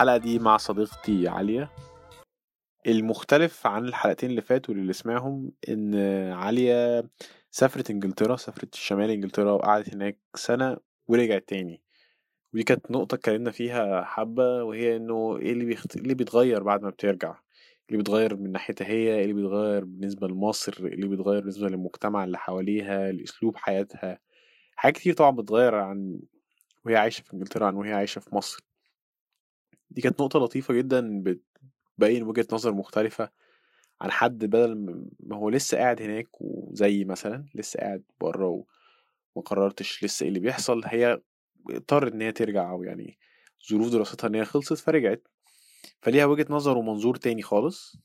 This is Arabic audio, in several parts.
الحلقة دي مع صديقتي عالية المختلف عن الحلقتين اللي فاتوا اللي سمعهم إن عالية سافرت إنجلترا سافرت شمال إنجلترا وقعدت هناك سنة ورجعت تاني. ودي كانت نقطة اتكلمنا فيها حبة وهي إنه إيه اللي, بيخت... إيه اللي بيتغير بعد ما بترجع؟ إيه اللي بيتغير من ناحيتها هي؟ إيه اللي بيتغير بالنسبة لمصر؟ اللي بيتغير بالنسبة للمجتمع اللي حواليها لأسلوب حياتها؟ حاجات كتير طبعا بتتغير عن وهي عايشة في إنجلترا عن وهي عايشة في مصر. دي كانت نقطة لطيفة جدا بتبين وجهة نظر مختلفة عن حد بدل ما هو لسه قاعد هناك وزي مثلا لسه قاعد بره ومقررتش لسه إيه اللي بيحصل هي اضطرت إن هي ترجع أو يعني ظروف دراستها إن هي خلصت فرجعت. فليها وجهة نظر ومنظور تاني خالص.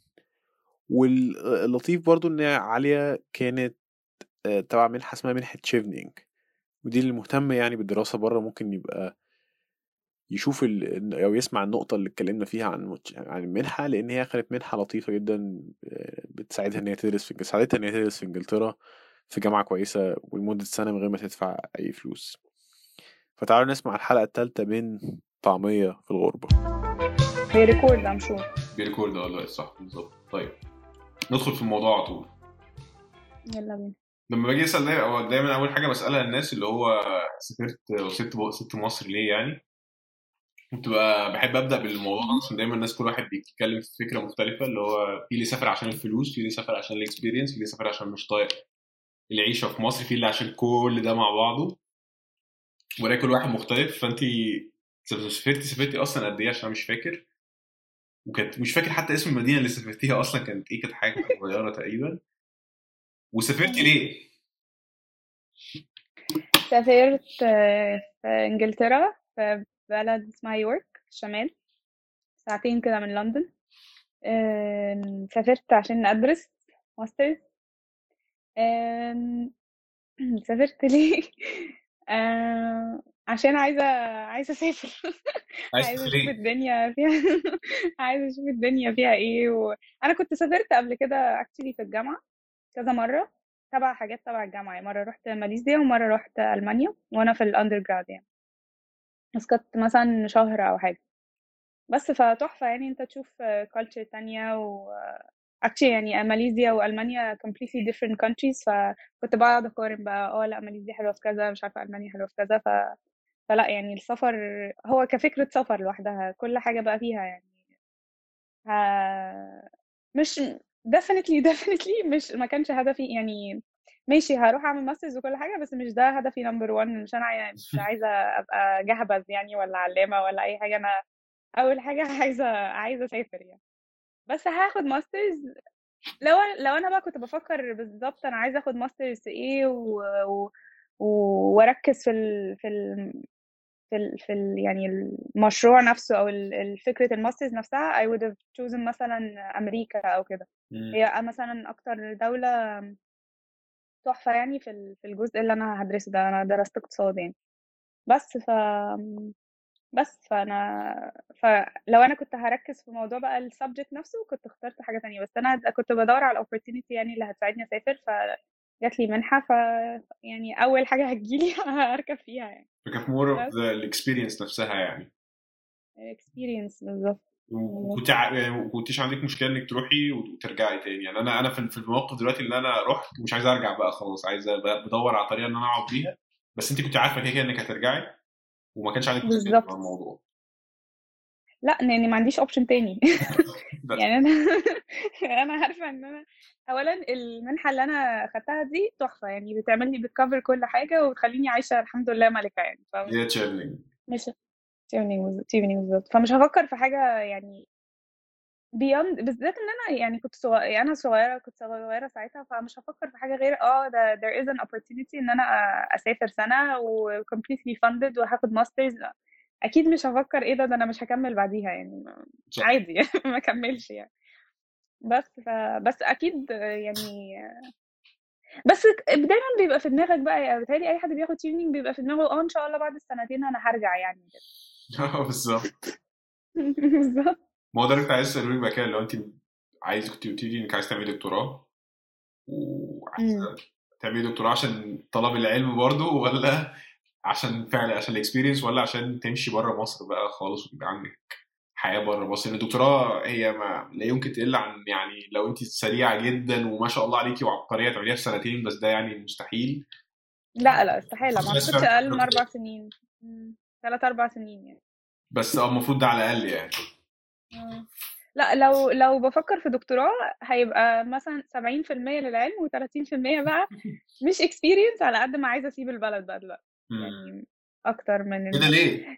واللطيف برضو إن عالية كانت آه، تبع منحة اسمها منحة شيفنينج. ودي اللي مهتم يعني بالدراسة بره ممكن يبقى يشوف ال... أو يسمع النقطة اللي اتكلمنا فيها عن عن المنحة لأن هي كانت منحة لطيفة جدا بتساعدها إن هي تدرس في ساعدتها إن هي تدرس في إنجلترا في جامعة كويسة ولمدة سنة من غير ما تدفع أي فلوس. فتعالوا نسمع الحلقة الثالثة من طعمية في الغربة. بي record I'm sure بي record آه صح بالظبط. طيب ندخل في الموضوع على طول. يلا بينا. لما باجي أسأل دايما أول حاجة بسألها الناس اللي هو سافرت وسبت سبت مصر ليه يعني؟ كنت بحب أبدأ بالموضوع ده عشان دايما الناس كل واحد بيتكلم في فكرة مختلفة اللي هو في اللي سافر عشان الفلوس في اللي سافر عشان ال experience في اللي سافر عشان مش طايق العيشة في مصر في اللي عشان كل ده مع بعضه. ولا كل واحد مختلف فأنت سافرتي سافرتي أصلا قد إيه عشان مش فاكر؟ وكانت مش فاكر حتى اسم المدينة اللي سافرتيها أصلا كانت إيه كانت حاجة صغيرة تقريبا. وسافرتي ليه؟ سافرت في إنجلترا في بلد اسمها يورك الشمال ساعتين كده من لندن. سافرت عشان أدرس masters. سافرت ليه؟ عشان عايزة عايزة أسافر. عايزة أشوف الدنيا فيها. عايزة أشوف الدنيا فيها إيه وأنا كنت سافرت قبل كده actually في الجامعة كذا مرة تبع حاجات تبع الجامعة. يعني مرة رحت ماليزيا ومرة رحت ألمانيا وأنا في الأندر جراد يعني. بس كانت مثلا شهر أو حاجة. بس فتحفة يعني أنت تشوف كالتشر تانية و actually يعني ماليزيا وألمانيا completely different countries فكنت بقعد أقارن بقى آه لأ ماليزيا حلوة في كذا مش عارفة ألمانيا حلوة في كذا ف... فلأ يعني السفر هو كفكرة سفر لوحدها كل حاجة بقى فيها يعني. ها... مش definitely definitely مش ما كانش هدفي يعني ماشي هروح أعمل masters وكل حاجة بس مش ده هدفي number 1 مش أنا مش عايزة أبقى جهبذ يعني ولا علامة ولا أي حاجة أنا أول حاجة عايزة عايزة أسافر يعني. بس هاخد masters لو لو أنا بقى كنت بفكر بالظبط أنا عايزة آخد masters إيه و... و... وأركز في ال... في ال... في ال... في ال... يعني المشروع نفسه أو فكرة ال masters نفسها I would have chosen مثلا أمريكا أو كده. هي مثلا أكتر دولة تحفة يعني في في الجزء اللي أنا هدرسه ده أنا درست اقتصاد يعني. بس ف بس فأنا فلو أنا كنت هركز في موضوع بقى ال subject نفسه كنت اخترت حاجة تانية. بس أنا كنت بدور على ال opportunity يعني اللي هتساعدني أسافر فجات لي منحة ف يعني أول حاجة هتجيلي هركب فيها يعني. فكانت more of the experience نفسها يعني. ال experience بالظبط وكنت كنتيش عندك مشكلة إنك تروحي وترجعي تاني. يعني أنا أنا في الموقف دلوقتي اللي أنا رحت ومش عايز أرجع بقى خلاص. عايز بدور على طريقة إن أنا أقعد بيها. بس أنت كنت عارفة كده كده إنك هترجعي وما كانش عندك مشكلة في الموضوع. لا يعني ما عنديش option تاني. يعني أنا أنا عارفة إن أنا اولا المنحة اللي أنا خدتها دي تحفة. يعني بتعمل لي بتكفر كل حاجة وتخليني عايشة الحمد لله ملكة يعني. ف... مش Chevening Chevening بالظبط فمش هفكر في حاجة يعني beyond بالذات إن أنا يعني كنت صغيرة يعني أنا صغيرة كنت صغيرة ساعتها فمش هفكر في حاجة غير آه ده there is an opportunity إن أنا أسافر سنة و completely funded وهاخد masters أكيد مش هفكر إيه ده ده أنا مش هكمل بعديها يعني عادي يعني ما كملش يعني. بس ف... بس أكيد يعني بس دايما بيبقى في دماغك بقى بتهيألي أي حد بياخد تيونينج بيبقى في دماغه آه إن شاء الله بعد السنتين أنا هرجع يعني آه بالظبط. بالظبط. ما هو ده اللي كنت عايز اساله بقى كده لو أنت عايز كنت قلت لي إنك عايز تعملي دكتوراه وعايزه تعملي دكتوراه عشان طلب العلم برضه ولا عشان فعلا عشان ال experience ولا عشان تمشي بره مصر بقى خالص ويبقى عندك حياة بره مصر؟ لأن الدكتوراه هي ما لا يمكن تقل عن يعني لو أنت سريعة جدا وما شاء الله عليكي وعبقرية تعمليها في سنتين بس ده يعني مستحيل. لا لا استحالة. ما أعتقدش أقل من. أربع سنين. ثلاث أربع سنين يعني بس آه المفروض ده على الأقل يعني مم. لا لو لو بفكر في دكتوراه هيبقى مثلا 70% للعلم و30% بقى مش experience على قد ما عايزة أسيب البلد بقى دلوقتي. يعني أكتر من إيه ده. ليه؟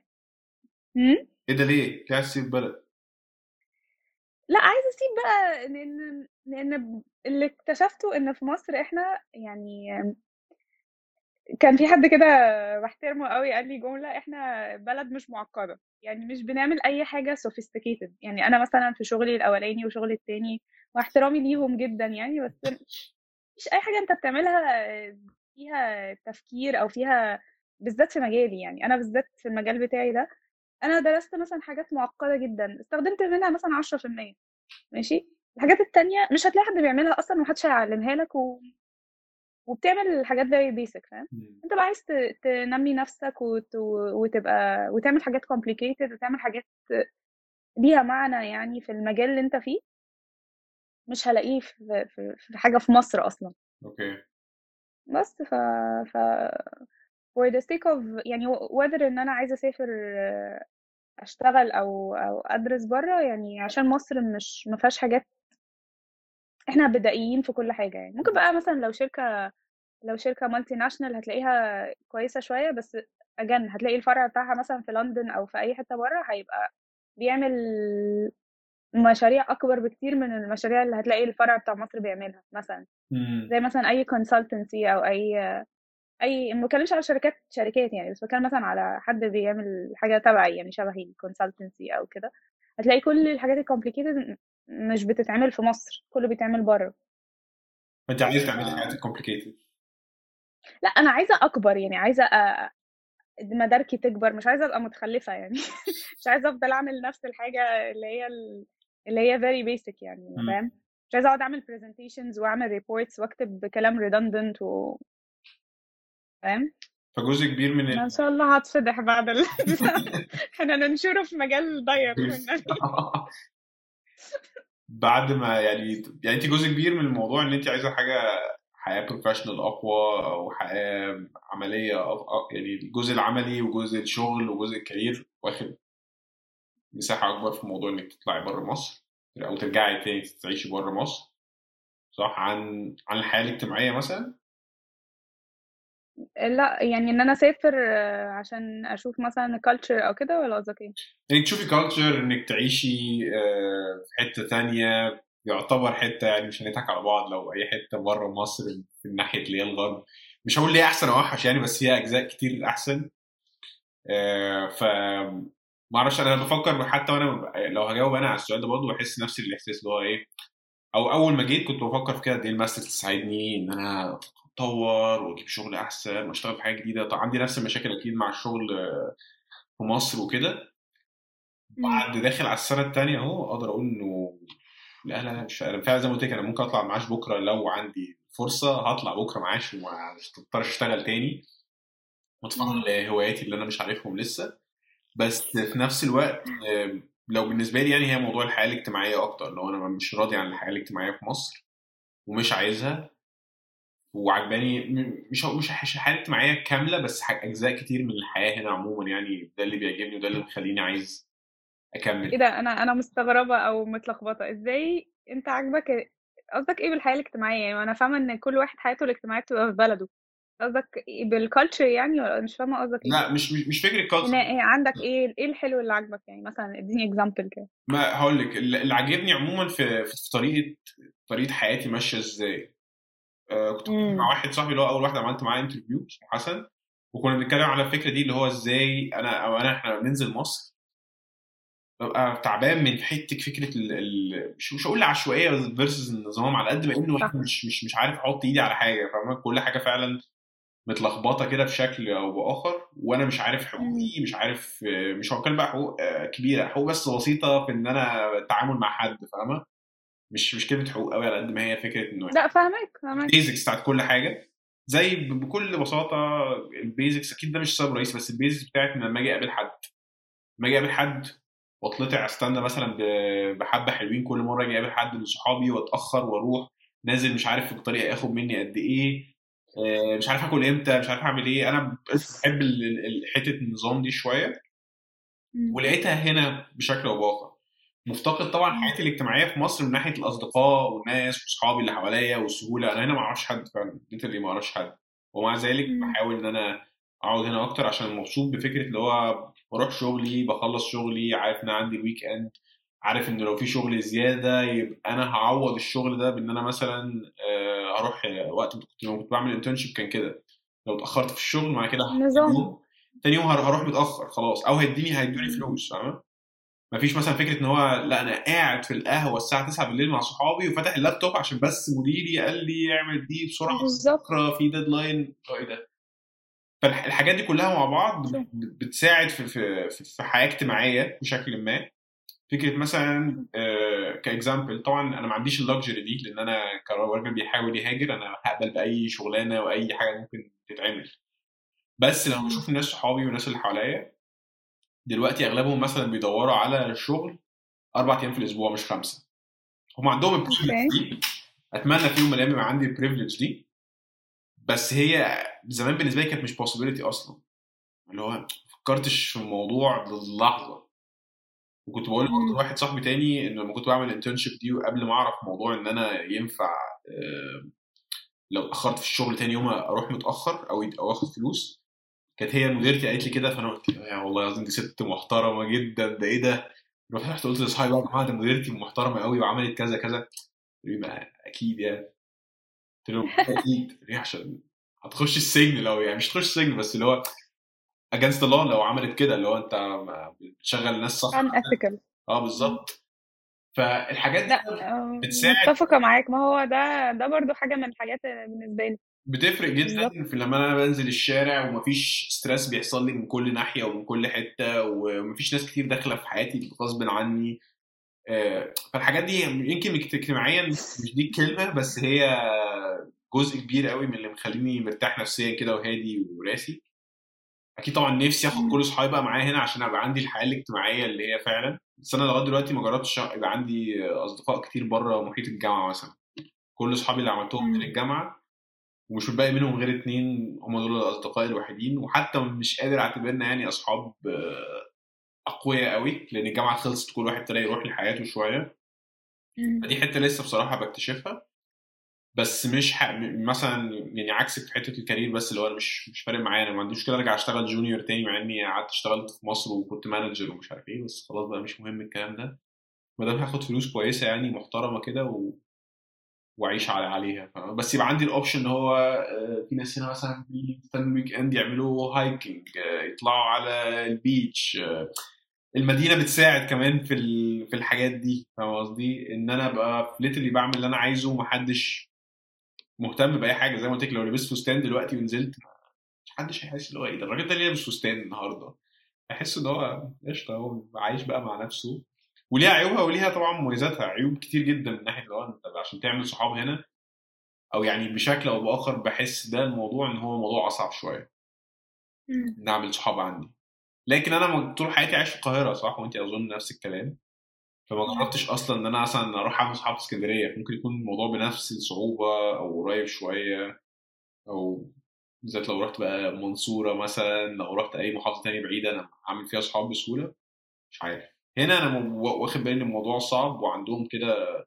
مم؟ إيه ده ليه؟ ليه عايز تسيب البلد؟ لا عايزه أسيب بقى لأن لأن اللي اكتشفته إن في مصر إحنا يعني كان في حد كده بحترمه قوي قال لي جملة إحنا بلد مش معقدة يعني مش بنعمل أي حاجة sophisticated يعني أنا مثلا في شغلي الأولاني وشغلي التاني واحترامي ليهم جدا يعني بس مش أي حاجة أنت بتعملها فيها تفكير أو فيها بالذات في مجالي يعني أنا بالذات في المجال بتاعي ده أنا درست مثلا حاجات معقدة جدا استخدمت منها مثلا 10% ماشي؟ الحاجات التانية مش هتلاقي حد بيعملها أصلا ومحدش هيعلمها لك و... وبتعمل الحاجات very basic فاهم. انت بقى عايز تنمي نفسك وت... وتبقى وتعمل حاجات complicated وتعمل حاجات ليها معنى يعني في المجال اللي انت فيه. مش هلاقيه في, في... في حاجة في مصر أصلا. أوكي. بس ف ف for the sake of يعني whether إن أنا عايزة أسافر أشتغل أو أو أدرس بره يعني عشان مصر مش ما فيهاش حاجات إحنا بدائيين في كل حاجة يعني. ممكن بقى مثلا لو شركة لو شركة multinational هتلاقيها كويسة شوية بس again هتلاقي الفرع بتاعها مثلا في لندن أو في أي حتة بره هيبقى بيعمل مشاريع أكبر بكتير من المشاريع اللي هتلاقي الفرع بتاع مصر بيعملها مثلا. زي مثلا أي consultancy أو أي أي ما بتكلمش على شركات شركات يعني بس بتكلم مثلا على حد بيعمل حاجة تبعي يعني شبهي consultancy أو كده. هتلاقي كل الحاجات ال complicated مش بتتعمل في مصر كله بيتعمل بره. فانت عايز تعملي حاجات complicated لا أنا عايزة أكبر يعني عايزة أ... مداركي تكبر مش عايزة أبقى متخلفة يعني. مش عايزة أفضل أعمل نفس الحاجة اللي هي ال... اللي هي very basic يعني. فاهم؟ مش عايزة أقعد أعمل presentations وأعمل reports وأكتب كلام redundant و فاهم؟ فجزء كبير من أنا إن ال... شاء الله هتصدح بعد ال... إحنا ننشره في مجال ضيق بعد ما يعني يعني انت جزء كبير من الموضوع ان انت عايزة حاجة حياة professional أقوى أو حياة عملية يعني الجزء العملي وجزء الشغل وجزء ال career واخد مساحة أكبر في موضوع إنك تطلعي بره مصر أو ترجعي تاني تعيشي بره مصر صح؟ عن عن الحياة الاجتماعية مثلا؟ لا يعني إن أنا أسافر آه، عشان أشوف مثلا culture أو كده ولا قصدك إيه؟ انك تشوفي culture إنك تعيشي آه، في حتة تانية يعتبر حتة يعني مش هنضحك على بعض لو أي حتة بره مصر في الناحيه اللي هي الغرب. مش هقول ليه أحسن أو أوحش يعني بس فيها أجزاء كتير أحسن. آه، ف ما أعرفش أنا بفكر حتى وأنا لو هجاوب أنا على السؤال ده برضه بحس نفس الإحساس اللي هو إيه أو أول ما جيت كنت بفكر في كده قد إيه الماستر تساعدني إن أنا أتطور وأجيب شغل أحسن وأشتغل في حاجة جديدة. طبعا عندي نفس المشاكل أكيد مع الشغل آه، في مصر وكده. بعد داخل على السنة الثانية أهو أقدر أقول إنه لا لا مش أنا فعلا زي ما قلت لك أنا ممكن أطلع معاش بكرة لو عندي فرصة هطلع بكرة معاش ومش هضطر أشتغل تاني. واتفرج لهواياتي اللي أنا مش عارفهم لسه. بس في نفس الوقت لو بالنسبة لي يعني هي موضوع الحياة الاجتماعية أكتر لو أنا مش راضي عن الحياة الاجتماعية في مصر ومش عايزها وعجباني. مش مش الحياة الاجتماعيه كاملة بس أجزاء كتير من الحياة هنا عموما يعني. ده اللي بيعجبني وده اللي مخليني عايز أكمل. إيه ده؟ أنا أنا مستغربة أو متلخبطة. إزاي أنت عاجبك قصدك إيه بالحياة الاجتماعية؟ يعني أنا فاهمة إن كل واحد حياته الاجتماعية بتبقى في بلده. قصدك بال culture يعني ولا مش فاهمة قصدك إيه؟ لا مش مش مش فكرة culture إيه عندك إيه إيه الحلو اللي عاجبك؟ يعني مثلا إديني example كده. ما هقول لك اللي عاجبني عموما في في طريقة طريقة حياتي ماشية إزاي. كنت بتكلم امم مع واحد صاحبي اللي هو أول واحد عملت معاه interview اسمه حسن. وكنا بنتكلم على الفكرة دي اللي هو إزاي أنا أو أنا إحنا بننزل مصر. ببقى تعبان من حتة فكرة ال ال مش مش هقول العشوائية فيرسز النظام على قد ما إنه مش مش مش عارف أحط إيدي على حاجة فاهمة؟ كل حاجة فعلا متلخبطة كده بشكل أو بآخر وأنا مش عارف حقوقي مش عارف آه، مش هتكلم بقى حقوق آه، كبيرة حقوق بس بسيطة في إن أنا التعامل مع حد فاهمة؟ مش مش كلمة حقوق قوي على قد ما هي فكرة إنه لا فاهمك فاهمك. ال basics بتاعت كل حاجة. زي بكل بساطة ال basics أكيد ده مش سبب رئيسي بس ال basics بتاعت ان لما أجي أقابل حد. لما أجي أقابل حد واتلطع أستنى مثلا ب- بحبة حلوين كل مرة أجي أقابل حد من صحابي وأتأخر وأروح نازل مش عارف في الطريق هياخد مني قد إيه آه، مش عارف آكل إمتى مش عارف أعمل إيه. أنا بحب ال- ال- حتة النظام دي شوية. ولقيتها هنا بشكل أو بآخر. مفتقد طبعا. حياتي الاجتماعية في مصر من ناحية الأصدقاء والناس وأصحابي اللي حواليا والسهولة أنا هنا ما أعرفش حد فعلا اللي ما أعرفش حد ومع ذلك. بحاول إن أنا أقعد هنا أكتر عشان مبسوط بفكرة اللي هو بروح شغلي بخلص شغلي عارف إن أنا عندي ال weekend عارف إن لو في شغل زيادة يبقى أنا هعوض الشغل ده بإن أنا مثلا آه، هروح وقت كنت لما كنت بعمل internship كان كده لو اتأخرت في الشغل مع كده نظام. تاني يوم هر- هروح متأخر خلاص أو هيديني هيدوني فلوس فاهم مفيش مثلا فكرة إن هو لأ أنا قاعد في القهوة الساعة 9 بالليل مع صحابي وفاتح اللابتوب عشان بس مديري قال لي اعمل دي بسرعة. بالظبط. في deadline إيه ده؟ فالحاجات دي كلها مع بعض. بتساعد في في في- في حياة اجتماعية بشكل ما. فكرة مثلا ك example طبعا أنا ما عنديش ال luxury دي لأن أنا كراجل بيحاول يهاجر أنا هقبل بأي شغلانة وأي حاجة ممكن تتعمل. بس لما بشوف الناس صحابي والناس اللي حواليا دلوقتي أغلبهم مثلا بيدوروا على شغل أربع أيام في الأسبوع مش خمسة. هم عندهم ال privilege دي أتمنى في يوم من الأيام يبقى عندي ال privilege دي. بس هي زمان بالنسبة لي كانت مش possibility أصلا. اللي هو ما فكرتش في الموضوع للحظة. وكنت بقول لواحد صاحبي تاني إن لما كنت بعمل internship دي وقبل ما أعرف موضوع إن أنا ينفع آه، لو اتاخرت في الشغل تاني يوم أروح متأخر أو أو آخد فلوس كانت هي مديرتي قالت لي كده فأنا قلت يا والله العظيم دي ست محترمة جدا ده إيه ده؟ رحت قلت لأصحابي بقى يا جماعة ده مديرتي محترمة قوي وعملت كذا كذا. يبقى أكيد يعني. قلت لهم أكيد. ليه عشان هتخش السجن لو يعني مش تخش السجن بس اللي هو اجانست الله لو عملت كده اللي هو أنت بتشغل الناس صح. Unethical آه بالظبط. فالحاجات دي لا آه، بتساعد. متفقة معاك. ما هو ده ده برضو حاجة من الحاجات اللي بالنسبة لي. بتفرق جدا. في لما أنا بنزل الشارع ومفيش ستريس بيحصل لي من كل ناحية ومن كل حتة ومفيش ناس كتير داخلة في حياتي غصب عني. آه، فالحاجات دي يمكن اجتماعيا مش دي الكلمة بس هي جزء كبير قوي من اللي مخليني مرتاح نفسيا كده وهادي وراسي. أكيد طبعا نفسي آخد كل أصحابي بقى معايا هنا عشان أبقى عندي الحياة الاجتماعية اللي هي فعلا. بس أنا لغاية دلوقتي ما جربتش يبقى عندي أصدقاء كتير بره محيط الجامعة مثلا. كل أصحابي اللي عملتهم من. الجامعة ومش باقي منهم غير اتنين هم دول الأصدقاء الوحيدين. وحتى مش قادر اعتبرنا يعني أصحاب آه، أقوياء قوي لأن الجامعة خلصت كل واحد ابتدى يروح لحياته شوية. فدي حتة لسه بصراحة بكتشفها. بس مش ح... م- مثلا يعني عكسك في حتة ال career بس اللي هو أنا مش مش فارق معايا. أنا ما عنديش مشكلة أرجع أشتغل junior تاني مع إني قعدت اشتغلت في مصر وكنت manager ومش عارف إيه بس خلاص بقى مش مهم الكلام ده. ما دام هاخد فلوس كويسة يعني محترمة كده و... وأعيش على عليها؟ بس يبقى عندي ال option هو آه، في ناس هنا مثلا بيستنوا ال weekend يعملوا hiking يطلعوا على ال beach آه، المدينة بتساعد كمان في في الحاجات دي فاهم قصدي؟ إن أنا أبقى literally بعمل اللي أنا عايزه ومحدش مهتم بأي حاجة زي ما قلت لك لو لبست فستان دلوقتي ونزلت محدش هيحس اللي هو إيه ده؟ الراجل ده ليه لابس فستان النهارده؟ هيحس إن هو قشطة هو عايش بقى مع نفسه. وليها عيوبها وليها طبعا مميزاتها عيوب كتير جدا من ناحية لو انت عشان تعمل صحاب هنا أو يعني بشكل أو بآخر بحس ده الموضوع إن هو موضوع أصعب شوية. إن أعمل صحاب عندي. لكن أنا طول حياتي عايش في القاهرة صح؟ وأنت أظن نفس الكلام. فما جربتش أصلا إن أنا مثلا أروح أعمل صحاب في اسكندرية. ممكن يكون الموضوع بنفس الصعوبة أو قريب شوية أو بالذات لو رحت بقى منصورة مثلا لو رحت أي محافظة تانية بعيدة أنا اعمل فيها صحاب بسهولة. مش عارف. هنا أنا واخد بالي إن الموضوع صعب وعندهم كده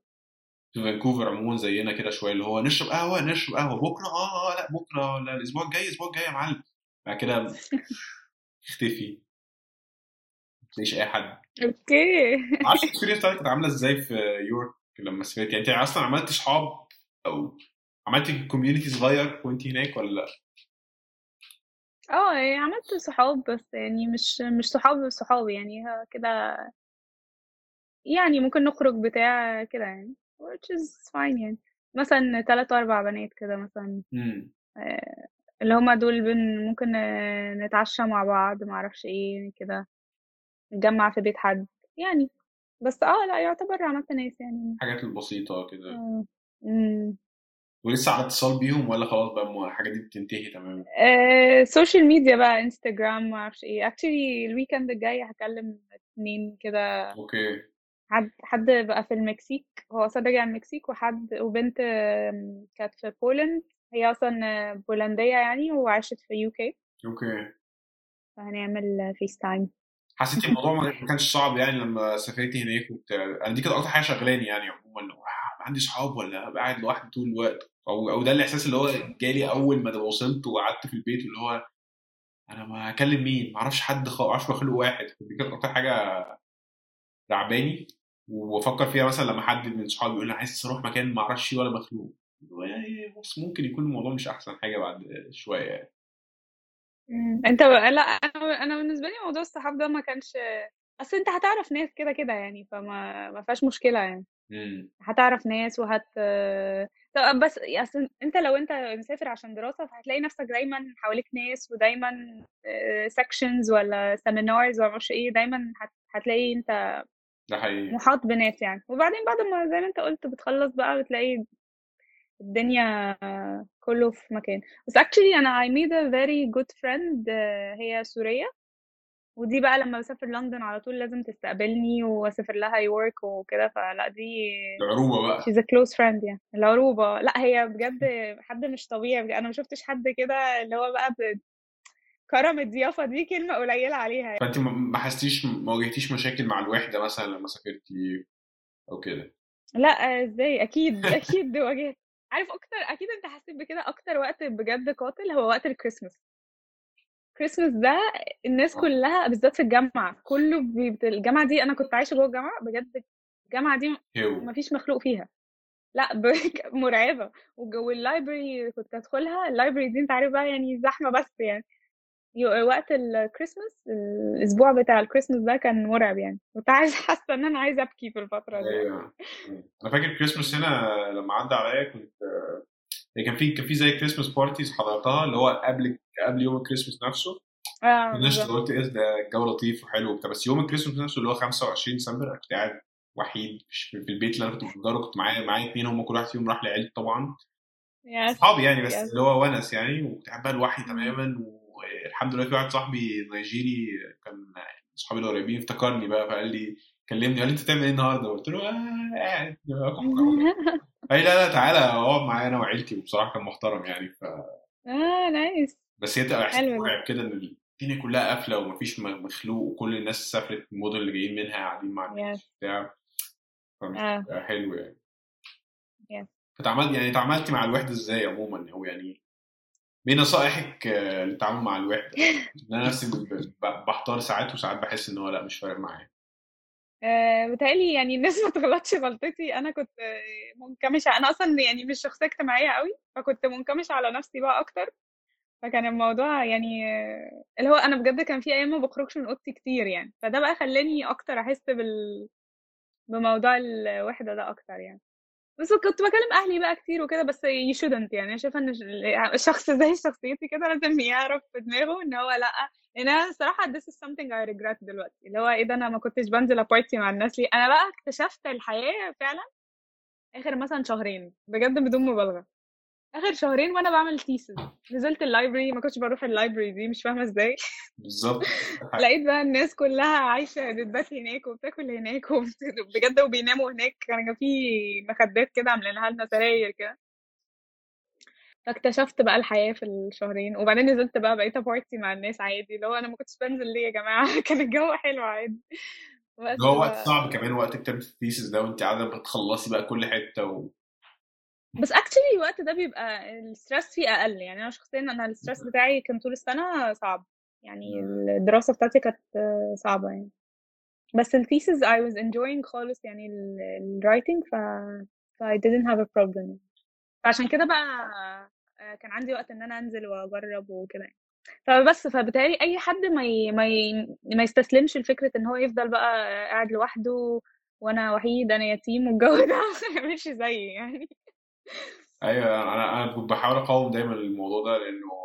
في فانكوفر عموما زينا كده شوية اللي هو نشرب قهوة نشرب قهوة بكرة؟ آه آه لأ بكرة ولا الأسبوع الجاي الأسبوع الجاي يا معلم. بعد كده اختفي. تلاقيش أي حد. okay. معرفش ال experience بتاعتك كانت عاملة إزاي في يورك لما سافرت؟ يعني أنت أصلا عملت صحاب أو عملت كوميونتي صغير وأنت هناك ولا لأ؟ آه يعني عملت صحاب بس يعني مش مش صحاب صحاب يعني كده يعني ممكن نخرج بتاع كده يعني. which is fine يعني. مثلا تلات أربع بنات كده مثلا. آه، اللي هما دول بن ممكن آه، نتعشى مع بعض معرفش إيه كده. نتجمع في بيت حد يعني. بس آه لا يعتبر عملت ناس يعني. الحاجات البسيطة كده. آه. ولسه على اتصال بيهم ولا خلاص بقى الحاجات دي بتنتهي تماما؟ آه، social media بقى انستجرام ما أعرفش إيه. actually ال weekend الجاي هكلم اتنين كده. okay. حد حد بقى في المكسيك هو أصلا راجع المكسيك وحد وبنت كانت في بولند هي أصلا بولندية يعني وعاشت في UK. okay فهنعمل FaceTime حسيتي الموضوع ما كانش صعب يعني لما سافرتي هناك وبتاع. أنا دي كانت أكتر حاجة شغلاني يعني عموما عندي صحاب ولا قاعد لوحدي طول الوقت. أو أو ده الإحساس اللي هو جالي أول ما وصلت وقعدت في البيت اللي هو أنا ما اكلم مين؟ ما أعرفش حد خالص ما أعرفش واحد. دي كانت أكتر حاجة تعباني. وافكر فيها مثلا لما حد من صحابي يقول لي عايز أروح مكان ما أعرفش فيه ولا مخلوق يعني بص ممكن يكون الموضوع مش أحسن حاجة بعد شوية يعني. مم. أنت لا أنا أنا بالنسبة لي موضوع الصحاب ده ما كانش أصل أنت هتعرف ناس كده كده يعني فما ما فيهاش مشكلة يعني. امم هتعرف ناس وهت طب بس أصل أنت لو أنت مسافر عشان دراسة فهتلاقي نفسك دايما حواليك ناس ودايما sections ولا seminars ولا معرفش إيه دايما هت... هتلاقي أنت ده حقيقي. محاط بناس يعني. وبعدين بعد ما زي ما انت قلت بتخلص بقى بتلاقي الدنيا كله في مكان. بس actually أنا I made a very good friend هي سورية. ودي بقى لما بسافر لندن على طول لازم تستقبلني وأسافر لها يورك وكده. فلا دي العروبة بقى. she's a close friend يعني. العروبة. لا هي بجد حد مش طبيعي بجد. أنا ما شفتش حد كده اللي هو بقى كرم الضيافة دي كلمة قليلة عليها يعني. فأنت ما حسيتيش ما واجهتيش مشاكل مع الوحدة مثلا لما سافرتي أو كده؟ لا إزاي؟ أكيد أكيد واجهت. عارف أكتر أكيد أنت حسيت بكده أكتر وقت بجد قاتل هو وقت ال Christmas ال Christmas ده الناس كلها بالذات في الجامعة كله بي... الجامعة دي أنا كنت عايشة جوه الجامعة بجد الجامعة دي مفيش مخلوق فيها. لا ب... مرعبة. وجو ال library كنت أدخلها ال library دي أنت عارف بقى يعني زحمة بس يعني. وقت الكريسماس الأسبوع بتاع الكريسماس ده كان مرعب يعني. كنت عايزة حاسة إن أنا عايزة أبكي في الفترة دي أيوه. أنا فاكر كريسماس هنا لما عدى عليا كنت كان في كان في زي Christmas parties حضرتها اللي هو قبل قبل يوم الكريسماس نفسه. آه الناس قلت إيه ده الجو لطيف وحلو وبتاع. بس يوم الكريسماس نفسه اللي هو 25 ديسمبر كنت قاعد وحيد في البيت اللي أنا كنت بأجره كنت معايا معايا اتنين هم كل واحد فيهم راح لعيلته طبعا. اصحابي يعني بس اللي هو ونس يعني وكنت قاعد بقى لوحدي. تماما والحمد لله في واحد صاحبي نيجيري كان صحابي القريبين افتكرني بقى فقال لي كلمني قال لي أنت بتعمل إيه النهارده؟ قلت له آه قاعد قال لي لا لا تعالى اقعد معايا أنا وعيلتي. وبصراحة كان محترم يعني ف... آه نايس بس هي تبقى إحساس مرعب كده إن الدنيا كلها قافلة ومفيش مخلوق وكل الناس سافرت المدن اللي جايين منها قاعدين مع الناس بتاع فمش بيبقى حلو يعني. يس فتعاملت يعني تعاملتي مع الوحدة إزاي عموما؟ أو يعني إيه نصائحك آه، للتعامل مع الوحدة؟ ان أنا نفسي بحتار ساعات وساعات بحس إن هو لأ مش فارق معايا. آه، بتهيألي يعني الناس ما تغلطش غلطتي. أنا كنت منكمشة أنا أصلا يعني مش شخصية اجتماعية قوي فكنت منكمشة على نفسي بقى أكتر. فكان الموضوع يعني آه، اللي هو أنا بجد كان في أيام ما بخرجش من أوضتي كتير يعني. فده بقى خلاني أكتر أحس بال بموضوع الوحدة ده أكتر يعني. بس كنت بكلم أهلي بقى كتير وكده بس you shouldn't يعني. شايفة إن الشخص زي شخصيتي كده لازم يعرف في دماغه إن هو لأ. أنا الصراحة this is something I regret دلوقتي. اللي هو إيه ده أنا ما كنتش بنزل أ party مع الناس ليه؟ أنا بقى اكتشفت الحياة فعلا آخر مثلا شهرين بجد بدون مبالغة. آخر شهرين وأنا بعمل thesis نزلت ال library ما كنتش بروح ال library دي مش فاهمة إزاي. بالظبط. لقيت بقى الناس كلها عايشة بتبات هناك وبتاكل هناك وبت- بجد وبيناموا هناك. كان في مخدات كده عاملينها لنا سراير كده. فاكتشفت بقى الحياة في الشهرين. وبعدين نزلت بقى بقيت party مع الناس عادي. اللي هو أنا ما كنتش بنزل ليه يا جماعة؟ كان الجو حلو عادي. هو وقت صعب كمان وقت كتابة ال thesis ده وانت قاعدة بتخلصي بقى كل حتة و... بس actually الوقت ده بيبقى ال stress فيه أقل. يعني أنا شخصيا أنا ال stress بتاعي كان طول السنة صعب. يعني الدراسة بتاعتي كانت صعبة يعني. بس الثيسز I was enjoying خالص يعني ال writing ف ف I didn't have a problem. فعشان كده بقى آه، كان عندي وقت إن أنا أنزل وأجرب وكده يعني. فبس فبالتالي أي حد ما ي... ما ي... ما يستسلمش لفكرة إن هو يفضل بقى قاعد لوحده وأنا وحيد أنا يتيم والجو ده ما يعملش زيي يعني. أيوه أنا أنا كنت بحاول أقاوم دايما الموضوع ده لأنه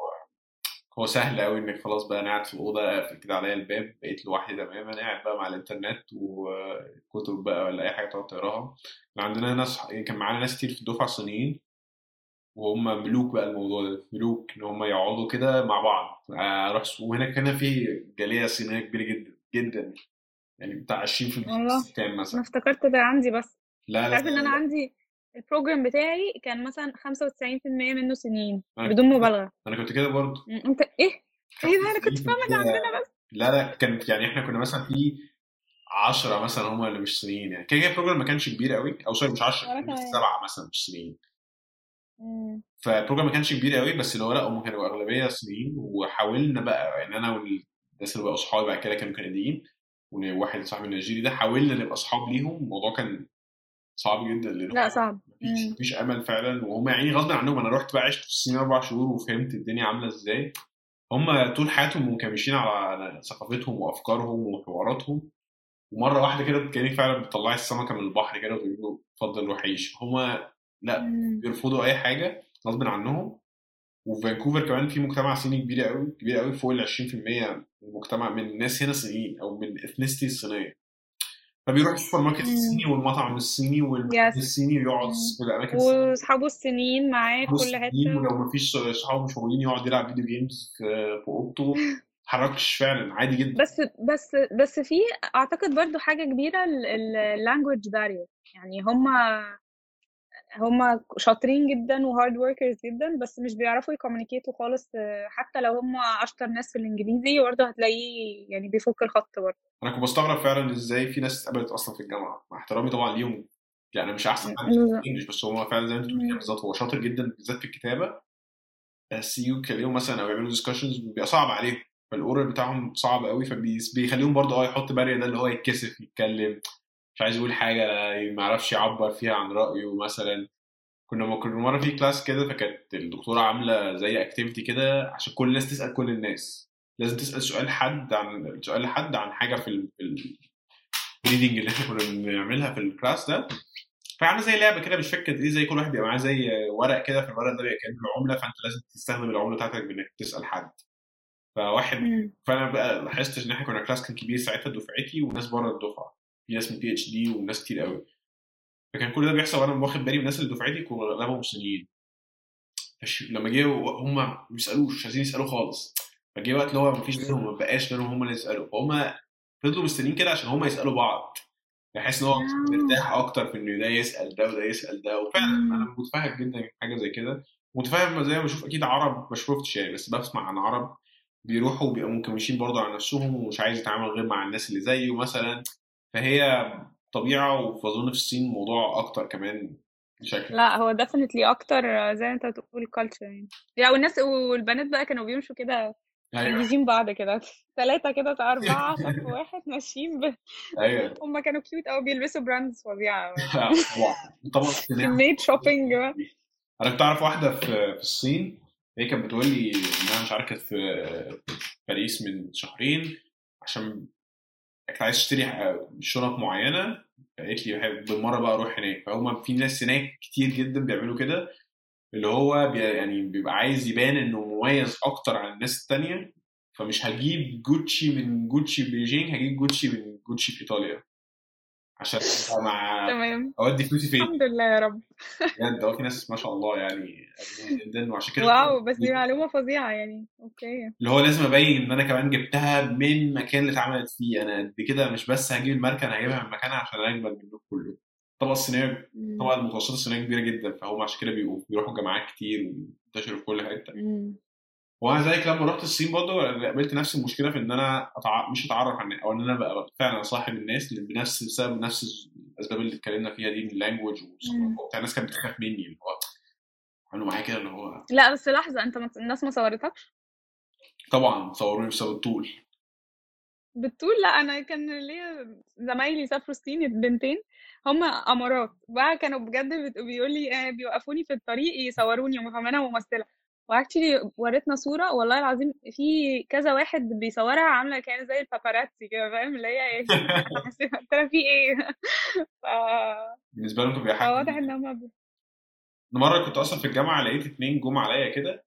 هو سهل قوي إنك خلاص بقى أنا قاعد في الأوضة قافل كده عليا الباب بقيت لوحدي تماما قاعد بقى مع الإنترنت وكتب بقى ولا أي حاجة تقعد تقراها. كان عندنا ناس كان معانا ناس كتير في الدفعة صينيين وهم ملوك بقى الموضوع ده ملوك إن هم يقعدوا كده مع بعض. أروح وهنا كان في جالية صينية كبيرة جدا جدا يعني بتاع 20% والله كان أنا مثلا افتكرت ده عندي بس. لا لا تعرف إن أنا عندي البروجرام بتاعي كان مثلا 95% منه سنين بدون كنت مبالغة. أنا كنت كده برضه. أنت إيه؟ إيه ده؟ أنا كنت 95% عندنا بس. لا لا كان يعني إحنا كنا مثلا في 10 مثلا هم اللي مش صينيين يعني. كده كده ال program ما كانش كبير قوي. أو sorry مش 10 وأنا كان كمان سبعة مثلا مش م، فال program ما كانش كبير قوي بس اللي هو لأ هم كانوا أغلبية صينيين وحاولنا بقى يعني أنا والناس اللي بقوا أصحابي بعد كده كانوا كنديين وواحد صاحبي النيجيري ده حاولنا نبقى أصحاب ليهم. الموضوع كان صعب جدا لأن لا صعب. مفيش مفيش أمل فعلا. وهم يعني غصب عنهم أنا رحت بقى عشت في الصين أربع شهور وفهمت الدنيا عاملة إزاي. هم طول حياتهم مكمشين على ثقافتهم وأفكارهم وحواراتهم. ومرة واحدة كده كانك فعلا بتطلعي السمكه من البحر كده وتقولي له اتفضل روح عيش. هم لا بيرفضوا أي حاجة غصب عنهم. وفي فانكوفر كمان في مجتمع صيني كبير قوي كبير قوي فوق ال 20% من المجتمع من الناس هنا صينيين أو من الاثنيستي الصينية. فبيروح السوبر ماركت الصيني والمطعم الصيني والمحل الصيني ويقعد. في الأماكن الصينية. وأصحابه الصينيين معاه في كل حتة. ولو ما فيش صحابه مش موجودين يقعد يلعب video games في أوضته. ما يتحركش فعلا عادي جدا. بس بس بس في أعتقد برضو حاجة كبيرة ال language barrier يعني هم هم شاطرين جدا و hard workers جدا بس مش بيعرفوا ي communicate وا خالص آه، حتى لو هم أشطر ناس في الإنجليزي برضه هتلاقيه يعني بيفك الخط برضه. أنا كنت بستغرب فعلا إزاي في ناس اتقبلت أصلا في الجامعة. مع احترامي طبعا ليهم. يعني مش أحسن حد في ال English بس هو فعلا زي ما أنت بتقول كده بالظبط هو شاطر جدا بالذات في الكتابة. بس يجوا يتكلموا مثلا أو يعملوا discussions بيبقى صعب عليهم. فال oral بتاعهم صعب قوي فبيخليهم برضه آه يحط barrier ده اللي هو يتكسف يتكلم. مش عايز يقول حاجة ما يعرفش يعبر فيها عن رأيه مثلا. كنا كنا مرة في class كده فكانت الدكتورة عاملة زي activity كده عشان كل الناس تسأل كل الناس. لازم تسأل سؤال حد عن سؤال لحد عن حاجة في ال... في ال reading اللي إحنا كنا بنعملها في ال class ده. فعامله زي لعبة كده مش فاكر إيه زي كل واحد بيبقى معاه زي ورق كده في الورق ده بيبقى كانه العملة فأنت لازم تستخدم العملة بتاعتك بإنك تسأل حد. فواحد. فأنا بقى لاحظت إن إحنا كنا class كان كبير ساعتها دفعتي وناس بره الدفعة. في ناس من PhD وناس كتير قوي. فكان كل ده بيحصل وأنا واخد بالي من الناس اللي دفعتي كانوا اغلبهم صينيين. لما جه هم ما بيسالوش مش عايزين يسالوا خالص. فجه وقت اللي هو ما فيش غيرهم ما بقاش غيرهم هم اللي يسألوا. فهم فضلوا مستنيين كده عشان هم يسألوا بعض. بحس إن هو مرتاح أكتر في إنه ده يسأل ده وده يسأل ده. وفعلا. أنا متفهم جدا حاجة زي كده. متفاهم زي ما بشوف أكيد عرب ما شفتش يعني بس بسمع عن عرب بيروحوا وبيبقوا منكمشين برضه على نفسهم ومش عايز يتعامل غير مع الناس اللي زيه مثلا. فهي طبيعة واظن في الصين الموضوع أكتر كمان بشكل لا هو definitely أكتر زي أنت بتقول culture يعني. يعني والناس والبنات بقى كانوا بيمشوا كده أيوه. حاجزين بعض كده. ثلاثة كده أربعة صف واحد ماشيين ب... أيوه. هما كانوا cute أوي بيلبسوا brands فظيعة. طبعا طبعا كمية shopping بقى. أنا كنت أعرف واحدة في في الصين هي كانت بتقول لي إنها مش عارف كانت في باريس من شهرين عشان كانت عايز تشتري شنط معينة؟ قالت لي بالمرة بقى أروح هناك. فهم في ناس هناك كتير جدا بيعملوا كده اللي هو بي يعني بيبقى عايز يبان إنه مميز أكتر عن الناس التانية فمش هجيب جوتشي من جوتشي بيجينج هجيب جوتشي من جوتشي في إيطاليا. عشان مع تمام. أودي فلوسي فين؟ الحمد لله يا رب. بجد هو في ناس ما شاء الله يعني جدا وعشان كده wow بس دي معلومة فظيعة يعني. okay. اللي هو لازم أبين إن أنا كمان جبتها من المكان اللي اتعملت فيه. أنا قد كده مش بس هجيب الماركة أنا هجيبها من مكانها عشان أجمل منه كله. الطبقه الصينية. طبعا المتوسطة الصينية كبيرة جدا فهم عشان كده بيروحوا جامعات كتير وينتشروا في كل حتة. زيك لما رحت الصين برضه قابلت نفس المشكلة في إن أنا أتع... مش أتعرف عن أو إن أنا بقى فعلا صاحب الناس اللي بنفس بسبب نفس الأسباب اللي اتكلمنا فيها دي من اللانجوج. وبتاع الناس كانت بتخاف مني اللي هو عملوا معايا كده اللي هو لا بس لحظة أنت ما... الناس ما صورتكش؟ طبعا صوروني بسبب الطول. بالطول؟ لا أنا كان ليا زمايلي سافروا الصين البنتين هم أمارات بقى كانوا بجد بت- بيقول لي آه، بيوقفوني في الطريق يصوروني هم فاهمينها ممثلة. واكشلي وريتنا صورة والله العظيم في كذا واحد بيصورها عاملة كان زي الباباراتسي كده فاهم؟ اللي هي إيه قلت لها في إيه؟ ف... بالنسبة لهم كان بيبقى حاجة فواضح إن هم. مرة كنت أصلا في الجامعة لقيت اتنين جم عليا كده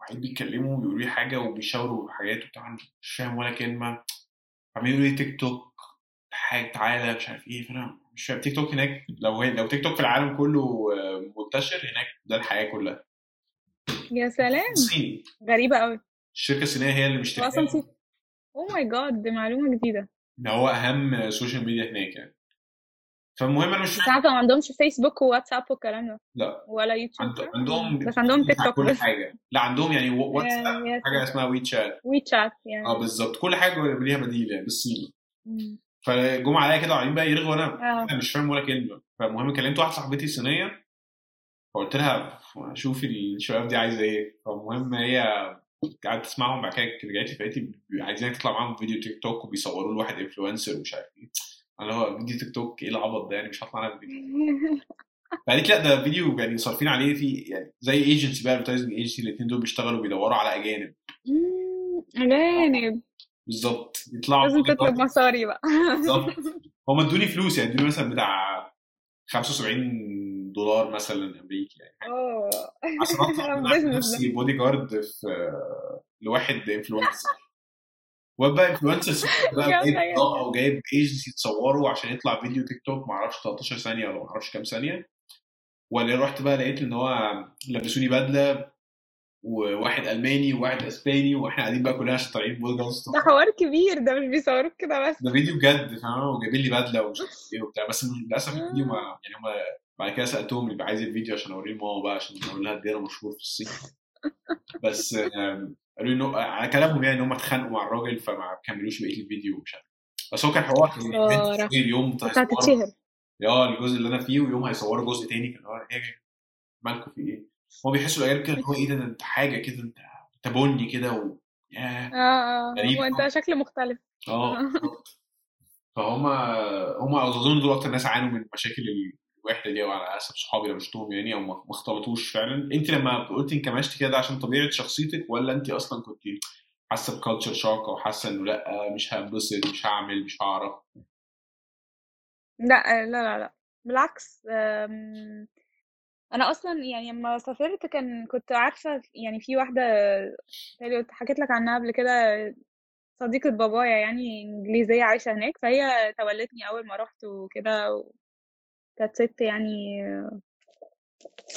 وقاعدين بيتكلموا ويقولوا لي حاجة وبيشاوروا حاجات وبتاع مش فاهم ولا كلمة. عمالين يقولوا لي تيك توك حاجة تعالى مش عارف إيه فأنا مش فاهم. تيك توك هناك لو هي لو تيك توك في العالم كله منتشر هناك ده الحياة كلها. يا سلام! الصين غريبة قوي الشركة الصينية هي اللي هو أصلا سي... oh my God دي معلومة جديدة. إن هو أهم social media هناك يعني. فالمهم أنا مش بس عارفة ما عندهمش فيسبوك وواتساب والكلام ده. لا. ولا يوتيوب. عند-؟ عندهم بس عندهم تيك توك كل بس. حاجة. لا عندهم يعني واتساب حاجة اسمها وي تشات وي تشات يعني. آه بالظبط. كل حاجة ليها بديل يعني بالصيني. فجم عليا كده وقاعدين بقى يرغوا أنا مش فاهم ولا كلمة. فالمهم كلمت واحدة صاحبتي صينية. فقلت لها شوفي الشباب دي عايزة إيه؟ فالمهم هي قعدت تسمعهم بعد كده رجعت لي فقالت لي عايزينك تطلع معاهم فيديو تيك توك وبيصوروا له واحد influencer ومش عارف إيه. أنا هو فيديو تيك توك إيه العبط ده يعني؟ مش هطلع أنا في فيديو فقالت لأ ده فيديو يعني صارفين عليه في يعني زي ايجنسي بقى advertising agency الاثنين دول بيشتغلوا بيدوروا على أجانب. مم، أجانب. بالظبط. يطلعوا لازم تطلب مصاري بقى. بالظبط. هم ادوني فلوس يعني ادوني مثلا بتاع 75 دولار مثلا أمريكي يعني. اوه عشان أطلع نفسي بودي جارد في لواحد influencer وبقى influencer بقى جايب اضاءه وجايب ايجنسي تصوره عشان يطلع فيديو تيك توك ما أعرفش 13 ثانية ولا ما أعرفش كام ثانية. ولا رحت بقى لقيت إن هو لبسوني بدلة وواحد ألماني وواحد إسباني وإحنا قاعدين بقى كلنا عشان طالعين بودي جارد ده حوار كبير ده مش بيصوروك كده بس. ده فيديو بجد فاهم؟ وجايبين لي بدلة ومش عارف إيه وبتاع. بس للأسف الفيديو ما آه. يعني هم بعد كده سألتهم اللي عايز الفيديو عشان اوريه لماما بقى عشان أقول لها قد أنا مشهور في الصين. بس قالوا لي إنه على كلامهم يعني إن هم اتخانقوا مع الراجل فما كملوش بقية الفيديو ومش عارف. بس هو كان حوار كان خسارة event كبير يوم كنت هيصوروا هتتشهر آه الجزء اللي أنا فيه ويوم هيصوروا جزء تاني كان هو إيه مالكم في إيه؟ هو بيحسوا الاجانب كده اللي هو إيه ده أنت حاجة كده أنت أنت بني كده و آه آه وانت شكل مختلف. آه فهم هم اظن دول أكتر ناس عانوا من مشاكل الوحده دي وعلى حسب صحابي اللي شفتهم يعني أو ما اختلطوش فعلا. أنت لما قلت انكمشتي كده ده عشان طبيعة شخصيتك ولا أنت أصلا كنت حاسة بكالتشر شوك أو حاسة إنه لأ مش هنبسط مش هعمل مش هعرف؟ لأ لا لا لا. بالعكس أنا أصلا يعني لما سافرت كان كنت عارفة يعني في واحدة حكيت لك عنها قبل كده صديقة بابايا يعني إنجليزية عايشة هناك فهي تولتني أول ما رحت وكده كانت ست يعني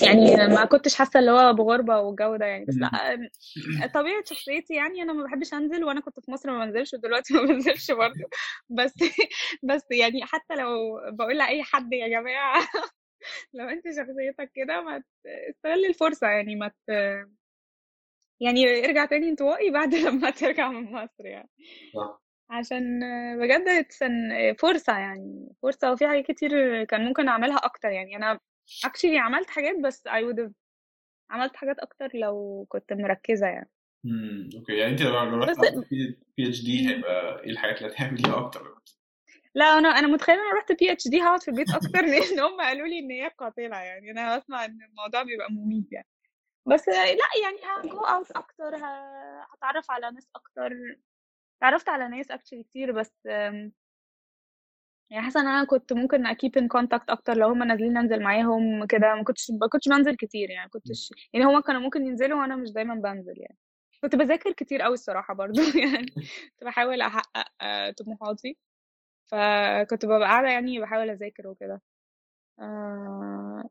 يعني ما كنتش حاسة اللي هو بغربة والجو ده يعني. بس لا طبيعة شخصيتي يعني أنا ما بحبش أنزل وأنا كنت في مصر ما بنزلش ودلوقتي ما بنزلش برضه. بس بس يعني حتى لو بقول لأي حد يا جماعة لو أنت شخصيتك كده ما استغل الفرصة يعني ما ت... يعني ارجع تاني انطوائي بعد لما ترجع من مصر يعني. عشان بجد it's an- فرصة يعني فرصة وفي حاجات كتير كان ممكن أعملها أكتر يعني. أنا actually عملت حاجات بس I would have عملت حاجات أكتر لو كنت مركزة يعني. امم okay. يعني أنت لو رحت PhD هيبقى إيه الحاجات اللي هتعمليها أكتر؟ لا أنا أنا متخيلة أنا رحت PhD هقعد في البيت أكتر لأن هم قالوا لي إن هي قاتلة يعني. أنا بسمع إن الموضوع بيبقى مميت يعني. بس لا يعني ه go out أكتر ه- هتعرف على ناس أكتر. تعرفت على ناس actually كتير بس يعني حاسة إن أنا كنت ممكن ا keep in contact أكتر لو هم نازلين ننزل معاهم كده ما كنتش ما كنتش بنزل كتير يعني كنتش يعني هم كانوا ممكن ينزلوا وأنا مش دايما بنزل يعني. كنت بذاكر كتير قوي الصراحة برضو يعني كنت بحاول أحقق آه، طموحاتي. فكنت ببقى قاعدة يعني بحاول أذاكر وكده. آه،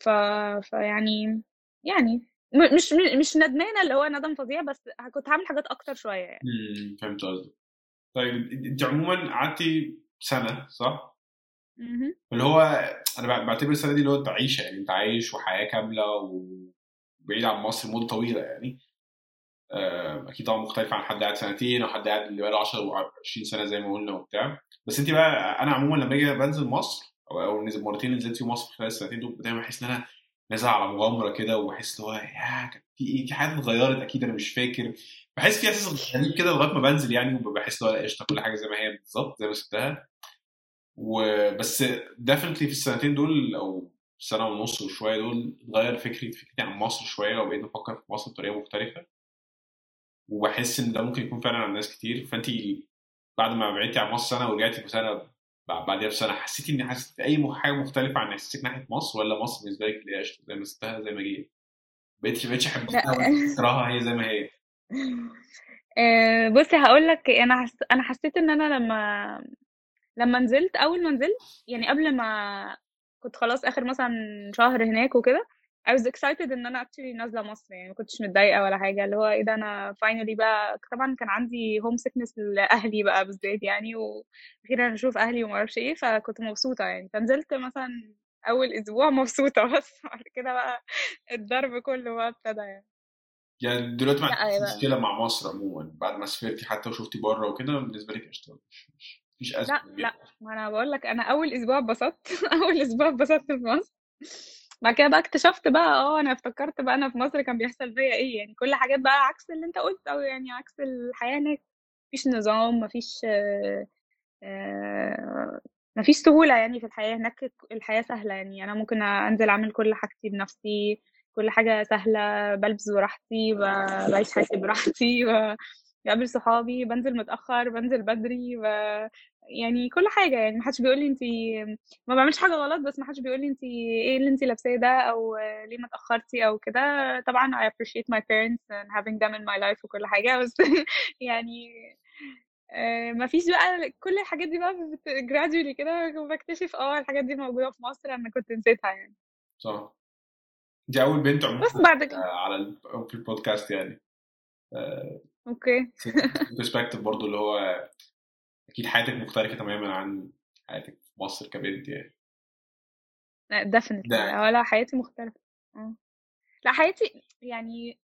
ف فيعني يعني م- مش مش ندمانة اللي هو ندم فظيع بس كنت هعمل حاجات أكتر شوية يعني فهمت قصدك طيب انت عموما قعدتي سنة صح؟ مهم. اللي هو أنا بع- بعتبر السنة دي اللي هو أنت عايشه يعني أنت عايش وحياة كاملة وبعيد عن مصر مدة طويلة يعني آه، أكيد طبعا مختلف عن حد قاعد سنتين أو حد قاعد اللي بقاله 10 و 20 سنة زي ما قلنا وبتاع بس أنت بقى أنا عموما لما أجي بنزل مصر أو مرتين نزلت في مصر خلال السنتين دول دايما بحس إن أنا نازل على مغامرة كده وبحس اللي هو يا في إيه؟ في حاجات اتغيرت أكيد أنا مش فاكر. بحس في إحساس غريب كده لغاية ما بنزل يعني وبحس اللي هو قشطة كل حاجة زي ما هي بالظبط زي ما سبتها وبس ديفنتلي في السنتين دول أو سنة ونص وشوية دول اتغير فكري فكرتي عن مصر شوية وبقيت بفكر في مصر بطريقة مختلفة. وبحس إن ده ممكن يكون فعلا عند ناس كتير. فانت بعد ما بعدتي عن مصر سنة ورجعتي في سنة بعديها بسنه حسيتي ان حسيت أي حاجة مختلفة عن احساسك ناحية مصر ولا مصر بالنسبة لك اللي زي ما سبتها زي ما جيت. احبها لا. ولا أكرهها هي زي ما هي. آه، بصي هقول لك أنا حس... أنا حسيت إن أنا لما لما نزلت أول ما نزلت يعني قبل ما كنت خلاص آخر مثلا شهر هناك وكده I was excited إن أنا actually نازلة مصر يعني ما كنتش متضايقة ولا حاجة. اللي هو إيه ده أنا finally بقى طبعا كان عندي home sickness لأهلي بقى بالذات يعني وأخيرا أشوف أهلي وما أعرفش إيه فكنت مبسوطة يعني. فنزلت مثلا أول أسبوع مبسوطة بس بعد كده بقى الضرب كله بقى ابتدى يعني. يعني دلوقتي ما عندكش مشكلة مع مصر عموما؟ بعد ما سافرتي حتى وشفتي بره وكده بالنسبة لك قشطة مش مش مفيش أزمة لا لا. ما أنا بقول لك أنا أول أسبوع اتبسطت أول أسبوع اتبسطت في مصر. بعد كده بقى اكتشفت بقى آه أنا افتكرت بقى أنا في مصر كان بيحصل فيا إيه يعني كل حاجات بقى عكس اللي أنت قلت أو يعني عكس الحياة هناك. مفيش نظام مفيش آه، آه، مفيش سهولة يعني في الحياة هناك الحياة سهلة يعني. أنا ممكن أنزل أعمل كل حاجتي بنفسي كل حاجة سهلة بلبس براحتي بعيش حياتي براحتي بقابل صحابي بنزل متأخر بنزل بدري ب... يعني كل حاجة يعني محدش بيقول لي انتي ما بعملش حاجة غلط بس محدش بيقول لي انتي إيه اللي انتي لابساه ده أو ليه ما اتأخرتي أو كده. طبعا I appreciate my parents and having them in my life وكل حاجة بس يعني آه، مفيش بقى كل الحاجات دي بقى gradually كده بكتشف آه الحاجات دي موجودة في مصر أنا كنت نسيتها يعني. صح. دي أول بنت عموما بس بعد كده. على ال- في البودكاست يعني. okay. perspective برضو اللي هو أكيد حياتك مختلفة تماما عن حياتك في مصر كبنت يعني. لا definitely. ده. لا ولا حياتي مختلفة. آه. لا حياتي يعني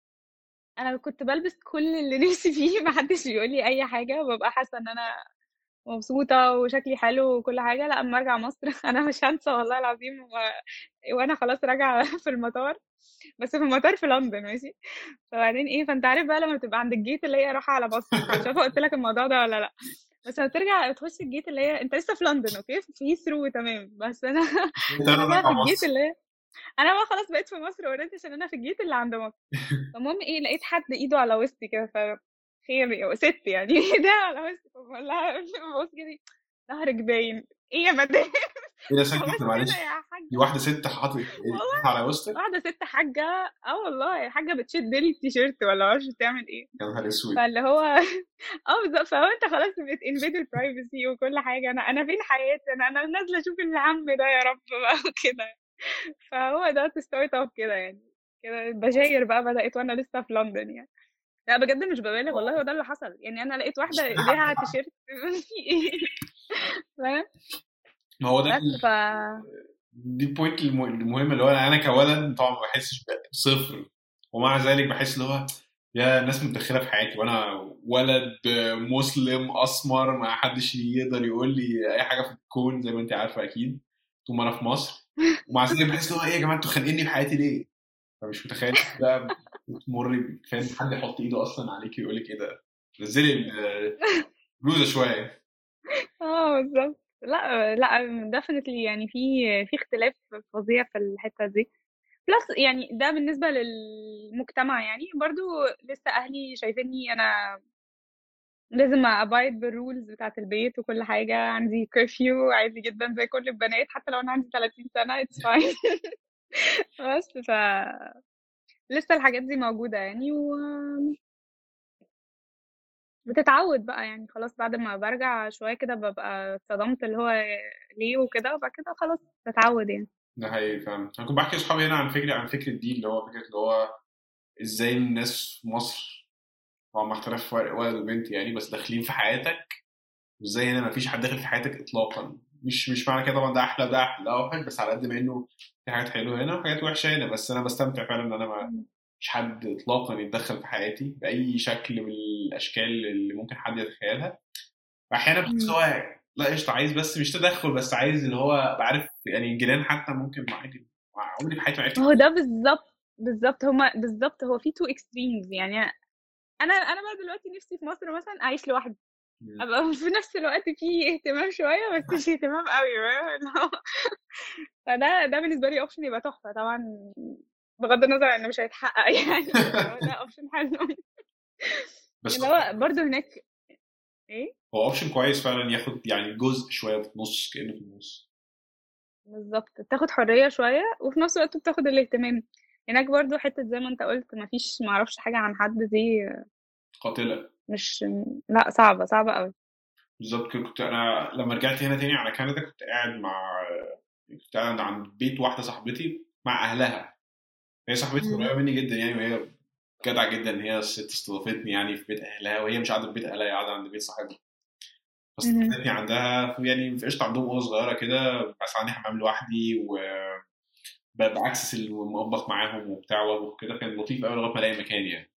أنا كنت بلبس كل اللي نفسي فيه محدش بيقول لي أي حاجة وببقى حاسة إن أنا مبسوطة وشكلي حلو وكل حاجة. لا أما أرجع مصر أنا مش هنسى والله العظيم و... وأنا خلاص راجعة في المطار. بس في المطار في لندن ماشي. فبعدين إيه فأنت عارف بقى لما تبقى عند الجيت اللي هي رايحة على مصر مش عارفة قلت لك الموضوع ده ولا لأ. بس لما ترجع تخش ال gate اللي هي انت لسه في لندن okay؟ في هيثرو تمام. بس أنا أنا بقى في ال gate اللي هي أنا بقى خلاص بقيت في مصر already عشان أنا في ال gate اللي عند مصر. فالمهم إيه لقيت حد إيده على وسطي كده ف خير ست يعني. ايدها على وسطي فبقول لها بص كده ظهرك باين إيه يا مدام؟ إيه ده كده معلش. دي واحدة ست حاطط والله ايدها على وسطك؟ واحدة ست حاجة. آه والله حاجة بتشد لي التيشيرت ولا معرفش بتعمل إيه. يا نهار أسود. فاللي هو آه بالظبط. فهو أنت خلاص بت invade ال privacy وكل حاجة. أنا أنا فين حياتي؟ أنا أنا نازلة أشوف العم ده يا رب بقى وكده. فهو ده start up كده يعني. كده البشاير بقى بدأت وأنا لسه في لندن يعني. لا بجد مش ببالغ والله هو ده اللي حصل. يعني أنا لقيت واحدة ايديها على تيشيرت. إيه؟ فاهم؟ ما هو ده ف دي ال point المه- المهمة اللي هو أنا كولد طبعا ما بحسش بصفر ومع ذلك بحس اللي هو يا الناس متدخلة في حياتي. وأنا ولد مسلم أسمر ما حدش يقدر يقول لي أي حاجة في الكون زي ما أنت عارفة أكيد. طول ما أنا في مصر. ومع ذلك بحس اللي هو إيه يا جماعة أنتوا خانقيني في حياتي ليه؟ فمش متخيل بقى بتمر فاهم؟ حد يحط إيده أصلا عليك ويقول لك إيه ده؟ نزلي البلوزه شوية. آه بالظبط لأ لأ definitely يعني في في اختلاف فظيع في الحتة دي. plus يعني ده بالنسبة للمجتمع يعني. برضو لسه أهلي شايفيني أنا لازم abide بال rules بتاعة البيت وكل حاجة. عندي كرفيو عادي جدا زي كل البنات. حتى لو أنا عندي 30 سنة it's fine. بس ف لسه الحاجات دي موجودة يعني و بتتعود بقى يعني خلاص بعد ما برجع شوية كده ببقى اتصدمت اللي هو ليه وكده وبعد كده خلاص بتعود يعني. ده حقيقي فاهم أنا كنت بحكي لأصحابي هنا عن فكرة عن فكرة دي اللي هو فكرة اللي هو إزاي الناس في مصر مع اختلاف فرق ولد وبنت يعني بس داخلين في حياتك وإزاي هنا مفيش حد داخل في حياتك اطلاقا. مش مش معنى كده طبعا ده أحلى ده أحلى أوحش بس على قد ما إنه في حاجات حلوة هنا وحاجات وحشة هنا بس أنا بستمتع فعلا إن أنا ما مش حد اطلاقا يتدخل في حياتي بأي شكل من الأشكال اللي ممكن حد يتخيلها. واحيانا بحس. هو لا قشطة عايز بس مش تدخل بس عايز اللي هو أبقى عارف يعني الجيران حتى ممكن عادي. عمري في حياتي ما عرفت هو ده بالظبط بالظبط هما بالظبط هو في two extremes يعني أنا أنا بقى دلوقتي نفسي في مصر مثلا أعيش لوحدي. أبقى في نفس الوقت في اهتمام شوية بس مش اهتمام قوي فده ده بالنسبة لي option يبقى تحفة. طبعا بغض النظر إنه مش هيتحقق يعني ده option حلو. بس اللي هو برضه هناك إيه؟ هو اوبشن كويس فعلا ياخد يعني جزء شوية في النص كأنه في النص. بالظبط. بتاخد حرية شوية وفي نفس الوقت بتاخد الاهتمام. هناك برضه حتة زي ما أنت قلت مفيش معرفش حاجة عن حد دي قاتلة. مش لا صعبة صعبة قوي بالظبط كنت أنا لما رجعت هنا تاني على كندا كنت قاعد مع كنت قاعد عند بيت واحدة صاحبتي مع أهلها. هي صاحبتي. قريبة مني جدا يعني وهي جدعة جدا إن هي الست استضافتني يعني في بيت أهلها وهي مش قاعدة في بيت أهلها هي قاعدة عند بيت صاحبها فاستضافتني عندها يعني في قشطه عندهم أوضة صغيرة كده بس عندي حمام لوحدي و باكسس المطبخ معاهم وبتاع وأطبخ كده كان لطيف قوي لغاية ما ألاقي مكان يعني.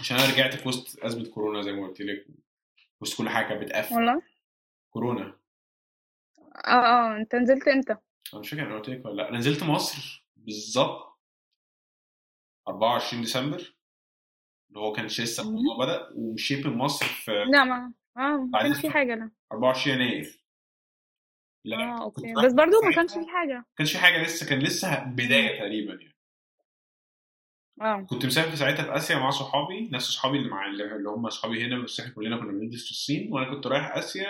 عشان أنا رجعت في وسط أزمة كورونا زي ما قلت لك وسط كل حاجة كانت بتقفل. والله؟ كورونا. آه آه أنت نزلت إمتى؟ أنا مش فاكر أنا قلت لك ولا لأ. أنا نزلت مصر بالظبط 24 ديسمبر اللي هو كانش لسه. الموضوع بدأ من مصر في لا ما آه ما بعدين كانش في حاجة لا. 24 يناير. لا آه أوكي. بس برضو ما كانش في حاجة. ما كانش في حاجة لسه كان لسه بداية تقريبا يعني. آه. كنت مسافر ساعتها في آسيا مع صحابي نفس صحابي اللي مع اللي هم صحابي هنا بس إحنا كلنا كنا بندرس في الصين وأنا كنت رايح آسيا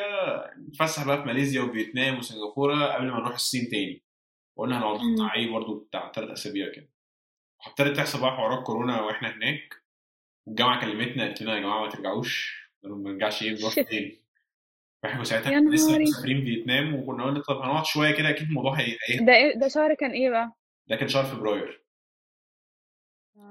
نتفسح بقى في ماليزيا وفيتنام وسنغافورة قبل ما نروح الصين تاني. وقلنا هنقعد إيه برضه بتاع ثلاث أسابيع كده. ابتدت تحصل بقى حوارات كورونا وإحنا هناك. والجامعة كلمتنا قالت لنا يا جماعة ما ترجعوش ما نرجعش إيه نروح فين؟ فاحنا ساعتها لسه. مسافرين فيتنام وكنا قلنا طب هنقعد شوية كده أكيد الموضوع هي هي- ده ده شهر كان إيه بقى؟ ده كان شهر فبراير.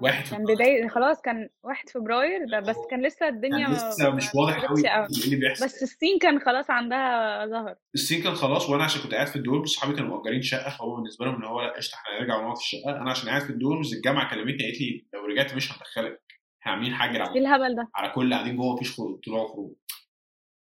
واحد كان. بداية خلاص كان واحد فبراير ده بس كان لسه الدنيا كان لسه مش واضح قوي إيه اللي بيحصل. بس الصين كان خلاص عندها ظهر. الصين كان خلاص وأنا عشان كنت قاعد في الدور صحابي كانوا مأجرين شقة فهو بالنسبة لهم ان هو لأ قشطة إحنا هنرجع ونقعد في الشقة. أنا عشان قاعد في الدور الجامعة كلمتني قالت لي لو رجعت مش هندخلك إحنا عاملين حاجة إيه على, الهبل ده؟ على كل اللي قاعدين جوه مفيش خروج. طلوع وخروج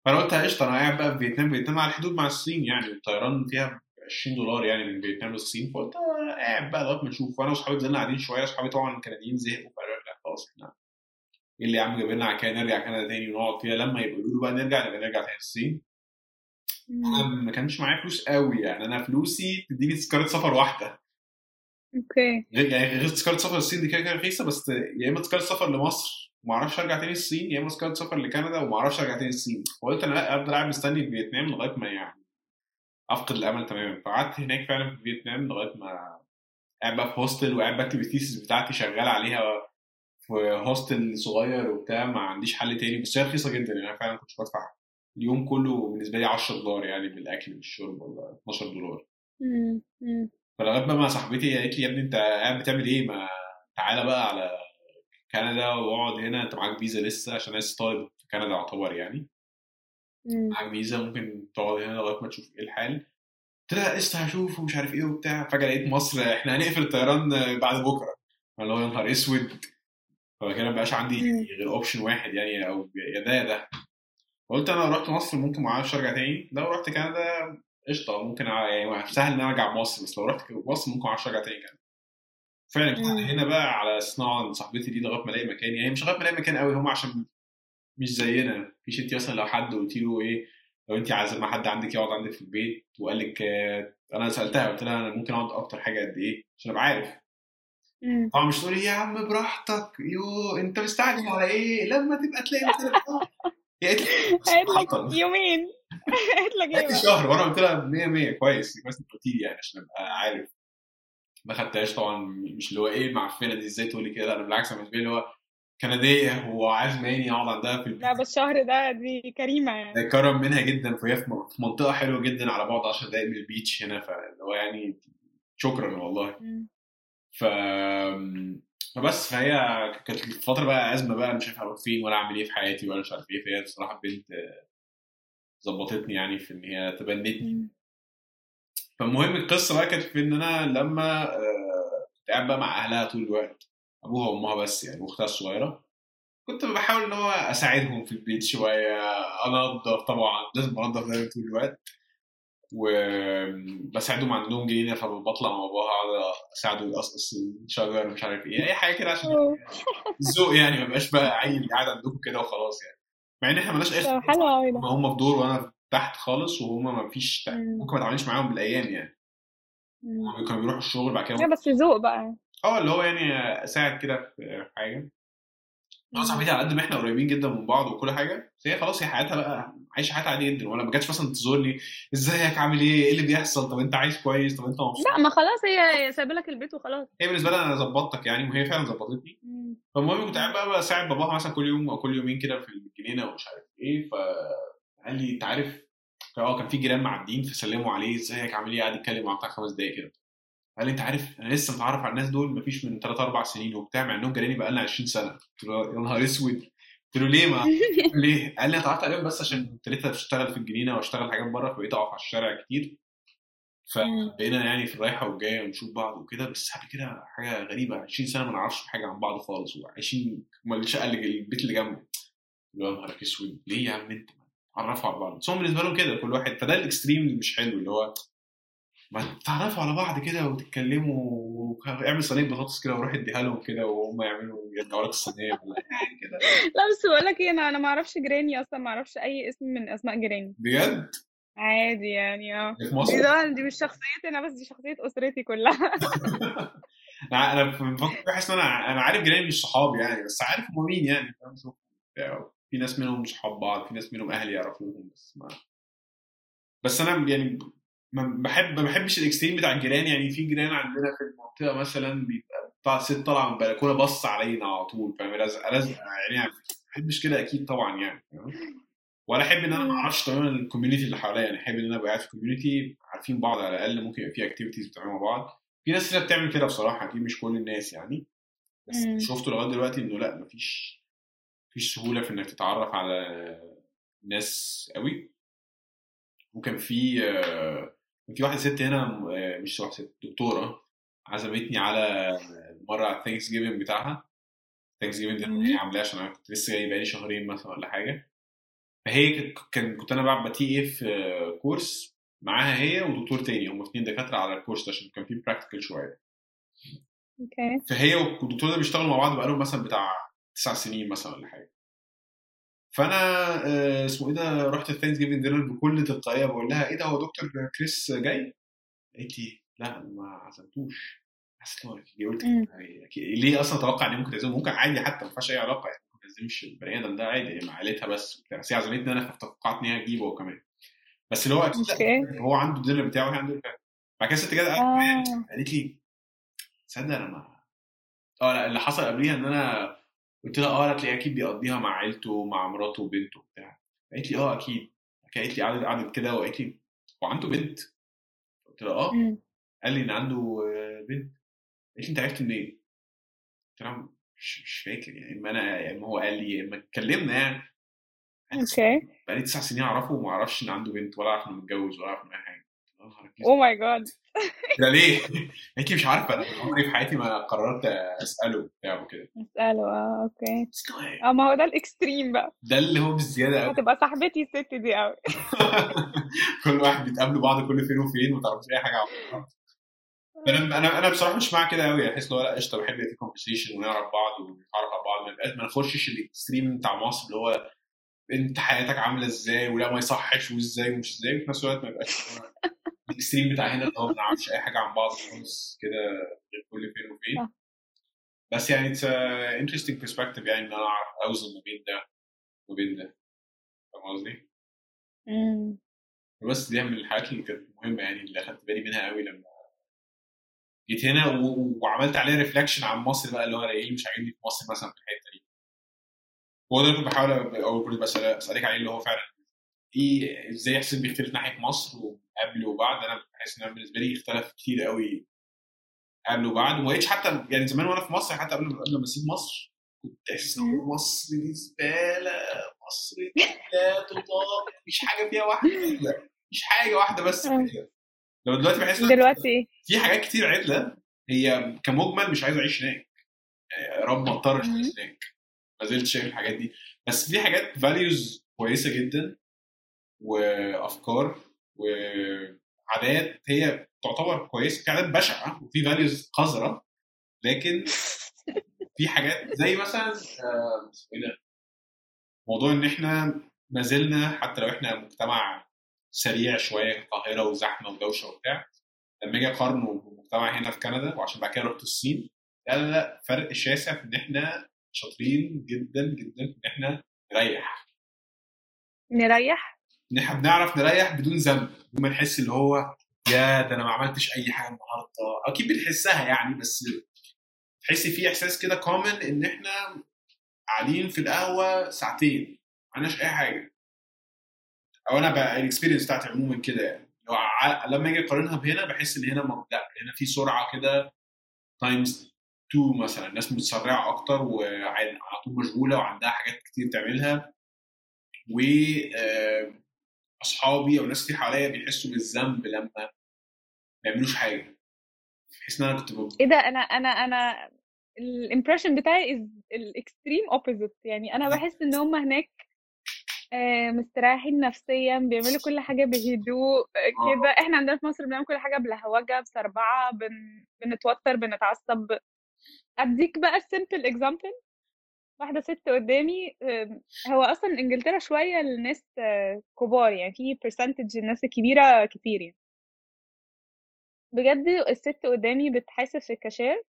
فأنا قلت قشطة أنا قاعد بقى في فيتنام. فيتنام على الحدود مع الصين يعني الطيران فيها 20 دولار يعني من فيتنام للصين فقلت آه، قاعد بقى لغاية ما نشوف. وأنا وأصحابي فضلنا قاعدين شوية أصحابي طبعا الكنديين زهقوا فقالوا لأ خلاص إحنا إيه اللي يا عم جايب لنا على كده نرجع كندا تاني ونقعد فيها. لما يبقوا يقولوا بقى نرجع نبقى نرجع تاني الصين أنا ما كانش معايا فلوس قوي يعني أنا فلوسي تديني تذكرة سفر واحدة. أوكي. يعني غير تذكرة سفر الصين دي كده كده رخيصة بس يا إما تذكرة سفر لمصر وما أعرفش أرجع تاني الصين يا إما تذكرة سفر لكندا وما أعرفش أرجع تاني الصين وقلت أنا لأ أفضل قاعد مستني في فيتنام لغاية ما يعني أفقد الأمل تماما. فقعدت هناك فعلا في فيتنام لغاية ما قاعد بقى في hostel وقاعد بكتب ال thesis بتاعتي شغال عليها في hostel صغير وبتاع ما عنديش حل تاني. بس هي رخيصة جدا يعني أنا فعلا كنت بدفع اليوم كله بالنسبة لي 10 دولار يعني بالأكل بالشرب ولا 12 دولار. فلغاية بقى ما صاحبتي قالت لي يا ابني أنت قاعد بتعمل إيه؟ ما تعالى بقى على كندا واقعد هنا أنت معاك فيزا لسه عشان أنا لسه طالب في كندا يعتبر يعني. فيزا ممكن تقعد هنا لغاية ما تشوف إيه الحال. قلت لها قشطة هشوف ومش عارف إيه وبتاع. فجأة لقيت مصر إحنا هنقفل الطيران بعد بكرة. اللي هو يا نهار أسود. فكده ما بقاش عندي. غير اوبشن واحد يعني أو يا ده يا ده. قلت أنا لو رحت مصر ممكن ما أعرفش أرجع تاني. لو رحت كندا قشطة ممكن يعني سهل إن أنا أرجع مصر بس لو رحت مصر ممكن ما أعرفش أرجع تاني كندا. فعلا كنت. هنا بقى على صناعة صاحبتي دي لغاية ما ألاقي مكان. يعني مش لغاية ما ألاقي مكان قوي هم عشان مش زينا. مفيش انت مثلا لو حد قلت له إيه لو انت عايزه ما حد عندك يقعد عندك في البيت وقال لك آه، أنا سألتها قلت لها أنا ممكن أقعد أكتر حاجة قد إيه؟ عشان أبقى عارف. طبعا مش تقولي يا عم براحتك يو أنت مستعجل على إيه؟ لما تبقى تلاقي قالت لك. يومين. قالت لك إيه شهر وأنا قلت لها 100 100 كويس كويس انت قلت لي يعني عشان أبقى عارف. ما خدتهاش طبعا مش اللي هو إيه المعفنه دي إزاي تقولي كده؟ لا أنا بالعكس أنا بالنسبة لي اللي هو كندا وعازماني اقعد عندها في البيت. لا بس الشهر ده دي كريمة يعني. ده كرم منها جدا فهي في منطقة حلوة جدا على بعد 10 دقايق من البيتش هنا فاللي هو يعني شكرا والله. ف فبس فهي كانت فتره بقى أزمة بقى مش عارف أروح فين ولا أعمل إيه في حياتي ولا مش عارف إيه فهي بصراحة بنت ظبطتني يعني في إن هي تبنتني. فالمهم القصة بقى كانت في إن أنا لما آه، كنت قاعد بقى مع أهلها طول الوقت. أبوها وأمها بس يعني وأختها الصغيرة كنت بحاول إن هو أساعدهم في البيت شوية أنضف طبعا لازم أنضف دايما طول الوقت وبساعدهم عندهم جنينة فبطلع مع باباها أقعد أساعده يقصقص الشجر مش عارف إيه أي حاجة كده عشان أوه. الذوق يعني ما بقاش بقى عيل قاعد عندكم كده وخلاص يعني مع إن إحنا مالناش أي. حلو قوي ده ما هم في دور وأنا تحت خالص وهم ما فيش مم. ممكن ما اتعاملش معاهم بالأيام يعني. هم كانوا بيروحوا الشغل بعد كده لا بس ذوق بقى آه اللي هو يعني اساعد كده في حاجة. أنا صاحبتي على قد ما إحنا قريبين جدا من بعض وكل حاجة بس هي خلاص هي حياتها بقى عايشة حياتها عادي جدا ولا ما جاتش مثلا تزورني إزيك عامل إيه؟ إيه اللي بيحصل؟ طب أنت عايش كويس؟ طب أنت مبسوط؟ لا ما خلاص هي سايبة لك البيت وخلاص. هي بالنسبة لها أنا ظبطتك يعني وهي فعلا ظبطتني. فالمهم كنت قاعد بقى بساعد باباها مثلا كل يوم أو كل يومين كده في الجنينة ومش عارف إيه فقال لي أنت عارف آه كان في جيران معديين فسلموا عليه إزيك عامل إيه؟ قاعد يتكلم معاه بتاع خمس دقايق كده. قال لي أنت عارف أنا لسه متعرف على الناس دول مفيش من 3 4 سنين وبتاع مع إنهم جيراني بقالنا 20 سنة. قلت له يا نهار أسود. قلت له ليه ما ليه؟ قال لي اتعرفت عليهم بس عشان ابتديت اشتغل في الجنينة وأشتغل حاجات بره فبقيت أقف على الشارع كتير. فبقينا يعني في الرايحة والجاية ونشوف بعض وكده بس قبل كده حاجة غريبة 20 سنة ما نعرفش حاجة عن بعض خالص وعايشين امال الشقة اللي البيت اللي جنبه. هو نهارك أسود ليه يا عم أنت تعرفوا على بعض؟ بس هم بالنسبة لهم كده كل واحد فده الإكستريم اللي مش حلو اللي هو ما تتعرفوا على بعض كده وتتكلموا واعمل صينية بطاطس كده وروح اديها لهم كده وهم يعملوا يرجعوا لك الصينية ولا حاجة كده. لا بس بقول لك إيه أنا أنا ما أعرفش جيراني أصلا ما أعرفش اي اسم من اسماء جيراني. بجد؟ عادي يعني آه. في دي مصر طبعا دي مش شخصيتي أنا بس دي شخصية أسرتي كلها. أنا أنا بفكر بحس إن أنا أنا عارف جيراني مش صحابي يعني بس عارف هم مين يعني فاهم؟ في ناس منهم صحاب بعض في ناس منهم أهلي يعرفوهم بس ما. بس أنا يعني ما بحب ما بحبش الإكستريم بتاع الجيران. يعني في جيران عندنا في المنطقة مثلا بيبقى بتاع ست طالعة من البلكونة بص علينا على طول فاهم؟ لازقه لازقه يعني ما بحبش كده أكيد طبعا يعني؟ ولا أحب إن أنا ما أعرفش تماما ال community اللي حواليا. يعني أحب إن أنا أبقى قاعد في community عارفين بعض على الأقل ممكن يبقى في activities بتعملوا مع بعض. في ناس كده بتعمل كده بصراحة أكيد مش كل الناس يعني. بس. شفته لغاية دلوقتي إنه لأ مفيش مفيش سهولة في إنك تتعرف على ناس قوي. وكان في آه، في واحدة ست هنا آه، مش واحدة ست دكتورة عزمتني على مرة على ال Thanksgiving بتاعها Thanksgiving. هي عاملاه عشان أنا كنت لسه جاي بقالي شهرين مثلا ولا حاجة. فهي كان كنت أنا بعمل TA في course معاها هي ودكتور تاني هم اثنين دكاترة على ال course ده عشان كان فيه practical شوية. أوكي. فهي والدكتور ده بيشتغلوا مع بعض بقالهم مثلا بتاع تسع سنين مثلا ولا حاجة. فأنا آه، اسمه إيه ده رحت ال Thanksgiving dinner بكل تلقائية بقول لها إيه ده هو دكتور كريس جاي؟ قالت لي لا ما عزمتوش حسيت إن هو أكيد قلت. أكيد- ليه أصلا أتوقع إن ممكن تعزمه ممكن عادي حتى ما فيهاش أي علاقة يعني ما تعزمش البني آدم ده عادي مع عيلتها بس وبتاع. بس هي عزمتني أنا فتوقعت إن هي هتجيبه هو كمان بس اللي هو أكيد هو عنده الدينر بتاعه وهي عنده البتاع. بعد كده الست جت آه قالت لي تصدق أنا ما آه لا اللي حصل قبليها إن أنا قلت لها آه هتلاقيه أكيد بيقضيها مع عيلته ومع مراته وبنته. وبتاع قالت لي آه أكيد. قالت لي قعدت قعدت كده وقالت لي هو عنده بنت؟ قلت لها آه. قال لي إن عنده آه، بنت. قالت لي أنت عرفت منين؟ قلت لها مش مش فاكر يعني إما أنا يا إما هو قال لي يا إما اتكلمنا يعني. أوكي. بقالي تسع سنين أعرفه وما أعرفش إن عنده بنت ولا أعرف إنه متجوز ولا أعرف إنه أي حاجة. قلت لها نهار أسود. oh my god ده ليه؟ لي مش عارفة أنا عمري في حياتي ما قررت أسأله وبتاع وكده أسأله آه أوكي. آه ما هو ده ال extreme بقى. ده اللي هو بالزيادة قوي هتبقى صاحبتي الست دي قوي كل واحد بيتقابلوا بعض كل فين وفين وما تعرفوش أي حاجة عن بعض. أنا أنا أنا بصراحة مش مع كده قوي أحس هو لأ قشطة بحب يبقى في conversation ونعرف بعض ونتعرف على بعض. ما نخشش ال extreme بتاع مصر اللي هو أنت حياتك عاملة إزاي ولأ ما يصحش وإزاي ومش إزاي. وفي نفس الوقت ما يبقاش ال extreme بتاع هنا اللي هو ما نعرفش أي حاجة عن بعض خالص كده غير كل فين وفين صح. بس يعني it's interesting perspective يعني إن أنا أعرف أوزن ما بين ده وبين ده فاهم قصدي؟ بس دي من الحاجات اللي كانت مهمة يعني اللي أخدت بالي منها قوي لما جيت هنا و... وعملت عليها reflection عن مصر بقى اللي هو إيه اللي مش عاجبني في مصر مثلا في الحتة دي هو ده اللي كنت بحاول كنت أسألك عليه اللي هو فعلا إيه إزاي احسن بيختلف ناحية مصر وقبل وبعد؟ أنا بحس ان أنا بالنسبة لي اختلف كتير قوي قبل وبعد وما بقتش حتى يعني زمان وأنا في مصر حتى قبل قبل ما أسيب مصر كنت أحس إن مصر دي زبالة مصر دي لا تطاق مفيش حاجة فيها واحدة مفيش حاجة واحدة بس آه. لو دلوقتي بحس دلوقتي إيه؟ في حاجات كتير عدلة هي كمجمل مش عايز أعيش هناك. آه، رب ما اضطرش هناك. ما زلت شايف الحاجات دي. بس في حاجات فاليوز كويسة جدا. وأفكار وعادات هي تعتبر كويسة في عادات بشعة وفي فاليوز قذرة لكن في حاجات زي مثلا آه، ده؟ موضوع إن إحنا ما زلنا حتى لو إحنا مجتمع سريع شوية القاهرة وزحمة ودوشة وبتاع لما أجي اقارنه بالمجتمع هنا في كندا وعشان بعد كده رحت الصين لا لا لا فرق شاسع في إن إحنا شاطرين جدا جدا في إن إحنا نريح. نريح؟ ان إحنا بنعرف نريح بدون ذنب بدون ما نحس اللي هو يا ده أنا ما عملتش أي حاجة النهارده. أكيد بنحسها يعني بس تحسي في إحساس كده common إن إحنا قاعدين في القهوة ساعتين ما عملناش أي حاجة. أو أنا بقى ال experience بتاعتي عموما كده يعني. لما أجي أقارنها بهنا بحس إن هنا لا هنا في سرعة كده times 2 مثلا. الناس متسرعة أكتر وعلى طول مشغولة وعندها حاجات كتير تعملها. و آه، أصحابي أو ناس كتير حواليا بيحسوا بالذنب لما ما يعملوش حاجة. بحس إن أنا كنت ب- إيه ده؟ أنا أنا أنا ال impression بتاعي is ال extreme opposite يعني أنا بحس إن هم هناك آه، مستريحين نفسيا بيعملوا كل حاجة بهدوء آه، كده. إحنا عندنا في مصر بنعمل كل حاجة بلهوجة بسربعة بن... بنتوتر بنتعصب. أديك بقى ال simple example واحدة ست قدامي هو أصلا إنجلترا شوية الناس آه، كبار يعني في percentage الناس الكبيره كتير يعني. بجد الست قدامي بتحاسب في الكاشير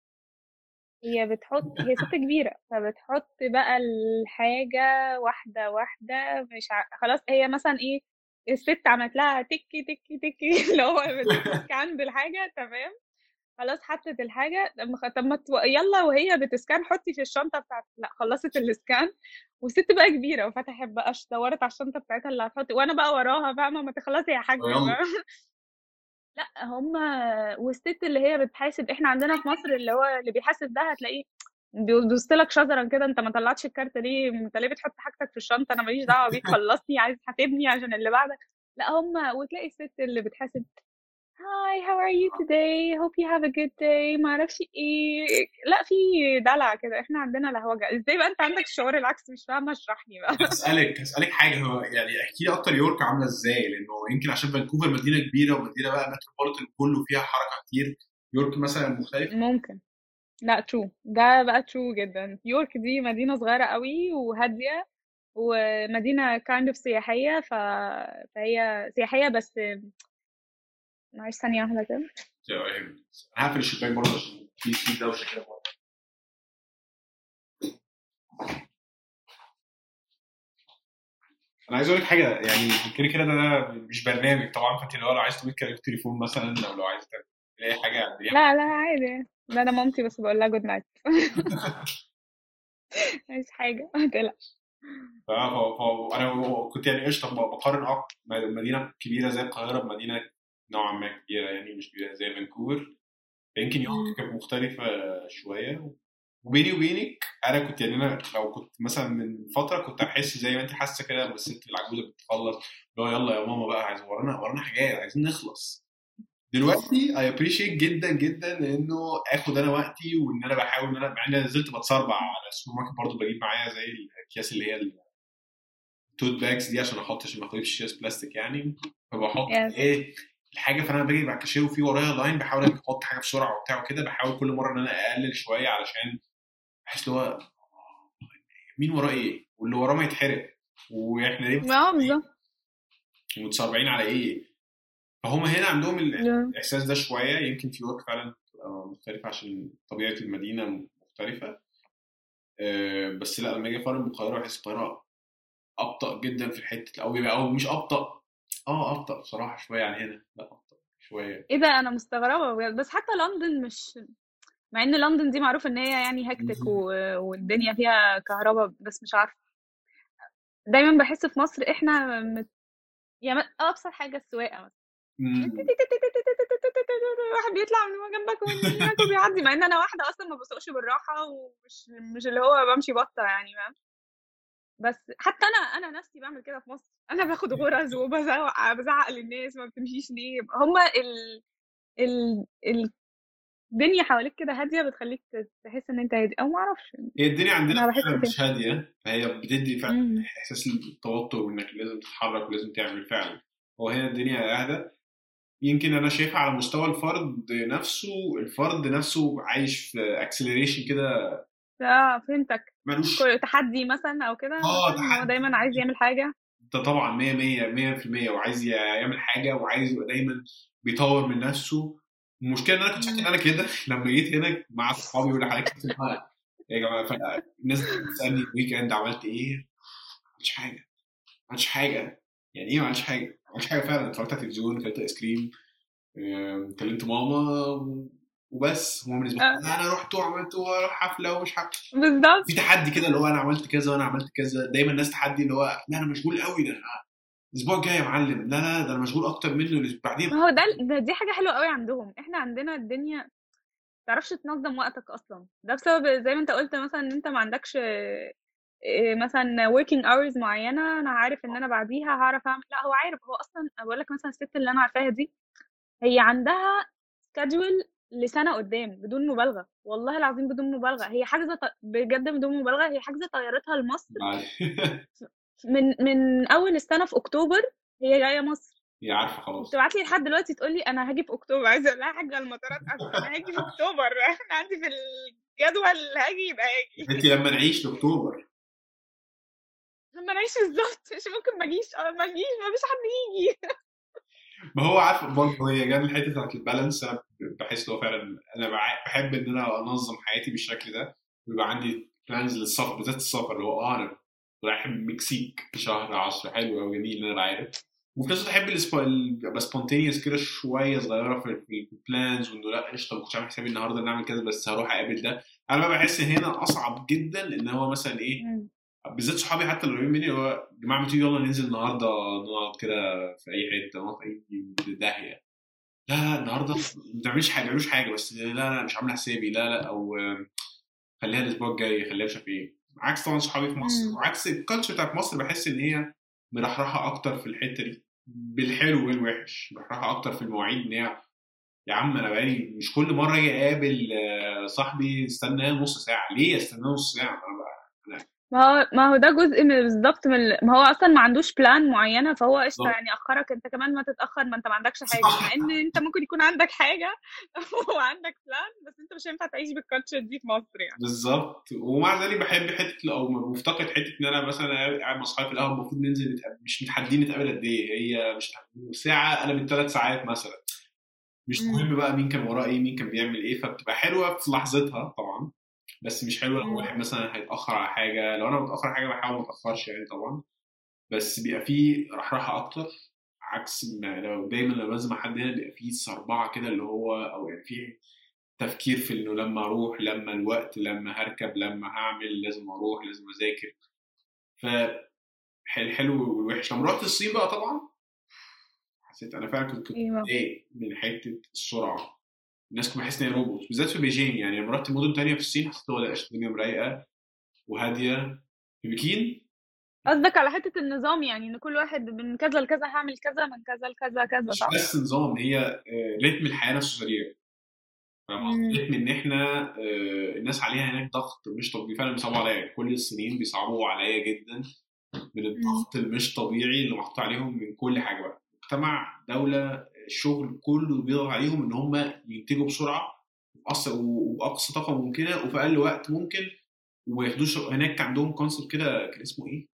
هي بتحط هي ست كبيرة فبتحط بقى الحاجة واحدة واحدة مش ع... خلاص هي مثلا إيه الست عملت لها تكي تكي تكي اللي هو بت scan بالحاجة تمام؟ خلاص حطت الحاجة طب ما-. يلا وهي بتسكان حطي في الشنطة بتاعت لا خلصت الاسكان والست بقى كبيرة وفتحت بقى دورت على الشنطة بتاعتها اللي هتحط وأنا بقى وراها فاهمة ما تخلصي يا. فاهمة؟ لا هم والست اللي هي بتحاسب إحنا عندنا في مصر اللي هو اللي بيحاسب ده هتلاقيه بيبص لك شجرا كده انت ما طلعتش الكارت ليه انت ليه بتحط حاجتك في الشنطة أنا ماليش دعوة بيك خلصني عايز تحاسبني عشان اللي بعدك لا هم وتلاقي الست اللي بتحاسب hi how are you today? Hope you have a good day. ما أعرفش إيه. لأ في دلع كده. إحنا عندنا لهوجه إزاي بقى أنت عندك الشعور العكس؟ مش فاهمة اشرح لي بقى هسألك هسألك حاجة. هو يعني احكي لي أكتر يورك عاملة إزاي؟ لأنه يمكن عشان فانكوفر مدينة كبيرة ومدينة بقى metropolitan كله فيها حركة كتير. يورك مثلا مختلف؟ ممكن. لأ true ده بقى true جدا. يورك دي مدينة صغيرة قوي وهادية ومدينة kind of سياحية ف... فهي سياحية بس معلش ثانية واحدة كده. هقفل الشباك برضه عشان في في دوشة كده برضه. أنا عايز أقول لك حاجة يعني كده كده ده مش برنامج طبعا فأنت لو عايز تقول كلام تليفون مثلا أو لو عايز تعمل أي حاجة يعني لا لا عادي. لا أنا مامتي بس بقول لها good night مش حاجة؟ ما تقلقش. أنا كنت يعني قشطة بقارن أك- مدينة كبيرة زي القاهرة بمدينة نوعا ما كبيرة يعني مش كبيرة زي فانكوفر. يمكن يورك كانت مختلفة شوية. وبيني وبينك أنا كنت يعني أنا لو كنت مثلا من فترة كنت احس زي ما أنت حاسة كده لما الست العجوزة بتخلص اللي هو يلا يا ماما بقى عايز ورانا ورانا حاجات عايزين نخلص. دلوقتي I appreciate جدا جدا إنه آخد أنا وقتي وإن أنا بحاول إن أنا مع اني نزلت بتسربع على السوبر ماركت برضه بجيب معايا زي الأكياس اللي هي ال tote bags دي عشان أحط عشان ما اخدش اكياس بلاستيك يعني. فبحط Yes. إيه الحاجة فأنا باجي بعد الكاشير وفي ورايا line بحاول أحط حاجة بسرعة وبتاع وكده بحاول كل مرة إن أنا أقلل شوية علشان احس اللي هو مين وراه إيه؟ واللي وراه ما يتحرق. وإحنا ليه بالظبط. متسربعين على إيه؟ فهم هنا عندهم. الإحساس ده شوية يمكن في يورك فعلا مختلفة عشان طبيعة المدينة مختلفة. آه، بس لأ لما أجي اقارن بالقاهرة بحس القاهرة أبطأ جدا في الحتة أو أو مش أبطأ آه أبطأ بصراحة شوية عن هنا لأ أبطأ شوية. إيه ده؟ أنا مستغربة بجد. بس حتى لندن مش مع إن لندن دي معروف إن هي يعني هكتك. و... والدنيا فيها كهرباء بس مش عارفة دايما بحس في مصر إحنا مت... يعني أبسط مثلا. مم. واحد بيطلع من جنبك وبيعدي مع إن أنا واحدة أصلا ما بسوقش بالراحة ومش مش اللي هو بمشي بطة يعني فاهم؟ بس حتى أنا أنا نفسي بعمل كده في مصر. أنا باخد غرز وبزعق بزعق للناس ما بتمشيش ليه؟ هما ال ال ال الدنيا حواليك كده هادية بتخليك تحس إن أنت هادي أو ما أعرفش. هي الدنيا عندنا. مش هادية فهي بتدي فعلا مم. إحساس التوتر وإنك لازم تتحرك ولازم تعمل فعلا. هو هنا الدنيا أهدى. يمكن أنا شايفها على مستوى الفرد نفسه الفرد نفسه عايش في اكسلريشن كده آه فهمتك. ملوش تحدي مثلا أو كده؟ مثلاً، هو. دايما عايز يعمل حاجة؟ ده طبعا 100 100 100% وعايز يعمل حاجة وعايز يبقى دايما بيطور من نفسه. المشكلة إن أنا كنت فاكر إن أنا كده لما جيت هنا مع صحابي ولا كتير بقى، يا جماعة الناس بتسألني ال weekend عملت إيه؟ ما عملتش حاجة. ما عملتش حاجة. يعني إيه ما عملتش حاجة؟ ما عملتش حاجة فعلا. اتفرجت على التلفزيون اكلت آيس كريم كلمت ماما وبس هو بالنسبة لي أنا رحت وعملت وأروح حفلة ومش حفله بالظبط في تحدي كده اللي هو أنا عملت كذا وأنا عملت كذا دايما الناس تحدي اللي هو لا أنا مشغول قوي ده الأسبوع الجاي يا معلم لا لا ده أنا مشغول أكتر منه اللي بعدين ما هو ده, ده دي حاجة حلوة قوي عندهم. إحنا عندنا الدنيا تعرفش تنظم وقتك أصلا. ده بسبب زي ما أنت قلت مثلا إن أنت ما عندكش إيه مثلا working hours معينة أنا عارف إن أنا بعديها هعرف أعمل لا هو عارف هو أصلا بقول لك مثلا الست اللي أنا عارفاها دي هي عندها schedule لسنة قدام بدون مبالغة. والله العظيم بدون مبالغة. هي حاجزة ط- بجد بدون مبالغة. هي حاجزة طيارتها لمصر. من من أول السنة في أكتوبر هي جاية مصر. هي عارفة خلاص. بتبعت لي لحد دلوقتي تقول لي أنا هاجي في أكتوبر. عايزة أقول لها حاجة المطارات أنا هاجي في أكتوبر. إحنا عندي في الجدول هاجي يبقى هاجي. انت لما نعيش لاكتوبر لما نعيش بالظبط. مش ممكن ما اجيش آه ما اجيش ما فيش حد يجي. ما هو عارف برضه هي جاية الحته بتاعت ال balance. أنا بحس لو فعلا أنا بحب إن أنا أنظم حياتي بالشكل ده. ويبقى عندي plans للسفر بالذات السفر اللي هو آه أنا رايح المكسيك في شهر 10 حلو قوي جميل ان أنا عارف وفي نفس الوقت أحب ابقى spontaneous كده شوية صغيرة في ال plans وإنه لأ قشطة ما كنتش عامل حسابي النهارده نعمل كذا بس هروح أقابل ده. أنا بحس هنا أصعب جدا إن هو مثلا إيه؟ بالذات صحابي حتى اللي قريبين مني هو يا جماعة ما تيجي يلا ننزل النهارده نقعد كده في أي حتة نقعد في أي داهية. لا لا النهارده ما تعملش حاجة ما تعملوش حاجة بس لا لا مش عامل حسابي لا لا أو خليها الأسبوع الجاي خليها مش عارف إيه. عكس طبعا صحابي في مصر. وعكس ال culture بتاعت مصر بحس إن هي مرحرحه أكتر في الحتة دي بالحلو والوحش. مرحرحه أكتر في المواعيد إن هي يا عم أنا بقالي مش كل مرة أجي أقابل آه، صاحبي استناه نص ساعة. ليه استناه نص ساعة؟ أنا بقى ما هو ما هو ده جزء من بالظبط من ال- ما هو أصلا ما عندوش plan معينة فهو قشطة. يعني أخرك أنت كمان ما تتأخر ما أنت ما عندكش حاجة. مع إن أنت ممكن يكون عندك حاجة وعندك plan بس أنت مش هينفع تعيش بال culture دي في مصر يعني. بالظبط. ومع ذلك بحب حتة أو مفتقد حتة إن أنا مثلا قاعد مع أصحابي في القهوة المفروض ننزل نتقابل. مش متحدين نتقابل قد إيه هي مش ساعة أنا من ثلاث ساعات مثلا. مش. مهم بقى مين كان وراه إيه مين كان بيعمل إيه فبتبقى حلوة في لحظتها طبعا. بس مش حلوة لو. واحد مثلا هيتأخر على حاجة. لو أنا متأخر على حاجة بحاول ما أتأخرش يعني طبعا. بس بيبقى فيه رحرحه أكتر عكس ما لو دايما بنزل مع حد هنا بيبقى فيه صربعه كده اللي هو أو يعني فيه تفكير في إنه لما أروح لما الوقت لما هركب لما هعمل لازم أروح لازم أذاكر. ف الحلو والوحش. لما رحت الصين بقى طبعا؟ حسيت أنا فعلا كنت أيوه. متضايق من حتة السرعة. الناس كانت بحس إن هي روبوت بالذات في بيجين يعني. لما رحت مدن تانية في الصين حسيت هو لا الدنيا مرايقة وهادية. في بكين؟ قصدك على حتة النظام يعني إن كل واحد من كذا لكذا هعمل كذا من كذا لكذا كذا مش بس نظام هي آه، رتم الحياة نفسه سريع. فاهم. قصدي؟ رتم إن إحنا آه، الناس عليها هناك ضغط مش طبيعي. فعلا بيصعبوا عليا. كل الصينيين بيصعبوا عليا جدا من الضغط المش طبيعي اللي محطوط عليهم من كل حاجة بقى. مجتمع دولة الشغل كله بيضغط عليهم إن هم ينتجوا بسرعة بأقصى وبأقصى طاقة ممكنة وفي أقل وقت ممكن وما ياخدوش هناك عندهم كونسبت كده كان اسمه إيه؟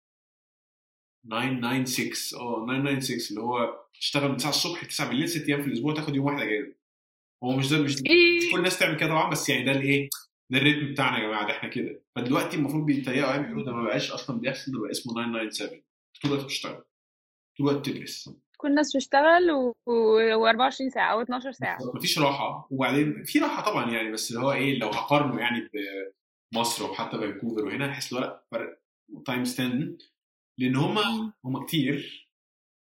996 آه 996 اللي هو تشتغل من 9 الصبح ل 9 بالليل 6 أيام في الأسبوع تاخد يوم واحد اجازه هو مش ده مش إيه؟ كل الناس تعمل كده طبعا بس يعني ده الإيه؟ ده الريتم بتاعنا يا جماعة ده إحنا كده. فدلوقتي المفروض بيتريقوا علينا بيقولوا ده ما بقاش أصلا بيحصل ده بقى اسمه 997 طول الوقت بتشتغل. طول الوقت تدرس كل الناس بتشتغل و... و... 24 ساعة أو 12 ساعة. مفيش راحة. وبعدين في راحة طبعا يعني بس اللي هو إيه لو هقارنه يعني بمصر وحتى فانكوفر وهنا احس لا لأ فرق times 10 لأن هم مم. هم كتير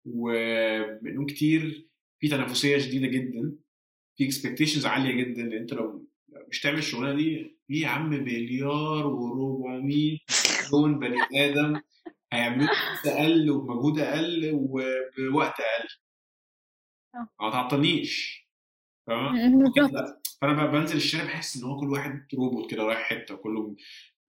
ومنهم كتير في تنافسية شديدة جدا. في expectations عالية جدا. لأن أنت لو لو مش تعمل الشغلانة دي في يا عم مليار و400 مليون بني آدم. هيعملوه بوقت أقل وبمجهود أقل وبوقت أقل. آه. ما تعطلنيش. كده. فأنا بنزل الشارع بحس إن هو كل واحد روبوت كده رايح حتة كله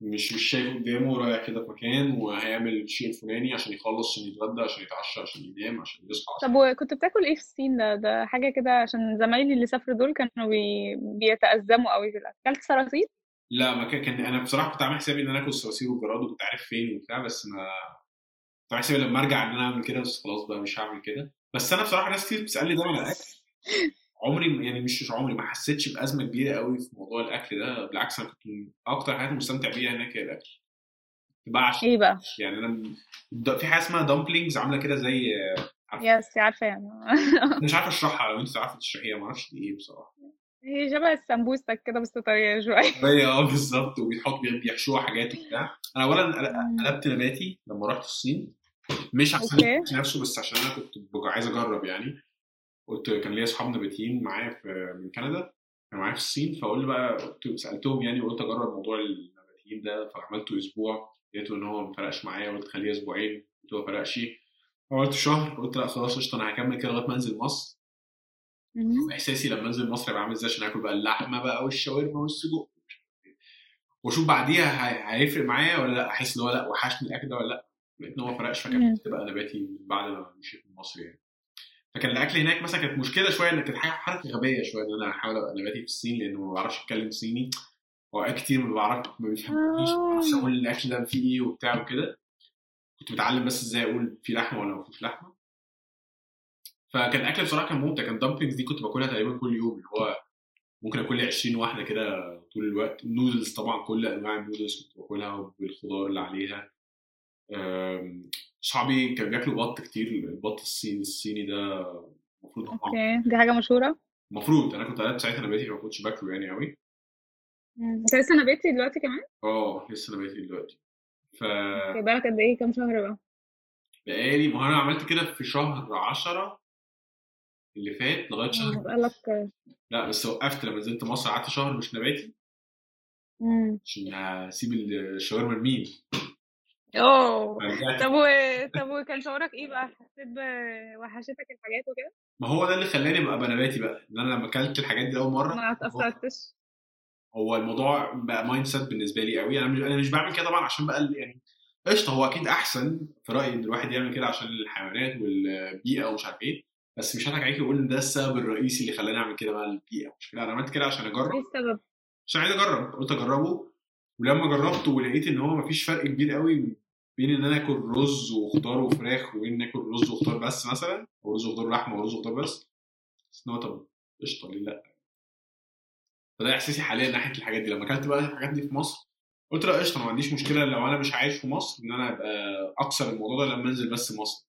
مش مش شايف قدامه رايح كده في مكان وهيعمل الشيء الفلاني عشان يخلص عشان يتغدى عشان يتعشى عشان ينام عشان يصحى طب وكنت بتاكل إيه في الصين؟ ده ده حاجة كده عشان زمايلي اللي سافروا دول كانوا بي... بيتأزموا قوي في الأكل. أكلت صراصير لا ما كان كان أنا بصراحة كنت عامل حسابي إن أنا آكل صراصير وجراد وكنت عارف فين وبتاع بس ما كنت عامل حسابي لما أرجع إن أنا أعمل كده بس خلاص بقى مش هعمل كده. بس أنا بصراحة ناس كتير بتسألني ده على الأكل. عمري يعني مش مش عمري ما حسيتش بأزمة كبيرة قوي في موضوع الأكل ده. بالعكس أنا كنت أكتر حاجات مستمتع بيها هناك هي الأكل. بعشق. إيه بقى؟ يعني أنا في حاجة اسمها dumplings عاملة كده زي عارفة؟ yes عارفة يعني. مش عارف أشرحها لو أنت عارفة تشرحيها ما أعرفش دي إيه بصراحة. هي شبه السمبوسة كده بس طرية شوية. هي آه بالظبط. وبيحط بيحشوها حاجات وبتاع. أنا اولا قل- قلبت نباتي لما رحت الصين. مش عشان الأكل نفسه بس عشان أنا كنت عايز أجرب يعني. قلت كان ليا أصحاب نباتيين معايا في من كندا كانوا معايا في الصين. فقلت بقى قلت سألتهم يعني وقلت أجرب موضوع النباتيين ده. فعملته أسبوع. لقيته إن هو ما فرقش معايا. قلت خليه أسبوعين. قلت ما فرقش. عملت شهر. قلت لا خلاص قشطة أنا هكمل كده لغاية ما أنزل مصر. إحساسي لما أنزل مصر هيبقى عامل إزاي؟ عشان آكل بقى اللحمة بقى والشاورما والسجق. وأشوف بعديها هي- هيفرق معايا ولا لأ؟ أحس إن هو لأ وحشني الأكل ده ولا لأ؟ لقيت إن هو ما فرقش مم. فكملت بقى نباتي بعد ما مشيت من مصر يعني. فكان الأكل هناك مثلا كانت مشكلة شوية إن كانت حاجة حركة غبية شوية إن أنا أحاول أبقى نباتي في الصين لأنه ما بعرفش أتكلم صيني. واوقات كتير ما بعرف ما بيفهمنيش ما بعرفش آه. أقول الأكل ده فيه إيه وبتاع وكده. كنت بتعلم بس إزاي أقول في لحمة ولا ما فيش لحمة. فكان الاكل بصراحة كان ممتع. كان dumplings دي كنت باكلها تقريبا كل يوم اللي هو ممكن أكل لي 20 واحدة كده طول الوقت. النودلز طبعا كل أنواع النودلز كنت باكلها بالخضار اللي عليها. صحابي كانوا بياكلوا بط كتير. البط الصيني الصيني ده المفروض okay. دي حاجة مشهورة؟ المفروض أنا كنت قاعد ساعتها نباتي ما كنتش باكله يعني قوي. انت لسه نباتي دلوقتي كمان؟ آه لسه نباتي دلوقتي. ف بالك قد إيه؟ كام شهر بقى؟ بقالي ما أنا عملت كده في شهر 10 اللي فات لغاية شهر بقالك لا بس وقفت لما نزلت مصر قعدت شهر مش نباتي. عشان هسيب الشاورما لمين اوه طب و... طب وكان شعورك إيه بقى؟ حسيت بوحشتك الحاجات وكده؟ ما هو ده اللي خلاني أبقى نباتي بقى إن أنا لما أكلت الحاجات دي اول مرة ما هو اتأثرتش. هو الموضوع بقى mindset بالنسبة لي قوي. أنا مش أنا مش بعمل كده طبعا عشان بقى يعني قشطة هو أكيد أحسن في رأيي إن الواحد يعمل كده عشان الحيوانات والبيئة ومش عارف إيه. بس مش هضحك عليك واقول ان ده السبب الرئيسي اللي خلاني أعمل كده بقى البيئه مش كده؟ أنا عملت كده عشان إيه اجرب السبب؟ عشان عايز أجرب. قلت أجربه. ولما جربته ولقيت إن هو مفيش فرق كبير قوي بين إن أنا آكل رز وخضار وفراخ وبين ان آكل رز وخضار بس مثلا أو رز وخضار ولحمة ورز وخضار بس. بس إن هو طب قشطة ليه لأ؟ فده إحساسي حاليا ناحية الحاجات دي. لما أكلت بقى الحاجات دي في مصر قلت لأ قشطة ما عنديش مشكلة لو أنا مش عايش في مصر إن أنا أبقى أكسر الموضوع ده لما أنزل بس مصر؟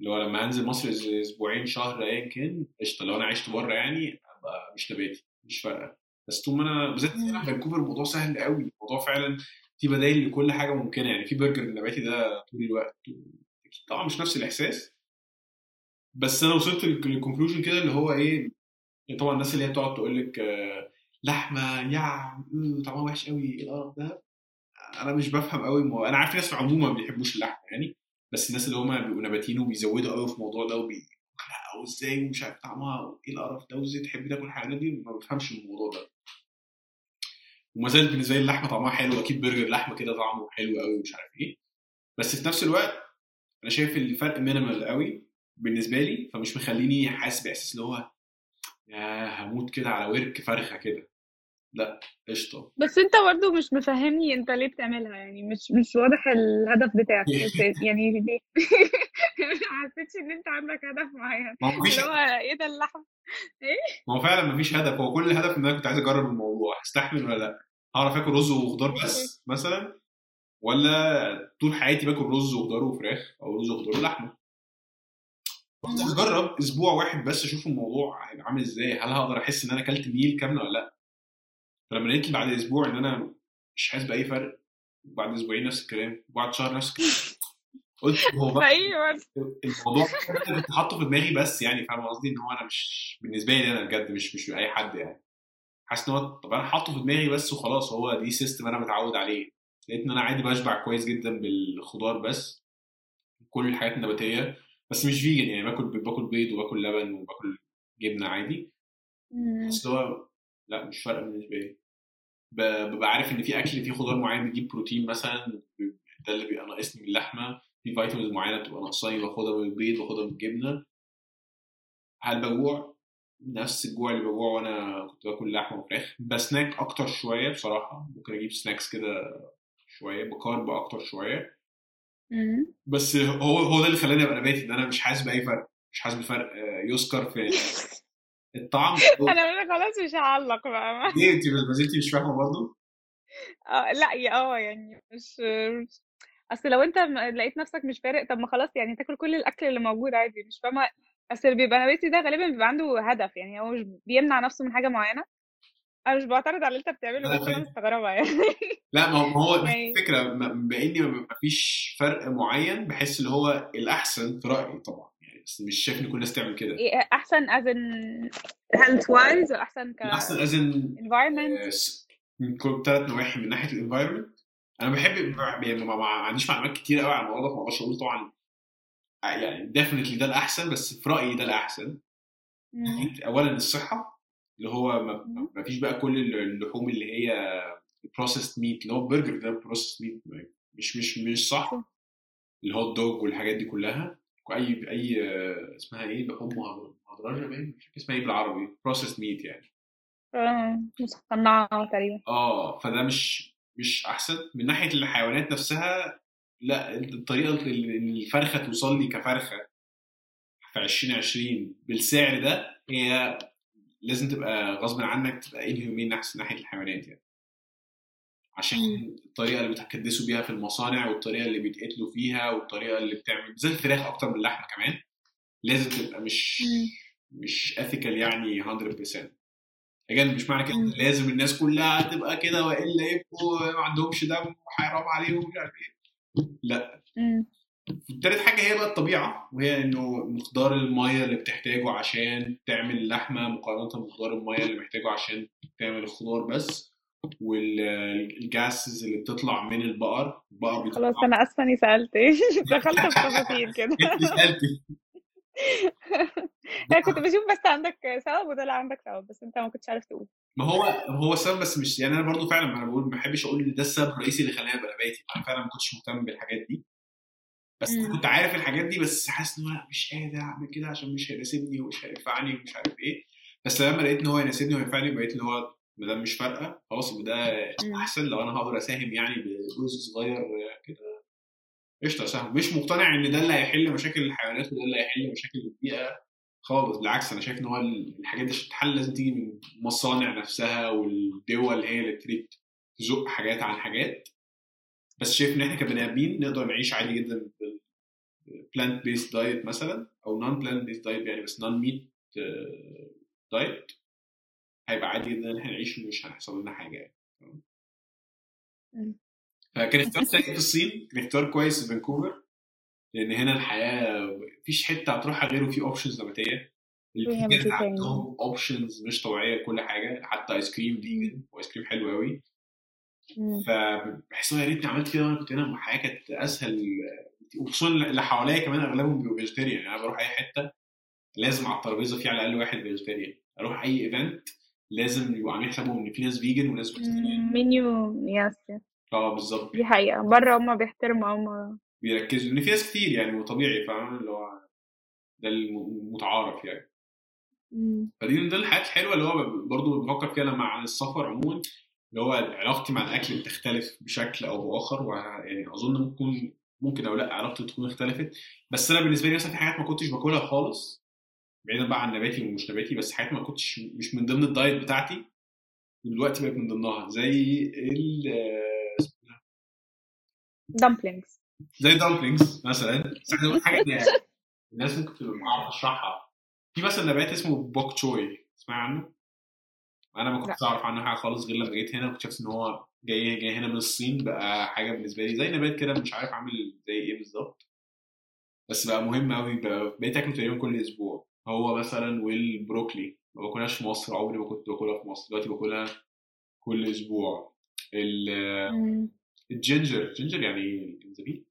اللي هو لما أنزل مصر أسبوعين شهر ايا كان قشطة. لو أنا عشت بره يعني أبقى مش نباتي مش فارقة. بس طول ما أنا بالذات هنا في فانكوفر الموضوع سهل قوي. الموضوع فعلا في بدايل لكل حاجة ممكنة. يعني في برجر النباتي ده طول الوقت. أكيد طبعا مش نفس الإحساس. بس أنا وصلت لل conclusion كده اللي هو إيه طبعا الناس اللي هي بتقعد تقول لك آه، لحمة يا طعمها وحش قوي إيه القرف ده؟ أنا مش بفهم قوي مو... أنا عارف ناس عموما ما بيحبوش اللحمة يعني. بس الناس اللي هم بيبقوا نباتيين وبيزودوا قوي في الموضوع ده وبي وازاي ومش عارف طعمها إيه القرف ده وازاي تحب تاكل الحاجات دي ما بفهمش الموضوع ده. وما زالت بالنسبة لي اللحمة طعمها حلو أكيد برجر لحمة كده طعمه حلو قوي ومش عارف إيه. بس في نفس الوقت أنا شايف الفرق minimal قوي بالنسبة لي فمش مخليني حاسس بإحساس اللي هو يا هموت كده على ورك فرخة كده. لا قشطة. بس انت برضه مش مفهمني انت ليه بتعملها يعني مش مش واضح الهدف بتاعك. يعني ليه؟ ما حسيتش ان انت عندك هدف معين. ما هو مفيش اللي هو إيه ده اللحم ما هو فعلا مفيش هدف. هو كل الهدف ان أنا كنت عايز اجرب الموضوع. هستحمل ولا لأ؟ هعرف آكل رز وخضار بس مثلا؟ ولا طول حياتي باكل رز وخضار وفراخ أو رز وخضار ولحمة؟ هجرب أسبوع واحد بس أشوف الموضوع هيبقى عامل إزاي. هل هقدر أحس إن أنا أكلت ميل كاملة ولا لأ؟ فلما لقيت بعد أسبوع إن أنا مش حاسس بأي فرق بعد أسبوعين نفس الكلام وبعد شهر نفس الكلام قلت هو بقى الموضوع كنت حاطه في دماغي بس يعني فاهم قصدي؟ إن هو أنا مش بالنسبة لي أنا بجد مش مش أي حد يعني. حاسس إن هو طب أنا حاطه في دماغي بس وخلاص هو ده system أنا متعود عليه. لقيت إن أنا عادي بشبع كويس جدا بالخضار بس كل الحاجات النباتية بس مش vegan يعني باكل باكل بيض وباكل لبن وباكل جبنة عادي. بس هو لا مش فارقة بالنسبة لي. ببقى عارف إن في أكل فيه خضار معين بيجيب بروتين مثلا ده اللي بيبقى ناقصني من اللحمة. في vitamins معينة بتبقى ناقصاني باخدها من البيض باخدها من الجبنة. هل بجوع؟ نفس الجوع اللي بجوع وأنا كنت باكل لحمة وفراخ. بسناك أكتر شوية بصراحة. ممكن أجيب سناكس كده شوية بكارب أكتر شوية. بس هو هو ده اللي خلاني أبقى نباتي إن أنا مش حاسس بأي فرق مش حاسس بفرق آه، يذكر في الطعم أنا خلاص مش هعلق بقى. ليه انت ما زلتي مش فاهمة برضه؟ آه لأ يا آه يعني مش أصل لو أنت لقيت نفسك مش فارق طب ما خلاص يعني تاكل كل الأكل اللي موجود عادي مش فاهمة. أصل اللي بيبقى نباتي ده غالبا بيبقى عنده هدف يعني هو مش بيمنع نفسه من حاجة معينة. أنا مش بعترض على اللي أنت بتعمله بس أنا. مستغربة يعني. لأ ما هو الفكرة م- باني ما فيش فرق معين بحس اللي هو الأحسن في رأيي طبعا. مش شايف إن كل الناس تعمل كده. إيه أحسن in health wise ولا أحسن ك ازن environment من كل ثلاث نواحي من ناحية ال environment أنا بحب يعني ما, ما عنديش معلومات كتير قوي عن الموضوع ده فما أقدرش أقول طبعا يعني definitely ده الأحسن بس في رأيي ده الأحسن. اولا الصحة اللي هو ما, فيش بقى كل اللحوم اللي هي processed meat اللي هو البرجر ده processed meat مش مش مش صح. صح. اللي هو ال dog والحاجات دي كلها. أي آه، اسمها إيه؟ لحوم مهدرجه باين؟ مش اسمها إيه بالعربي. processed meat يعني. آه، مصنعة تقريبا. آه فده مش مش أحسن. من ناحية الحيوانات نفسها لا الطريقة اللي الفرخة توصل لي كفرخة في 2020 بالسعر ده هي لازم تبقى غصب عنك تبقى انهيومين احسن ناحية الحيوانات يعني. عشان. الطريقة اللي بتكدسوا بيها في المصانع والطريقة اللي بيتقتلوا فيها والطريقة اللي بتعمل زي الفراخ أكتر من اللحمة كمان لازم تبقى مش. مش اثيكال يعني 100% اجان مش معنى كده. لازم الناس كلها تبقى كده وإلا يبقوا ما عندهمش دم وحرام عليهم مش عارف إيه لا. تالت حاجة هي بقى الطبيعة وهي إنه مقدار المية اللي بتحتاجه عشان تعمل اللحمة مقارنة بمقدار المية اللي محتاجه عشان تعمل الخضار بس والجاسز اللي بتطلع من البقر البقر بيطلع خلاص أنا آسفة إني سالت دخلت في تفاصيل كده. سألتي. أنا كنت بشوف بس عندك سبب وطلع عندك سبب بس أنت ما كنتش عارف تقول. ما هو هو السبب بس مش يعني أنا برضو فعلا ما أنا بقول ما بحبش أقول إن ده السبب الرئيسي اللي خلاني أبقى نباتي. أنا فعلا ما كنتش مهتم بالحاجات دي. بس مم. كنت عارف الحاجات دي بس حاسس إن هو لأ مش قادر أعمل كده عشان مش هيناسبني ومش هينفعني ومش عارف إيه. بس لما لقيت إن هو يناسبني وينفعني بقيت اللي هو دام مش فارقة. خلاص ده مم. أحسن لو أنا هقدر أساهم يعني بجزء صغير كده. قشطة اساهم مش مقتنع إن ده اللي هيحل مشاكل الحيوانات وده اللي هيحل مشاكل البيئة؟ خالص. بالعكس أنا شايف إن هو الحاجات دي عشان تتحل لازم تيجي من المصانع نفسها والدول هي اللي تريد تزق حاجات عن حاجات. بس شايف إن إحنا كبني آدمين نقدر نعيش عادي جدا plant based diet مثلا أو non plant based diet يعني بس non meat diet هيبقى عادي جدا إن إحنا نعيش ومش هيحصل لنا حاجة يعني. فكان اختيار سيء في الصين كان اختيار كويس في فانكوفر لأن هنا الحياة مفيش حتة هتروحها غير وفي options نباتية ال vegans. عندهم options مش طبيعية لكل حاجة حتى ايس كريم vegan وايس كريم حلو قوي. فبحس يا ريتني عملت كده وأنا كنت هنا الحياة كانت أسهل وخصوصا اللي حواليا كمان أغلبهم بيبقوا vegetarian يعني أنا بروح أي حتة لازم على الترابيزة في على الأقل واحد vegetarian أروح أي event لازم يبقوا عاملين حسابهم إن في ناس vegan وناس vegetarian menu yes آه بالظبط. دي حقيقة. بره هما بيحترموا هما بيركزوا إن في ناس كتير يعني وطبيعي فاهم؟ اللي هو ده المتعارف يعني. فدي من ضمن الحاجات الحلوة اللي هو برضه بفكر فيها لما عن السفر عموما اللي هو علاقتي مع الأكل بتختلف بشكل أو بآخر ويعني أظن ممكن ممكن أو لأ علاقتي تكون اختلفت. بس أنا بالنسبة لي مثلا في حاجات ما كنتش باكلها خالص بعيدا بقى عن نباتي ومش نباتي بس حاجات ما كنتش مش من ضمن ال diet بتاعتي دلوقتي بقت من ضمنها زي ال dumplings. زي dumplings مثلا. بس حاجة إن الناس ممكن تبقى معرفة اشرحها في مثلا نبات اسمه bok choy تسمع عنه؟ أنا ما كنتش أعرف عنه حاجة خالص غير لما جيت هنا شايف إن هو جاي جاي هنا من الصين بقى حاجة بالنسبة لي زي نبات كده مش عارف عامل زي إيه بالظبط. بس بقى مهم قوي بقيت آكله تقريبا كل أسبوع. هو مثلا والبروكلي ما باكلهاش في مصر عمري ما كنت باكلها في مصر. دلوقتي باكلها كل أسبوع. ال ginger ال ginger يعني الجنزبيل؟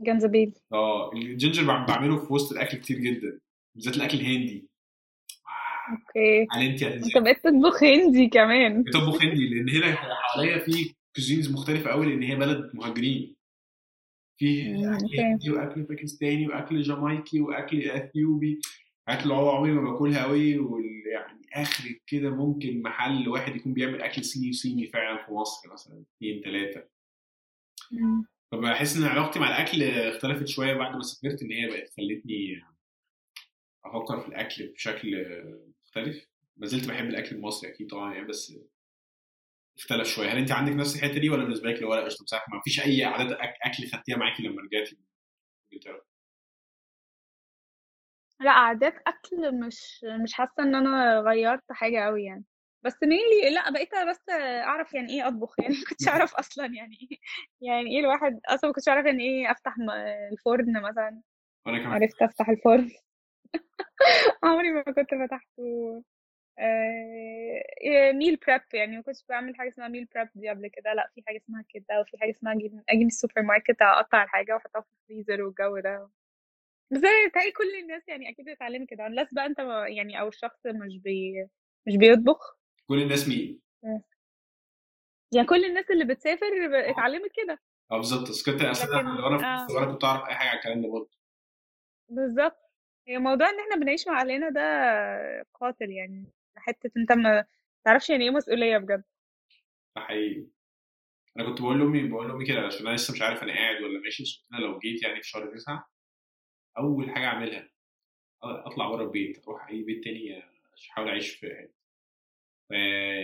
جنزبيل. آه ال ginger بعم- بعمله في وسط الأكل كتير جدا. بالذات الأكل الهندي. okay. هل انت أنت بقيت تطبخ هندي كمان. بتطبخ هندي لأن هنا حواليا في cuisines مختلفة قوي لأن هي بلد مهاجرين. في أكل. هندي وأكل باكستاني وأكل جامايكي وأكل إثيوبي. اكل اللي هو عمري ما باكلها قوي ويعني اخر كده ممكن محل واحد يكون بيعمل أكل صيني صيني فعلا في مصر مثلا اثنين ثلاثة. فبحس إن علاقتي مع الأكل اختلفت شوية بعد ما سافرت إن هي بقت خلتني أفكر في الأكل بشكل مختلف. ما زلت بحب الأكل المصري أكيد طبعا يعني بس اختلف شوية. هل أنت عندك نفس الحتة دي ولا بالنسبة لك هو لأ قشطة بصراحه ما فيش أي عادات أكل خدتيها معاكي لما رجعتي إنجلترا؟ لا عادات أكل مش مش حاسة إن أنا غيرت حاجة قوي يعني. بس مينلي لا بقيت بس أعرف يعني إيه أطبخ يعني. ما كنتش أعرف أصلا يعني إيه يعني إيه الواحد أصلا ما كنتش أعرف يعني إيه أفتح م- الفرن مثلا. وأنا كمان. عرفت أفتح الفرن. عمري ما كنت فتحته. آه meal prep يعني. ما كنتش بعمل حاجة اسمها meal prep دي قبل كده. لا في حاجة اسمها كده وفي حاجة اسمها أجي من السوبر ماركت أقطع الحاجة وأحطها في الفريزر والجو ده. بس تلاقي كل الناس يعني أكيد اتعلمت كده unless بقى أنت يعني أو الشخص مش بي مش بيطبخ. كل الناس مين؟ يعني كل الناس اللي بتسافر اتعلمت كده. آه بالظبط. بس كنت لو أنا في آه. كنت أعرف أي حاجة عن الكلام ده برضه. بالظبط. هي موضوع إن إحنا بنعيش مع أهلنا ده قاتل يعني. حتة أنت ما تعرفش يعني إيه مسؤولية بجد. ده حقيقي. أنا كنت بقول لأمي بقول لأمي كده عشان أنا لسه مش عارف أنا قاعد ولا ماشي لها لو جيت يعني في شهر تسعة أول حاجة أعملها أطلع بره البيت أروح أي بيت تاني أحاول أعيش في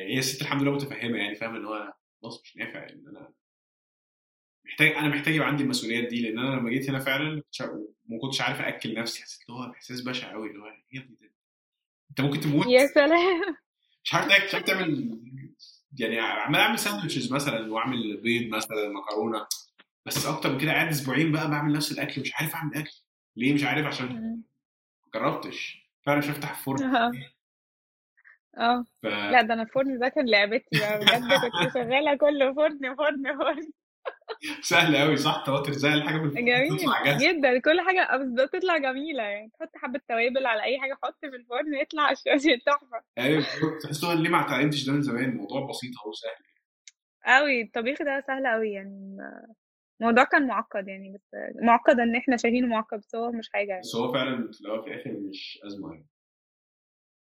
هي الست الحمد لله متفهمة يعني فاهمة إن هو خلاص مش نافع إن أنا محتاج أنا محتاج يبقى عندي المسؤوليات دي لأن أنا لما جيت هنا فعلا ما كنتش عارف اكل نفسي حسيت اللي هو إحساس بشع قوي اللي هو إيه يا ابني أنت ممكن تموت؟ يا سلام! مش عارف مش عارف تعمل يعني عمال أعمل ساندوتشز مثلا وأعمل بيض مثلا مكرونة بس أكتر من كده قاعد أسبوعين بقى بعمل نفس الأكل مش عارف أعمل أكل. ليه مش عارف؟ عشان ما جربتش. فعلا مش هفتح الفرن آه. ف... لا ده أنا الفرن ده كان لعبتي بقى. بجد كنت شغالة كله فرن فرن فرن سهل قوي صح؟ توتر زي الحاجة في الفرن جميل جدا. كل حاجة بس تطلع جميلة يعني. تحط حبة توابل على أي حاجة حط في الفرن يطلع عشان تحفة. أيوه تحس ليه ما اتعلمتش ده من زمان. الموضوع بسيط اهو سهل. أوي. الطبيخ ده سهل أوي يعني. الموضوع كان معقد يعني بس معقد إن إحنا شايفينه معقد بس هو مش حاجة يعني. بس هو فعلا في الأول وفي الآخر مش ازمه يعني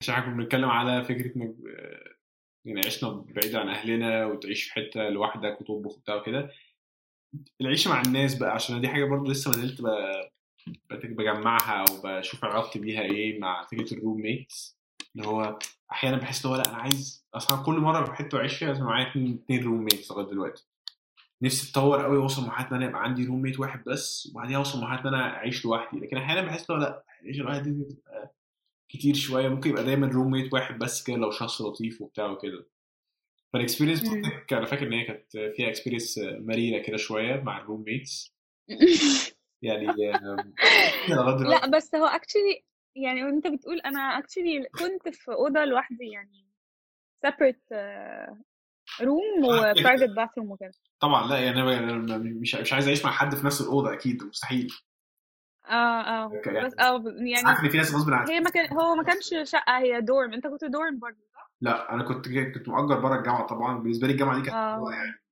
عشان إحنا كنا بنتكلم على فكرة إنك آه، يعني عشنا بعيد عن أهلنا وتعيش في حتة لوحدك وتطبخ وبتاع وكده. العيشة مع الناس بقى عشان دي حاجة برضو لسه ما زلت بجمعها أو بشوف علاقتي بيها إيه مع فكرة ال roommates اللي هو أحيانا بحس اللي هو لأ أنا عايز أصلا كل مرة في حتة اعيش فيها لازم معايا اتنين roommates لغاية دلوقتي. نفسي اتطور قوي واوصل لمرحلة إن أنا يبقى عندي roommate واحد بس وبعدين أوصل لمرحلة إن أنا أعيش لوحدي. لكن أحيانا بحس هو لأ العيشة لوحدي دي بتبقى كتير شوية. ممكن يبقى دايما roommate واحد بس كده لو شخص لطيف وبتاع وكده. فال experience. بتاعتك أنا فاكر إن هي كانت فيها experience مريرة كده شوية مع ال roommates يعني لأ بس هو actually يعني وأنت بتقول أنا actually كنت في أوضة لوحدي يعني separate آه، room و private bathroom وكده. طبعا لا يعني أنا مش مش عايز أعيش مع حد في نفس الأوضة أكيد مستحيل. آه آه. يعني بس آه عارف يعني إن في ناس غصب عنها هي ما كان هو ما كانش شقة هي دورم أنت كنت دورم برضه صح؟ لا أنا كنت كنت مؤجر بره الجامعة طبعا. بالنسبة لي الجامعة دي كانت موضوع يعني.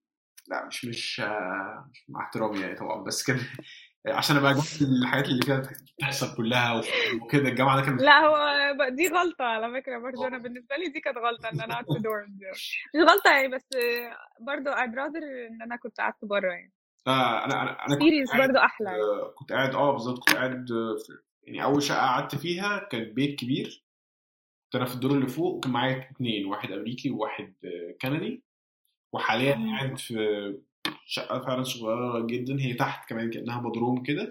لا مش مش آه، مش مع احترامي يعني طبعا بس كان عشان أبقى جنب الحاجات اللي فيها بتحصل كلها وكده. الجامعة ده كان لا هو دي غلطة على فكرة برضه أنا بالنسبة لي دي كانت غلطة إن أنا قعدت دورم دي مش غلطة يعني بس برضه I'd rather إن أنا كنت قعدت بره يعني. آه، أنا أنا أنا كنت برضه أحلى يعني. آه، كنت قاعد آه بالظبط كنت قاعد في يعني أول شقة قعدت فيها كان بيت كبير. كنت أنا في الدور اللي فوق وكان معايا اتنين واحد أمريكي وواحد آه، كندي. وحاليا. قاعد في شقة فعلا صغيرة جدا هي تحت كمان كأنها بدروم كده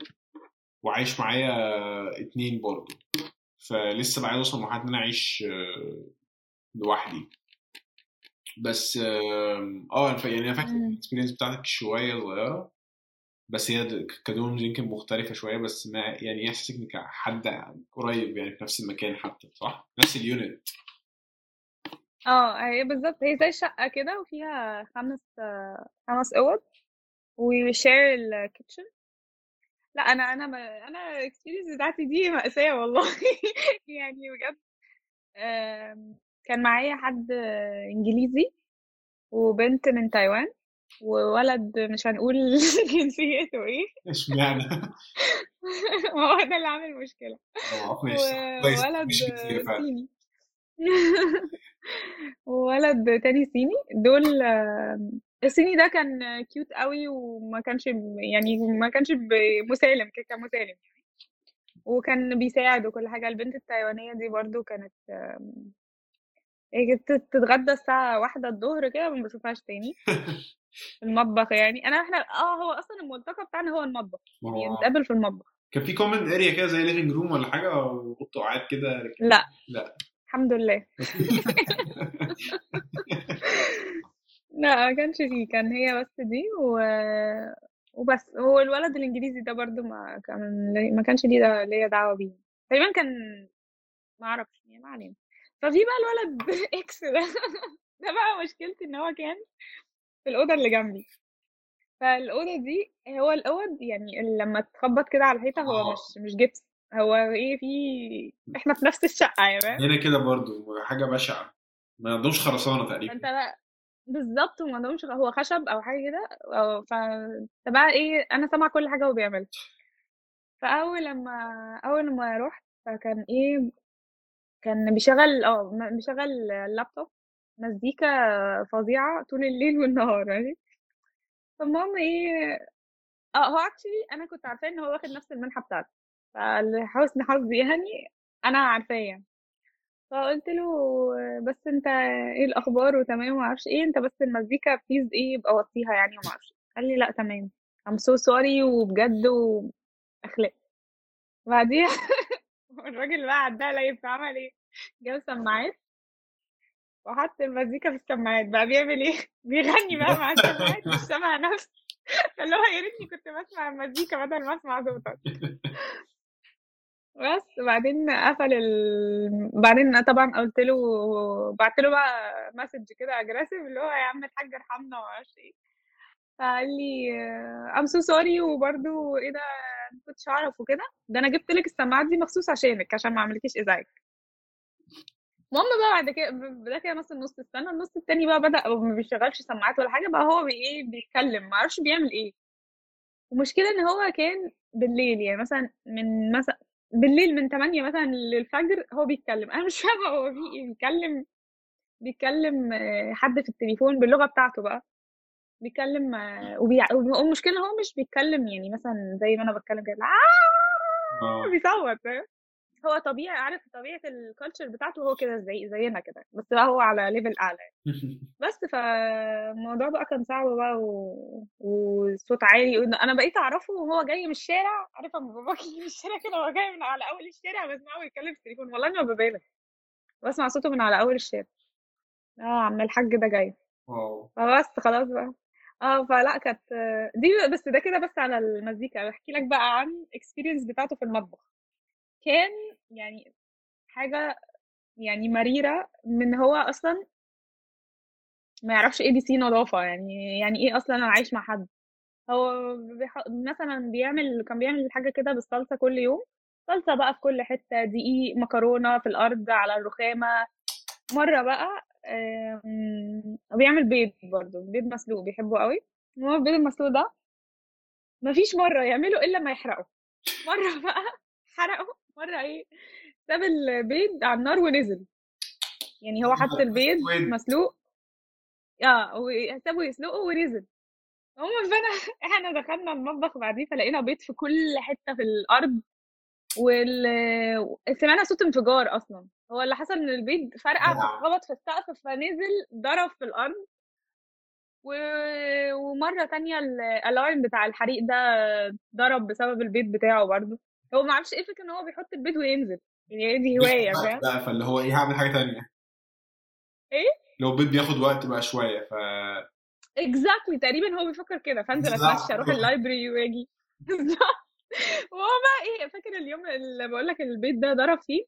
وعايش معايا اتنين برضه فلسه بقى عايز أوصل لمرحلة إن أنا أعيش آه، لوحدي بس آه يعني أنا فاكر. ال experience بتاعتك شوية صغيرة بس هي ك dorms يمكن مختلفة شوية بس ما يعني إحساسك إنك حد قريب يعني في نفس المكان حتى صح؟ نفس ال unit آه هي بالظبط هي زي شقة كده وفيها خمس آه، خمس أوض و share ال kitchen لأ أنا أنا ما أنا ال experience بتاعتي دي مأساة والله. يعني بجد آم، كان معايا حد آه، إنجليزي وبنت من تايوان وولد مش هنقول جنسيته إيه. إشمعنى؟ ما هو ده اللي عامل مشكلة. كويس وولد صيني. وولد تاني صيني. دول آه، الصيني ده كان cute قوي وما كانش يعني ما كانش مسالم كان مسالم وكان بيساعد وكل حاجة. البنت التايوانية دي برضو كانت تتغدى الساعة واحدة الظهر كده ما بشوفهاش تاني. المطبخ يعني. أنا إحنا آه هو أصلا الملتقى بتاعنا هو المطبخ. يعني هو نتقابل في المطبخ. كان في common area كده زي living room ولا حاجة وقعدت كده لا. لا. الحمد لله. لا ما كانش فيه كان هي بس دي و... وبس. هو الولد الإنجليزي ده برضو ما كان ما كانش ليه ليا دعوة بيه. تقريبا كان ما أعرفش يعني ما علينا. ففي بقى الولد إكس ده. ده بقى مشكلتي إن هو كان في الأوضة اللي جنبي. فالأوضة دي هو الأوض يعني لما تخبط كده على الحيطة هو آه. مش مش جبس. هو إيه في إحنا في نفس الشقة يا فاهم؟ هنا كده برضو حاجة بشعة. ما عندهمش خرسانة تقريبا. فأنت بقى بالظبط وما عندهمش هو خشب أو حاجة كده فانت بقى إيه أنا سامعة كل حاجة هو بيعملها. فأول لما أول لما رحت فكان إيه كان بيشغل آه بيشغل اللابتوب مزيكا فظيعة طول الليل والنهار ماشي فالمهم إيه آه هو اكشلي أنا كنت عارفاه إن هو واخد نفس المنحة بتاعتي. فلحسن حظي يعني أنا عارفاه. يعني فقلت له بس أنت إيه الأخبار وتمام وما أعرفش إيه أنت بس المزيكا بليز إيه يبقى وطيها يعني وما أعرفش. قال لي لأ تمام. I'm so sorry وبجد وأخلاق. بعديها الراجل بقى عدها لقيت عمل إيه؟ جاب سماعات وحط المزيكا في السماعات. بقى بيعمل إيه؟ بيغني بقى مع السماعات مش سامع نفسه. فاللي هو يا ريتني كنت بسمع المزيكا بدل ما أسمع صوتك. بس. بعدين قفل ال... بعدين طبعا قلت له بعت له بقى message كده aggressive اللي هو يا عم الحاج ارحمنا ومعرفش إيه. فقال لي I'm so sorry وبرده إيه ده ما كنتش اعرف وكده. ده أنا جبت لك السماعات دي مخصوص عشانك عشان ما اعملكيش إزعاج. المهم بقى بعد كده ده كده مثلا نص السنة النص التاني بقى بدأ ما بيشغلش سماعات ولا حاجة بقى هو بي إيه بيتكلم ما أعرفش بيعمل إيه. المشكلة إن هو كان بالليل يعني مثلا من مثلا بالليل من 8 مثلا للفجر هو بيتكلم. أنا مش فاهمة هو إيه بيتكلم بيتكلم آه، حد في التليفون باللغة بتاعته بقى. بيتكلم آه، وبيع... والمشكلة هو مش بيتكلم يعني مثلا زي ما أنا بتكلم كده آه. بيصوت هو طبيعي عارف طبيعة ال culture بتاعته هو كده زي زينا كده بس بقى هو على level أعلى. بس فالموضوع بقى كان صعب بقى و... وصوت عالي أنا بقيت أعرفه وهو جاي من الشارع عارف أما باباك من الشارع كده هو جاي من على أول الشارع بسمعه بيتكلم في التليفون والله أنا ما ببالغ. بسمع صوته من على أول الشارع. آه عم الحاج ده جاي. wow. فبس خلاص بقى. آه فلا كانت دي بس ده كده بس على المزيكا بحكي لك بقى عن experience بتاعته في المطبخ. كان يعني حاجة يعني مريرة من هو أصلا؟ ما يعرفش إيه دي سي نظافة يعني يعني إيه أصلا أنا عايش مع حد؟ هو بيح... مثلا بيعمل كان بيعمل حاجة كده بالصلصة كل يوم صلصة بقى في كل حتة دقيق مكرونة في الأرض على الرخامة. مرة بقى آم، بيعمل بيض برضه بيض مسلوق بيحبه قوي. هو البيض المسلوق ده مفيش مرة يعمله إلا ما يحرقه. مرة بقى حرقه مرة إيه ساب البيض على النار ونزل. يعني هو حط البيض؟ مسلوق. آه وسابه يسلقه ونزل. هم فانا إحنا دخلنا المطبخ بعديه فلقينا بيض في كل حتة في الأرض. وال سمعنا صوت انفجار أصلا. هو اللي حصل إن البيض فرقع. خبط في السقف فنزل ضرب في الأرض. و... ومرة تانية الالارم بتاع الحريق ده ضرب بسبب البيض بتاعه برضه. هو ما عرفش إيه الفكرة إن هو بيحط البيض وينزل. يعني دي هواية فاهم؟ لا فاللي هو إيه هعمل حاجة تانية. إيه؟ لو البيض بياخد وقت بقى شوية ف exactly تقريبا هو بيفكر كده. فانزل. أتمشى أروح ال library وآجي. بالظبط. وهو بقى إيه فاكر اليوم اللي بقول لك البيض ده ضرب فيه؟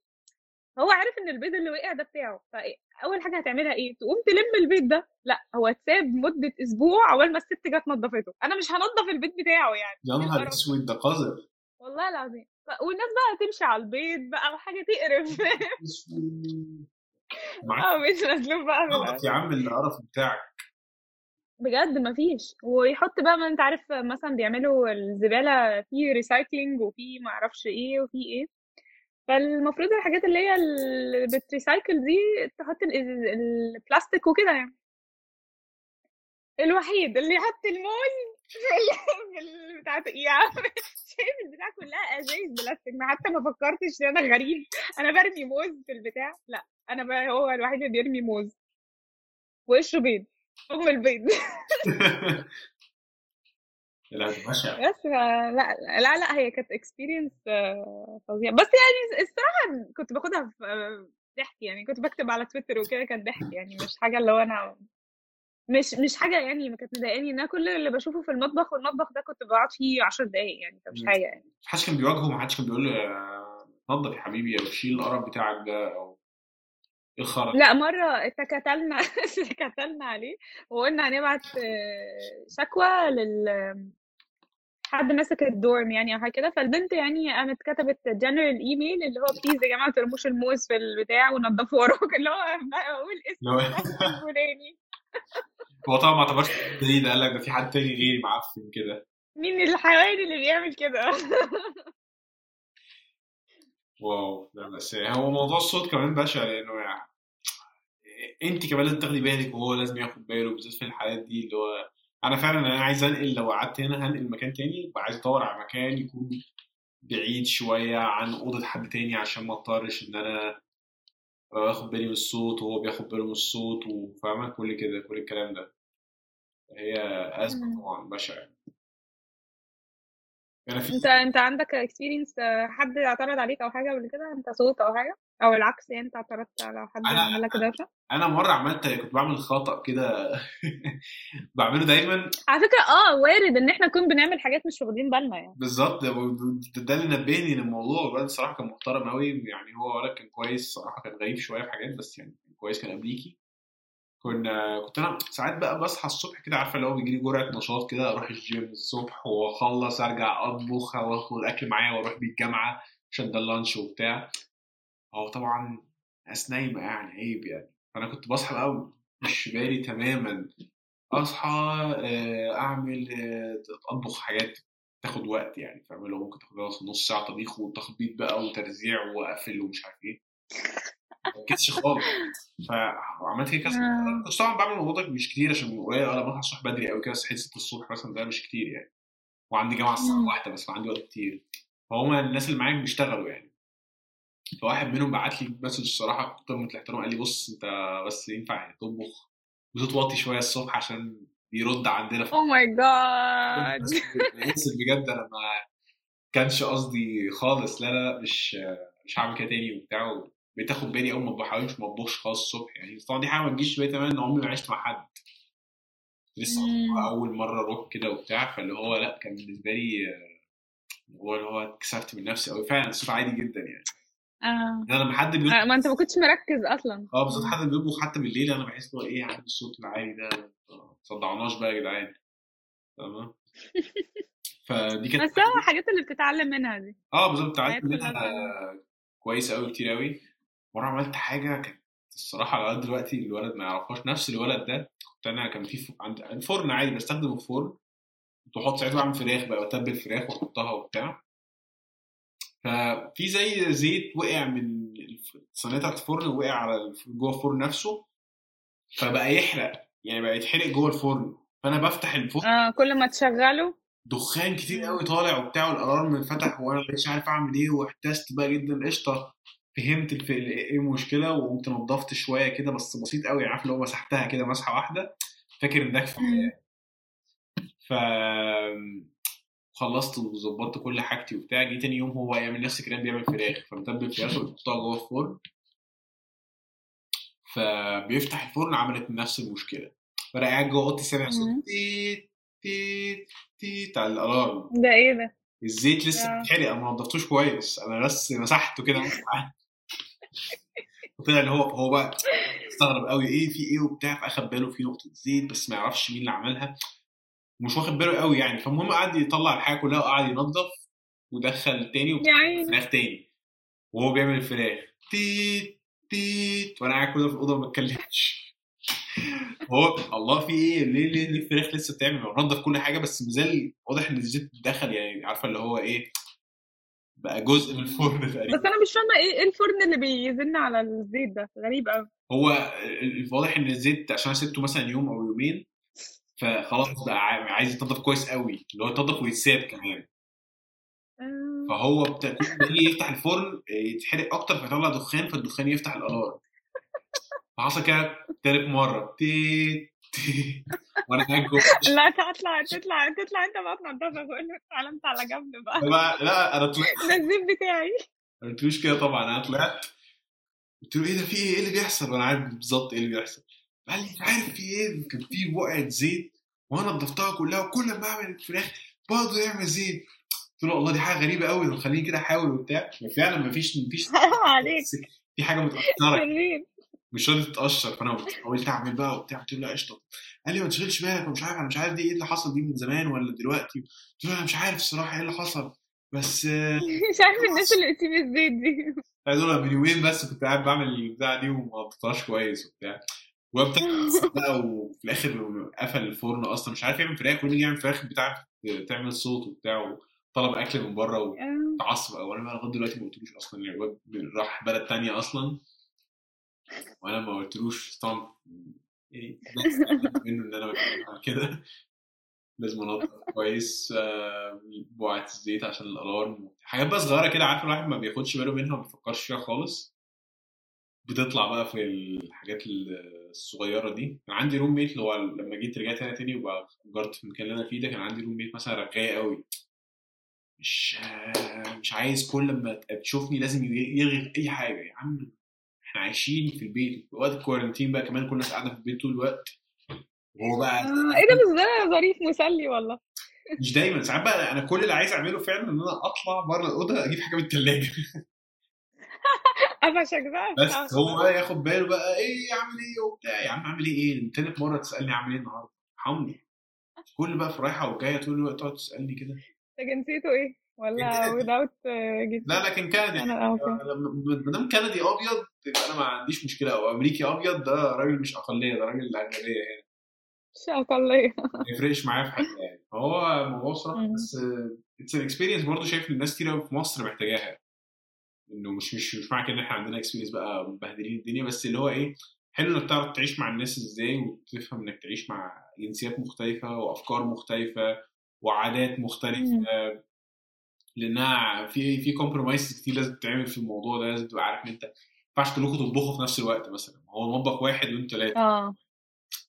هو عارف إن البيض اللي وقع ده بتاعه. فأول حاجة هتعملها إيه؟ تقوم تلم البيض ده. لأ هو اتساب مدة أسبوع أول ما الست جت نظفته. أنا مش هنضف البيض بتاعه يعني. يا إيه نهار؟ أسود ده قذر. والله العظيم. والناس بقى تمشي على البيض بقى وحاجة تقرف. آه بيض مسلوق بقى يا عم القرف بتاعك. بجد مفيش ويحط بقى ما انت عارف مثلا بيعملوا الزبالة في recycling وفي معرفش إيه وفي إيه. فالمفروض الحاجات اللي هي اللي بت recycle دي تحط ال- ال- البلاستيك وكده يعني. الوحيد اللي يحط الموز. بتاعت يا شايف البتاع كلها أزايز بلاستيك. ما حتى ما فكرتش إن أنا غريب. أنا برمي موز في البتاع. لأ أنا بقى هو الوحيد اللي بيرمي موز. وقشره بيض. ام البيض. لا بس لأ لأ لأ هي كانت experience فظيعة. بس يعني الصراحة كنت باخدها في ضحك يعني. كنت بكتب على تويتر وكده كان ضحك يعني. مش حاجة اللي هو أنا مش مش حاجة يعني ما كانت مضايقاني إن أنا كل اللي بشوفه في المطبخ والمطبخ ده كنت بقعد فيه 10 دقايق يعني فمش. حاجة يعني. محدش كان بيواجهه محدش كان بيقول له نضف يا حبيبي أو شيل القرف بتاعك ده أو إيه الخرا لا مرة اتكتلنا اتكتلنا عليه وقلنا هنبعت شكوى لل حد ماسك ال dorm يعني أو حاجة كده. فالبنت يعني قامت كتبت general email اللي هو please يا جماعة ما ترموش الموز في البتاع ونضفوا وراك. اللي هو بقى أقول اسم الفلاني هو طبعا ما اعتبرش دليل قال لك ده في حد تاني غيري معفن كده. مين الحيوان اللي بيعمل كده؟ واو لا بس هو موضوع الصوت كمان بشع لأنه يعني انت كمان لازم تاخدي بالك وهو لازم ياخد باله بالذات في الحالات دي اللي هو أنا فعلا أنا عايز أنقل لو قعدت هنا هنقل مكان تاني وعايز أدور على مكان يكون بعيد شوية عن أوضة حد تاني عشان ما اضطرش إن أنا باخد بالي من الصوت وهو بياخد باله من الصوت وفاهمة؟ كل كده كل الكلام ده. هي أزمة. طبعا بشعة. أنا في انت انت عندك اكسبيرينس حد اعترض عليك أو حاجة قبل كده؟ انت صوت أو حاجة؟ أو العكس يعني أنت اعترضت على حد أنا عمل لك دوشه أنا مرة عملت كنت بعمل خطأ كده بعمله دايما. على فكرة آه وارد إن إحنا نكون بنعمل حاجات مش واخدين بالنا يعني. بالظبط ده اللي نبهني للموضوع الولد الصراحة كان محترم قوي يعني هو ولد كان كويس الصراحه كان غريب شوية في حاجات بس يعني كويس كان قبليكي كنا كنت أنا ساعات بقى بصحى الصبح كده عارفة اللي هو بيجي لي جرعة نشاط كده أروح الجيم الصبح وأخلص أرجع أطبخ وآخد الاكل معايا وأروح بيه الجامعة عشان ده اللانش وبتاع. هو طبعا ناس نايمة يعني عيب يعني. فأنا كنت بصحى بقى مش بالي تماما. أصحى آه، أعمل آه، أطبخ حاجات تاخد وقت يعني فاهم؟ اللي هو ممكن تاخد نص ساعة طبيخ وتخبيط بقى وترزيع وأقفل ومش عارف إيه. ما ركزتش خالص فعملت كده كذا آه. كنت طبعا بعمل ده مش كتير عشان قليل. أنا بصحى الصبح بدري قوي كده صحيت 6 الصبح مثلا ده مش كتير يعني. وعندي جامعة الساعة. واحدة بس فعندي وقت كتير. فهم الناس اللي معايا بيشتغلوا يعني. فواحد منهم بعت لي مسج الصراحة بقمه الاحترام قال لي بص أنت بس ينفع تطبخ؟ وتوطي شوية الصبح عشان بيرد عندنا. في أو my God بجد أنا ما كانش قصدي خالص. لا لا لا مش مش هعمل كده تاني وبتاع. بقيت اخد بالي اول ما بحاولش ما اطبخش خالص الصبح. يعني طبعا دي حاجة ما تجيش في بالي تماما إن عمري ما عشت مع حد. لسه. أول مرة أروح كده وبتاع فاللي هو لأ كان بالنسبة لي آه، هو اللي هو اتكسفت من نفسي قوي فعلا الصوت عادي جدا يعني. آه. أنا لما حد آه، بيطبخ ما أنت ما كنتش مركز أصلا. آه بالذات حد بيطبخ حتى بالليل أنا بحس هو إيه عندي الصوت العالي ده ما تصدعناش بقى يا جدعان. تمام؟ فدي كانت بس هو الحاجات اللي بتتعلم منها دي. آه بالظبط. حياة منها كويس قوي كتير قوي مره عملت حاجة كانت الصراحة لغاية دلوقتي الولد ما يعرفهاش. نفس الولد ده كنت أنا كان في عند الفرن عادي بستخدم الفرن. كنت بحط ساعتها بعمل فراخ بقى واتبل فراخ وأحطها وبتاع. ففي زي زيت وقع من الصينيه بتاعت الفرن وقع على جوه الفرن نفسه. فبقى يحرق يعني بقى يتحرق جوه الفرن. فأنا بفتح الفرن آه كل ما تشغله؟ دخان كتير. قوي طالع وبتاع والألارم انفتح وأنا مش عارف أعمل إيه واحتست بقى جدا قشطة. فهمت الف... إيه المشكلة وقمت نضفت شوية كده بس بسيط قوي عارف اللي هو مسحتها كده مسحة واحدة. فاكر إن ده كفاية. ف خلصت وظبطت كل حاجتي وبتاع. جه تاني يوم هو يعمل نفس الكلام بيعمل فراخ. فمتبل فراخ ويحطها جوه الفرن. فبيفتح الفرن عملت نفس المشكلة. فأنا قاعد جوه أوضتي سامع صوت مم. تيت تيت تيت على الألارم. ده إيه ده؟ الزيت لسه آه. بيتحرق. أنا ما نضفتوش كويس. أنا بس مسحته كده وطلع اللي هو هو بقى استغرب قوي إيه في إيه وبتاع فاخد باله في نقطة زيت بس ما يعرفش مين اللي عملها. ومش واخد باله قوي يعني فالمهم قعد يطلع الحاجة كلها وقعد ينظف ودخل تاني يا وبتاع عيني. فراخ تاني. وهو بيعمل الفراخ. تيت تيت وأنا قاعد كده في الأوضة ما بتكلمش. هو الله في إيه؟ ليه ليه, الفراخ لسه بتعمل؟ نضف كل حاجة بس مازال واضح إن الزيت دخل يعني عارفة اللي هو إيه؟ بقى جزء من الفرن بس تقريبا أنا مش فاهمة إيه إيه الفرن اللي بيزن على الزيت ده؟ غريب قوي هو ال- ال- واضح إن الزيت عشان سبته مثلا يوم أو يومين فخلاص بقى عا- عايز يتنضف كويس قوي اللي هو يتنضف ويتساب كمان. آه. فهو بتا... كل ما يجي يفتح الفرن يتحرق أكتر فيطلع دخان فالدخان يفتح ال alarm فحصل كده تالت مرة. تي تي وأنا جوه لا تطلع تطلع تطلع انت بقى تنضفها بقول له تعالى انت على جنب بقى. لا لا أنا طلعت. ده الزيت بتاعي. ما قلتلوش كده طبعا أنا طلعت. قلت له إيه ده في إيه؟ إيه اللي بيحصل؟ وأنا عارف بالظبط إيه اللي بيحصل. قال لي مش عارف في إيه؟ كان في بقعة زيت وأنا نضفتها كلها وكل ما أعمل الفراخ برضه يعمل زيت. قلت له والله دي حاجة غريبة قوي خليني كده أحاول وبتاع. فعلا مفيش مفيش عليك. في حاجة متأثرة. مش راضي تتقشر فأنا حاولت أعمل بقى وبتاع. قلت له لا قشطة. قال لي ما تشغلش بالك ومش عارف أنا مش عارف دي إيه اللي حصل دي من زمان ولا دلوقتي. قلت له أنا مش عارف الصراحة إيه اللي حصل. بس آه، مش عارف الناس اللي بتسيب الزيت دي. عايز أقول من يومين بس كنت قاعد بعمل البتاع دي وما قطعتهاش كويس وبتاع. وبتاع بقى وفي الآخر قفل الفرن أصلا. مش عارف يعمل فراخ ونيجي يعمل فراخ بتاع تعمل صوت وبتاع وطلب أكل من بره وتعصب. أو أنا لغاية دلوقتي ما قلتلوش أصلا يعني الواد راح بلد تانية أصلا. وأنا ما قلتلوش طبعا يعني ده منه إن أنا بعمل كده. لازم انضف كويس آه، بقعة الزيت عشان ال alarm حاجات بقى صغيرة كده عارف الواحد ما بياخدش باله منها وما بيفكرش فيها خالص؟ بتطلع بقى في الحاجات الصغيرة دي. كان عندي roommate اللي هو لما جيت رجعت هنا تاني وبقى أجرت في المكان اللي أنا فيه ده كان عندي roommate مثلا رغاية قوي. مش مش عايز كل ما تشوفني لازم يرغي أي حاجة. يا عم إحنا عايشين في البيت وقت ال quarantine بقى كمان كل الناس قاعدة في البيت طول الوقت. وهو بقى آه، إيه ده؟ بس ده ظريف مسلي والله. مش دايما. ساعات بقى أنا كل اللي عايز أعمله فعلا إن أنا أطلع بره الأوضة أجيب حاجة من الثلاجه قفشك بقى. بس هو بقى ياخد باله بقى إيه اعمل إيه وبتاع. يا عم أعمل إيه؟ إيه؟ تالت مرة تسألني أعمل إيه النهارده؟ أرحمني. كل بقى في رايحة وجاية طول الوقت تقعد تسألني كده. انت جنسيته إيه؟ ولا without جنسيته لا لكن كندي. أنا أوكي. ما دام كندي أبيض يبقى أنا ما عنديش مشكلة. أو أمريكي أبيض ده راجل مش أقلية ده راجل اغلبيه يعني. مش أقلية. ما يفرقش معايا في حاجة يعني. هو موضوع صراحة. بس it's an experience برضه شايف إن الناس كتير قوي في مصر محتاجاها. إنه مش مش مش معنى كده إن إحنا عندنا experience بقى مبهدلين الدنيا بس اللي هو إيه حلو إنك تعرف تعيش مع الناس إزاي وتفهم إنك تعيش مع جنسيات مختلفة وأفكار مختلفة وعادات مختلفة. مم. لأنها في في compromise كتير لازم تتعمل في الموضوع ده لازم تبقى عارف إن أنت ينفعش كلكم تطبخوا في نفس الوقت مثلا. هو المطبخ واحد وانتوا ثلاثة آه.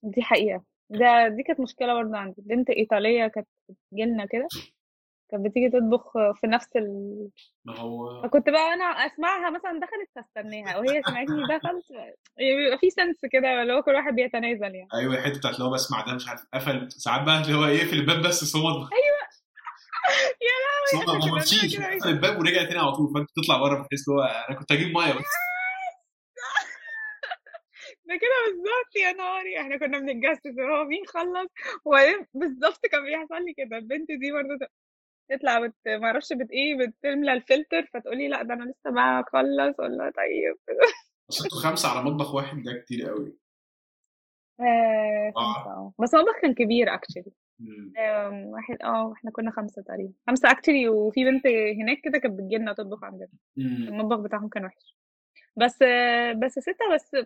دي حقيقة. ده دي كانت مشكلة برضه عندي. بنت إيطالية كانت بتجيلنا كده كانت بتيجي تطبخ في نفس ال... ما هو فكنت بقى أنا أسمعها مثلا دخلت فاستناها وهي سمعتني دخلت بيبقى في سنس كده اللي هو كل واحد بيتنازل يعني. أيوه الحتة بتاعت اللي هو بسمع ده مش عارف قفل. ساعات بقى اللي هو يقفل الباب بس صوت يا لهوي إحنا ما مشيش. قفل الباب ورجع تاني على طول. فأنت تطلع بره بتحس اللي هو أنا كنت هجيب مية بس. ده كده بالظبط يا نهاري. إحنا كنا بنتجسس هو مين خلص؟ وبعدين بالظبط كان بيحصل لي كده. البنت دي برضه تطلع بت... ما أعرفش بت إيه بتملى الفلتر فتقولي لا ده أنا لسه بقى اخلص أقول لها طيب. أنتوا خمسة على مطبخ واحد ده كتير قوي. آه خمسة آه. بس المطبخ كان كبير actually. واحد آه إحنا كنا خمسة تقريبا. خمسة actually وفي بنت هناك كده كانت بتجيلنا تطبخ عندنا. المطبخ بتاعهم كان وحش. بس آه، بس ستة بس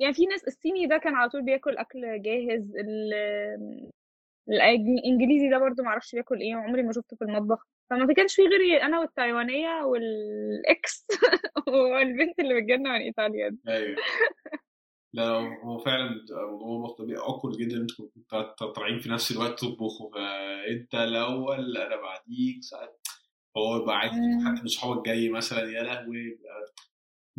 يعني في ناس الصيني ده كان على طول بياكل أكل جاهز ال- الإنجليزي ده برضو معرفش بياكل إيه وعمري ما شفته في المطبخ. فما كانش في غيري أنا والتايوانية والإكس والبنت اللي بتجيلنا من إيطاليا دي. أيوه. لا هو فعلا موضوع المطبخ ده بيبقى awkward جدا أنتوا طالعين في نفس الوقت تطبخوا. فأنت الأول أنا بعديك ساعات هو يبقى مم. حد من صحابك جاي مثلا يا لهوي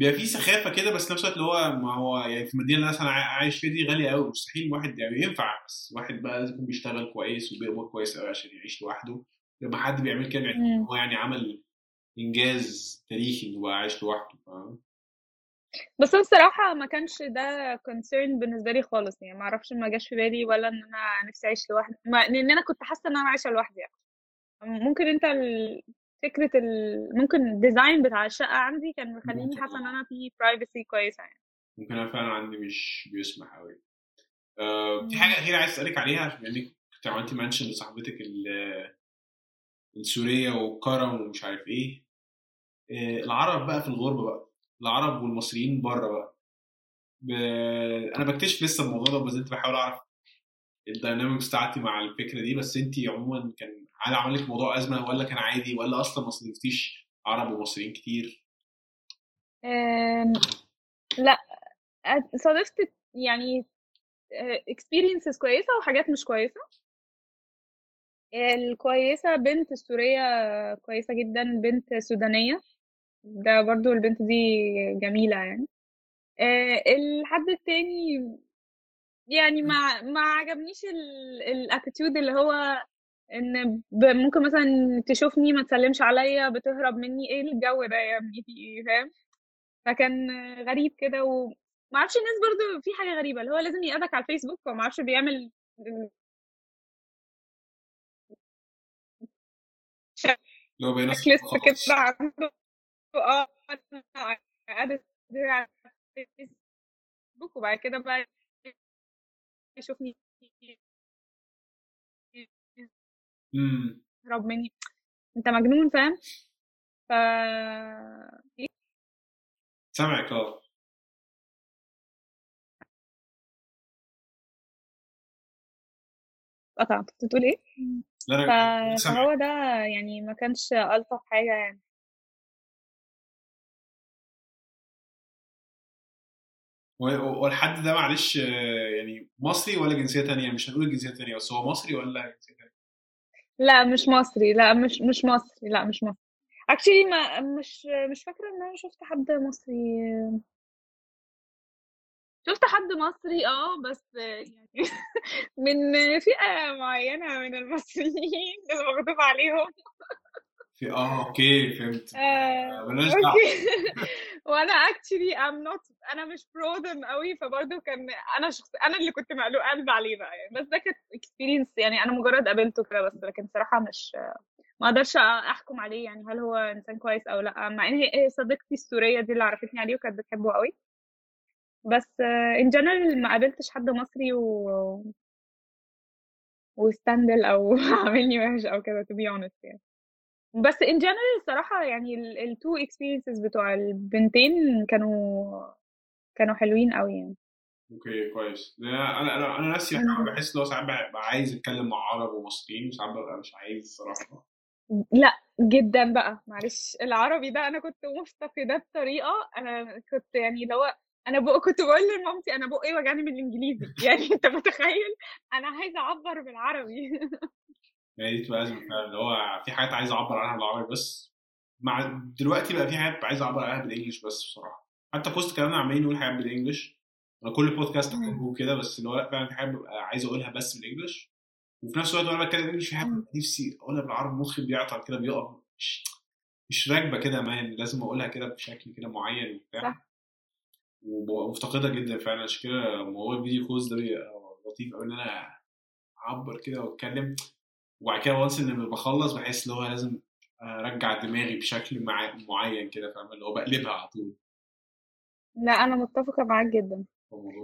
بيبقى- في سخافة كده بس نفس الوقت اللي هو ما هو يعني في المدينة اللي أنا عا- عايش فيها دي غالية قوي مستحيل واحد يعني ينفع بس واحد بقى لازم يكون بيشتغل كويس وبيقبض كويس قوي عشان يعيش لوحده لما حد بيعمل كده مم. هو يعني عمل إنجاز تاريخي انه بقى عايش لوحده فاهم بس بصراحة ما كانش ده concern بالنسبة لي خالص يعني ما أعرفش ما جاش في بالي ولا إن أنا نفسي أعيش لوحدي ما لأن أنا كنت حاسة إن أنا عايشة لوحدي يعني. ممكن أنت ال... فكرة ال... ممكن ال design بتاع الشقة عندي كان مخليني حاسة إن آه. أنا في privacy كويسة يعني. ممكن أنا فعلا عندي مش بيسمح قوي آه، في مم. حاجة أخيرة عايز أسألك عليها عشان إنك كنت عملتي mention لصاحبتك ال- السوريه وكرم ومش عارف إيه آه، العرب بقى في الغربة بقى العرب والمصريين بره بقى. ب... أنا بكتشف لسه الموضوع ده بس انت بحاول أعرف الداينامكس بتاعتي مع الفكرة دي بس انت عموما كان هل عمل لك موضوع أزمة ولا كان عادي ولا أصلا ما صنفتيش عرب ومصريين كتير. لا صادفت يعني آه، experiences كويسة وحاجات مش كويسة. الكويسة بنت سورية كويسة جدا بنت سودانية. ده برضو البنت دي جميلة يعني. آه، الحد التاني يعني ما ما عجبنيش ال attitude اللي هو إن ممكن مثلا تشوفني ما تسلمش عليا بتهرب مني إيه الجو ده يا ابني في إيه فاهم؟ فكان غريب كده وما أعرفش الناس برضو في حاجة غريبة اللي هو لازم يقابلك على الفيسبوك وما أعرفش بيعمل اللي هو بينص checklist خلاص. كده عنده. آه أنا قاعدة على الفيسبوك وبعد كده بقى يشوفني. امم. يهرب مني. انت مجنون فاهم؟ ف سامعك آه. قطع كنت بتقول إيه؟ لا ف... أنا سامعك. فهو ده يعني ما كانش ألطف حاجة يعني. والحد ده معلش يعني مصري ولا جنسية تانية؟ مش هنقول جنسية تانية بس هو مصري ولا جنسية تانية؟ لا مش مصري لا مش مش مصري لا مش مصري. Actually ما مش مش فاكرة إن أنا شفت حد مصري. شفت حد مصري آه بس يعني من فئة معينة من المصريين اللي مغضوب عليهم. في آه okay فهمت آه، آه، دعوة okay وأنا actually I'm not أنا مش pro them قوي فبرضه كان أنا شخص أنا اللي كنت مقلوق قلب عليه بقى يعني بس ده كانت experience يعني أنا مجرد قابلته كده بس لكن صراحة مش ما أقدرش أحكم عليه. يعني هل هو إنسان كويس أو لأ. مع ان هي صديقتي السورية دي اللي عرفتني عليه وكانت بتحبه قوي. بس in general ما قابلتش حد مصري و وستاندل أو عاملني وحش أو كده to be honest يعني. بس in general الصراحة يعني ال two experiences بتوع البنتين كانوا كانوا حلوين قوي يعني. أوكي كويس. أنا أنا أنا نفسي. بحس لو ساعات ببقى عايز اتكلم مع عرب ومصريين وساعات ببقى مش عايز الصراحة لأ جدا بقى. معلش العربي ده أنا كنت مفتقداه بطريقة أنا كنت يعني لو أنا بق... كنت بقول لمامتي أنا بقي وجعني من الإنجليزي. يعني أنت متخيل؟ أنا عايزة أعبر بالعربي. يعني دي تبقى فعلا اللي هو في حاجات عايز أعبر عنها بالعربي بس. مع دلوقتي بقى في حاجات عايز أعبر عنها بال English بس بصراحة. حتى ف وسط كلامنا عمالين نقول حاجات بال English أنا كل بودكاست. بحبه كده بس اللي هو لأ فعلا في حاجات ببقى عايز أقولها بس بال English وفي نفس الوقت وأنا بتكلم English في حاجات نفسي أقولها بالعربي مخي بيعطل كده بيقف مش مش راكبة كده مان لازم أقولها كده بشكل كده معين وبتاع. صح. وببقى مفتقدها جدا فعلا. عشان كده موضوع الفيديو كولز ده لطيف قوي إن أنا أعبر كده وأتكلم. وبعد كده وانس إن بخلص بحس ان هو لازم أرجع دماغي بشكل مع... معين كده فاهم اللي هو بقلبها على طول. لا أنا متفقة معاك جدا.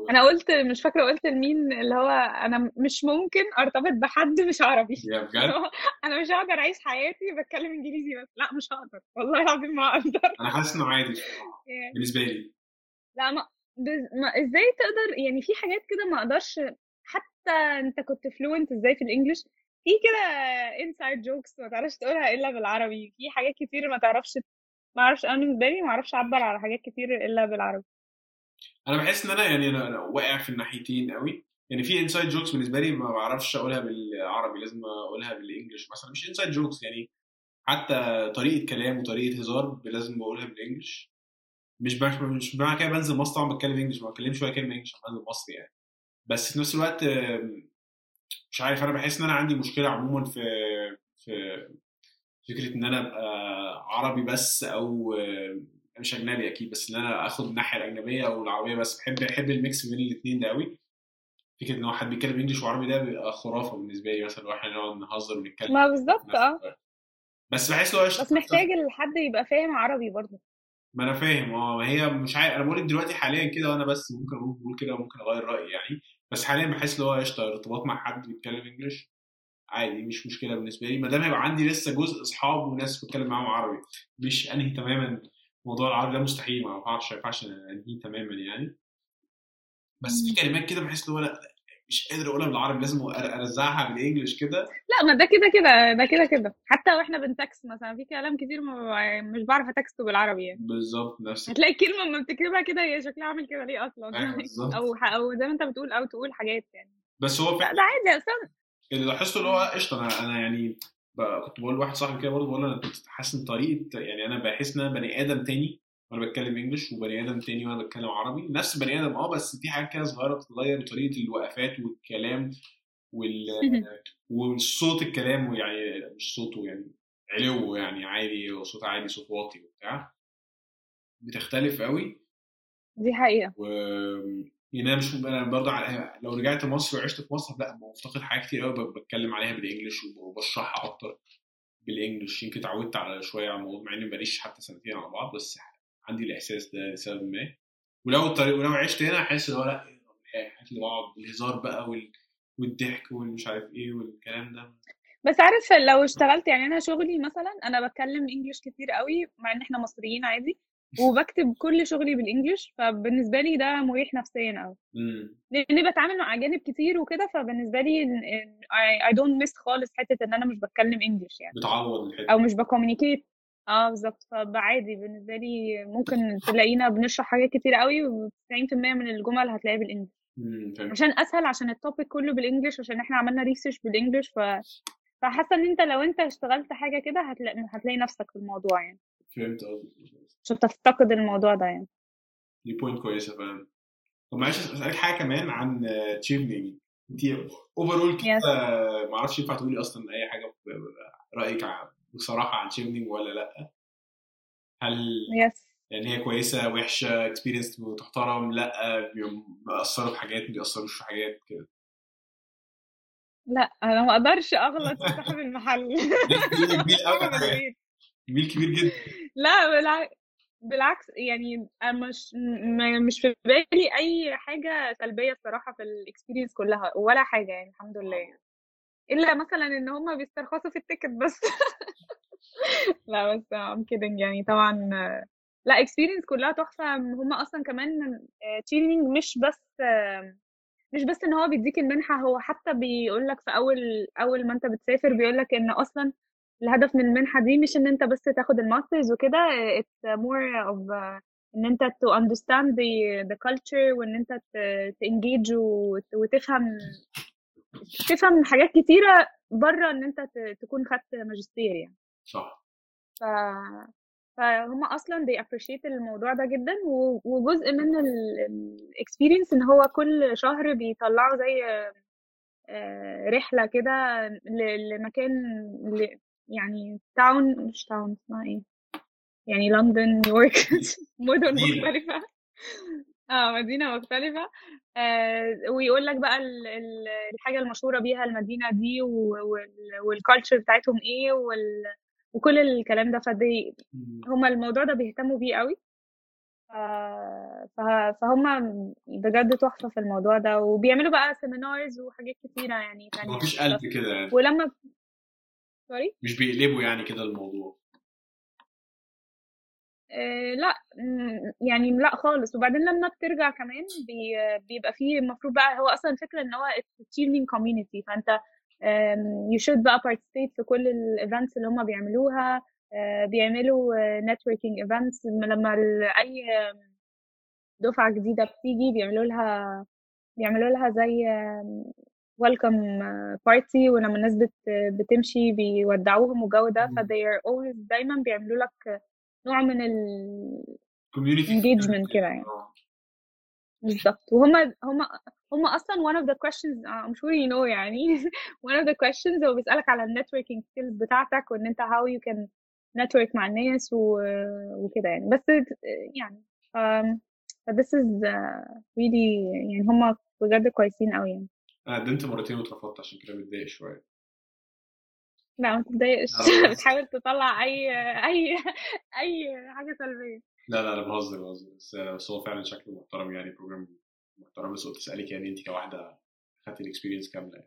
أنا قلت مش فاكرة قلت لمين اللي هو أنا مش ممكن أرتبط بحد مش عربي. يا بجد؟ أنا مش هقدر أعيش حياتي بتكلم إنجليزي بس. لا مش هقدر. والله العظيم ما أقدر. أنا حاسس إنه عادي بصراحة بالنسبة لي. لا ما, بز... ما إزاي تقدر يعني في حاجات كده ما أقدرش حتى أنت كنت fluent إزاي في ال English؟ في كده inside jokes ما تعرفش تقولها إلا بالعربي في حاجات كتير ما تعرفش ما أعرفش أنا بالنسبة لي ما أعرفش أعبر على حاجات كتير إلا بالعربي. أنا بحس إن أنا يعني أنا, واقع في الناحيتين قوي يعني في inside jokes بالنسبة لي ما بعرفش أقولها بالعربي لازم أقولها بال English مثلا. مش inside jokes يعني حتى طريقة كلام وطريقة هزار لازم بقولها بالإنجلش. مش مش معنى كده بنزل مصر طبعا بتكلم إنجلش ما بتكلمش ولا كلمة إنجلش بنزل مصر يعني. بس في نفس الوقت مش عارف أنا بحس إن أنا عندي مشكلة عموما في في فكرة إن أنا أبقى عربي بس أو آم، مش أجنبي أكيد بس إن أنا آخد الناحية الأجنبية أو العربية بس. بحب بحب الميكس بين الاثنين ده قوي فكرة إن واحد بيتكلم انجلش وعربي ده بيبقى خرافة بالنسبة لي مثلا وإحنا نقعد نهزر ونتكلم. ما بالظبط آه. بس بحس لو بس محتاج الحد يبقى فاهم عربي برضه. ما أنا فاهم آه هي مش عارف أنا بقول دلوقتي حاليا كده وأنا بس ممكن أقول كده وممكن أغير رأيي يعني. بس حاليا بحس ان هو قشطة ارتباط مع حد بيتكلم انجلش عادي مش مشكلة بالنسبة لي. ما دام هيبقى عندي لسه جزء أصحاب وناس بتكلم معاهم عربي مش أنهي تماما موضوع العربي ده؟ مستحيل ما ينفعش ما ينفعش أنهيه تماما يعني. بس في كلمات كده بحس ان هو لأ مش قادر أقولها بالعربي لازم أرزعها بالإنجلش كده. لا ما ده كده كده ده كده كده. حتى وإحنا بنتكست مثلا في كلام كتير ما مش بعرف اتكسته بالعربي يعني. بالظبط نفس هتلاقي الكلمة لما بتكتبها كده هي شكلها عامل كده ليه أصلا؟ أيوة بالظبط. أو أو زي ما أنت بتقول أو تقول حاجات يعني. بس هو فكرة ده عادي أصلا اللي لاحظته اللي هو قشطة أنا أنا يعني كنت بقول لواحد صاحبي كده برضه بقول له أنا كنت حاسس إن طريقة يعني أنا بحس إن أنا بني آدم تاني. وأنا بتكلم انجلش وبني آدم تاني وأنا بتكلم عربي. نفس بني آدم آه بس في حاجات كده صغيرة بتتغير طريقة الوقفات والكلام وال والصوت الكلام يعني مش صوته يعني علو يعني عادي صوت عالي صوت واطي وبتاع. بتختلف قوي. دي حقيقة. و يعني أنا مش أنا برضه على- لو رجعت مصر وعشت في مصر لأ مفتقد حاجات كتير قوي بتكلم عليها بالانجلش وبشرحها أكتر بالانجلش يمكن اتعودت على شوية على الموضوع مع إني ماليش حتى سنتين على بعض بس عندي الإحساس ده لسبب ما. ولو الطريق ولو عشت هنا أحس إن هو لأ الحاجات اللي الهزار بقى وال... والضحك والمش عارف إيه والكلام ده. بس عارف لو اشتغلت يعني أنا شغلي مثلا أنا بتكلم English كتير قوي مع إن إحنا مصريين عادي وبكتب كل شغلي بال English فبالنسبة لي ده مريح نفسيا قوي لأني بتعامل مع أجانب كتير وكده فبالنسبة لي I don't miss خالص حتة إن أنا مش بتكلم English يعني. بتعوض الحتة أو مش ب communicate آه بالظبط. فعادي بالنسبة لي ممكن تلاقينا بنشرح حاجات كتير قوي و90% من الجمل هتلاقيها بال English. عشان أسهل عشان ال topic كله بال English عشان إحنا عملنا research بال English ف فحاسة إن أنت لو أنت اشتغلت حاجة كده هتلاقي هتلاقي نفسك في الموضوع يعني. فهمت قصدك مش هتفتقد الموضوع ده يعني. دي point كويسة فعلا. طب معلش اسالك حاجة كمان عن تشيفنينج انت overall كده Yes. ما أعرفش ينفع تقولي أصلا أي حاجة رأيك بصراحة عن تشيفنينج ولا لأ. هل yes يعني هي كويسة وحشة experience تحترم لأ بيأثروا في حاجات ما بيأثروش في حاجات كده. لأ أنا ما أقدرش أغلط في صاحب المحل. جميل كبير جدا. لا بالعكس بالعكس يعني مش مش في بالي أي حاجة سلبية الصراحه في ال experience كلها ولا حاجة يعني الحمد لله يعني. إلا مثلا إن هم بيسترخصوا في ال ticket بس. لا بس I'm kidding يعني طبعا آه، لا experience كلها تحفة. هم أصلا كمان تشيلينج مش بس آه، مش بس إن هو بيديك المنحة هو حتى بيقول لك في أول أول ما أنت بتسافر بيقول لك إن أصلا الهدف من المنحة دي مش إن أنت بس تاخد ال masters وكده more of uh, إن أنت understand the the culture وإن أنت ت- ت engage وت- وتفهم تفهم حاجات كتيرة بره إن أنت تكون خدت ماجستير يعني. صح. ف فهم أصلا they appreciate الموضوع ده جدا و- وجزء من ال experience إن هو كل شهر بيطلعوا زي آه، رحلة كده ل- لمكان ل- يعني town مش town اسمها إيه؟ يعني لندن نيويورك مدن. مختلفة. آه مدينة مختلفة. آه ويقول لك بقى ال- ال- الحاجة المشهورة بيها المدينة دي وال culture بتاعتهم إيه وال وكل الكلام ده. فدي. هما الموضوع ده بيهتموا بيه قوي. ف- فهم بجد تحفة في الموضوع ده. وبيعملوا بقى seminars وحاجات كتيرة يعني تانية مفيش قلب كده يعني؟ ولما sorry؟ مش بيقلبوا يعني كده الموضوع؟ آه لا م- يعني لا خالص. وبعدين لما بترجع كمان بي بيبقى فيه المفروض بقى هو أصلا الفكرة إن هو achieving community. فأنت you should بقى participate في كل ال events اللي هم بيعملوها. آه بيعملوا آه، networking events. لما أي دفعة جديدة بتيجي بيعملوا لها بيعملوا لها زي welcome party ولما الناس بت بتمشي بيودعوهم والجو ده. مم. ف they are always دايما بيعملوا لك نوع من ال engagement كده يعني. بالظبط وهم هم هم أصلا one of the questions I'm sure you know يعني. one of the questions هو بيسألك على ال networking skills بتاعتك وإن أنت how you can network مع الناس و... وكده يعني. بس يعني um, this is uh, really يعني هم بجد كويسين قوي يعني. أنا قدمت مرتين واترفضت عشان كده متضايق شوية. لا ما تتضايقش. بتحاول تطلع أي أي أي حاجة سلبية. لا لا لا بهزر بهزر. بس بس هو فعلا شكله محترم يعني program محترم. بس قلت اسالك يعني أنت كواحدة خدتي ال experience كاملة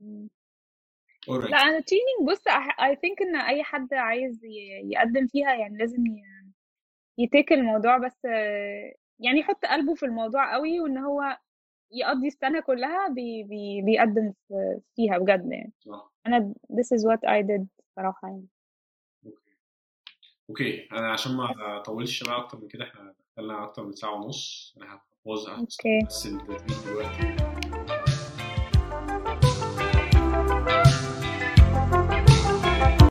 يعني. لا أنا training بص I think إن أي حد عايز يقدم فيها يعني لازم يـ take الموضوع. بس يعني يحط قلبه في الموضوع قوي وإن هو يقضي السنة كلها بي بي بيقدم في- فيها بجد يعني. صح. أنا this is what I did صراحة يعني. okay. أوكي. أنا عشان ما اطولش بقى أكتر من كده إحنا دخلنا أكتر من ساعة ونص. أنا هبوظ أوكي. بس التدريب دلوقتي.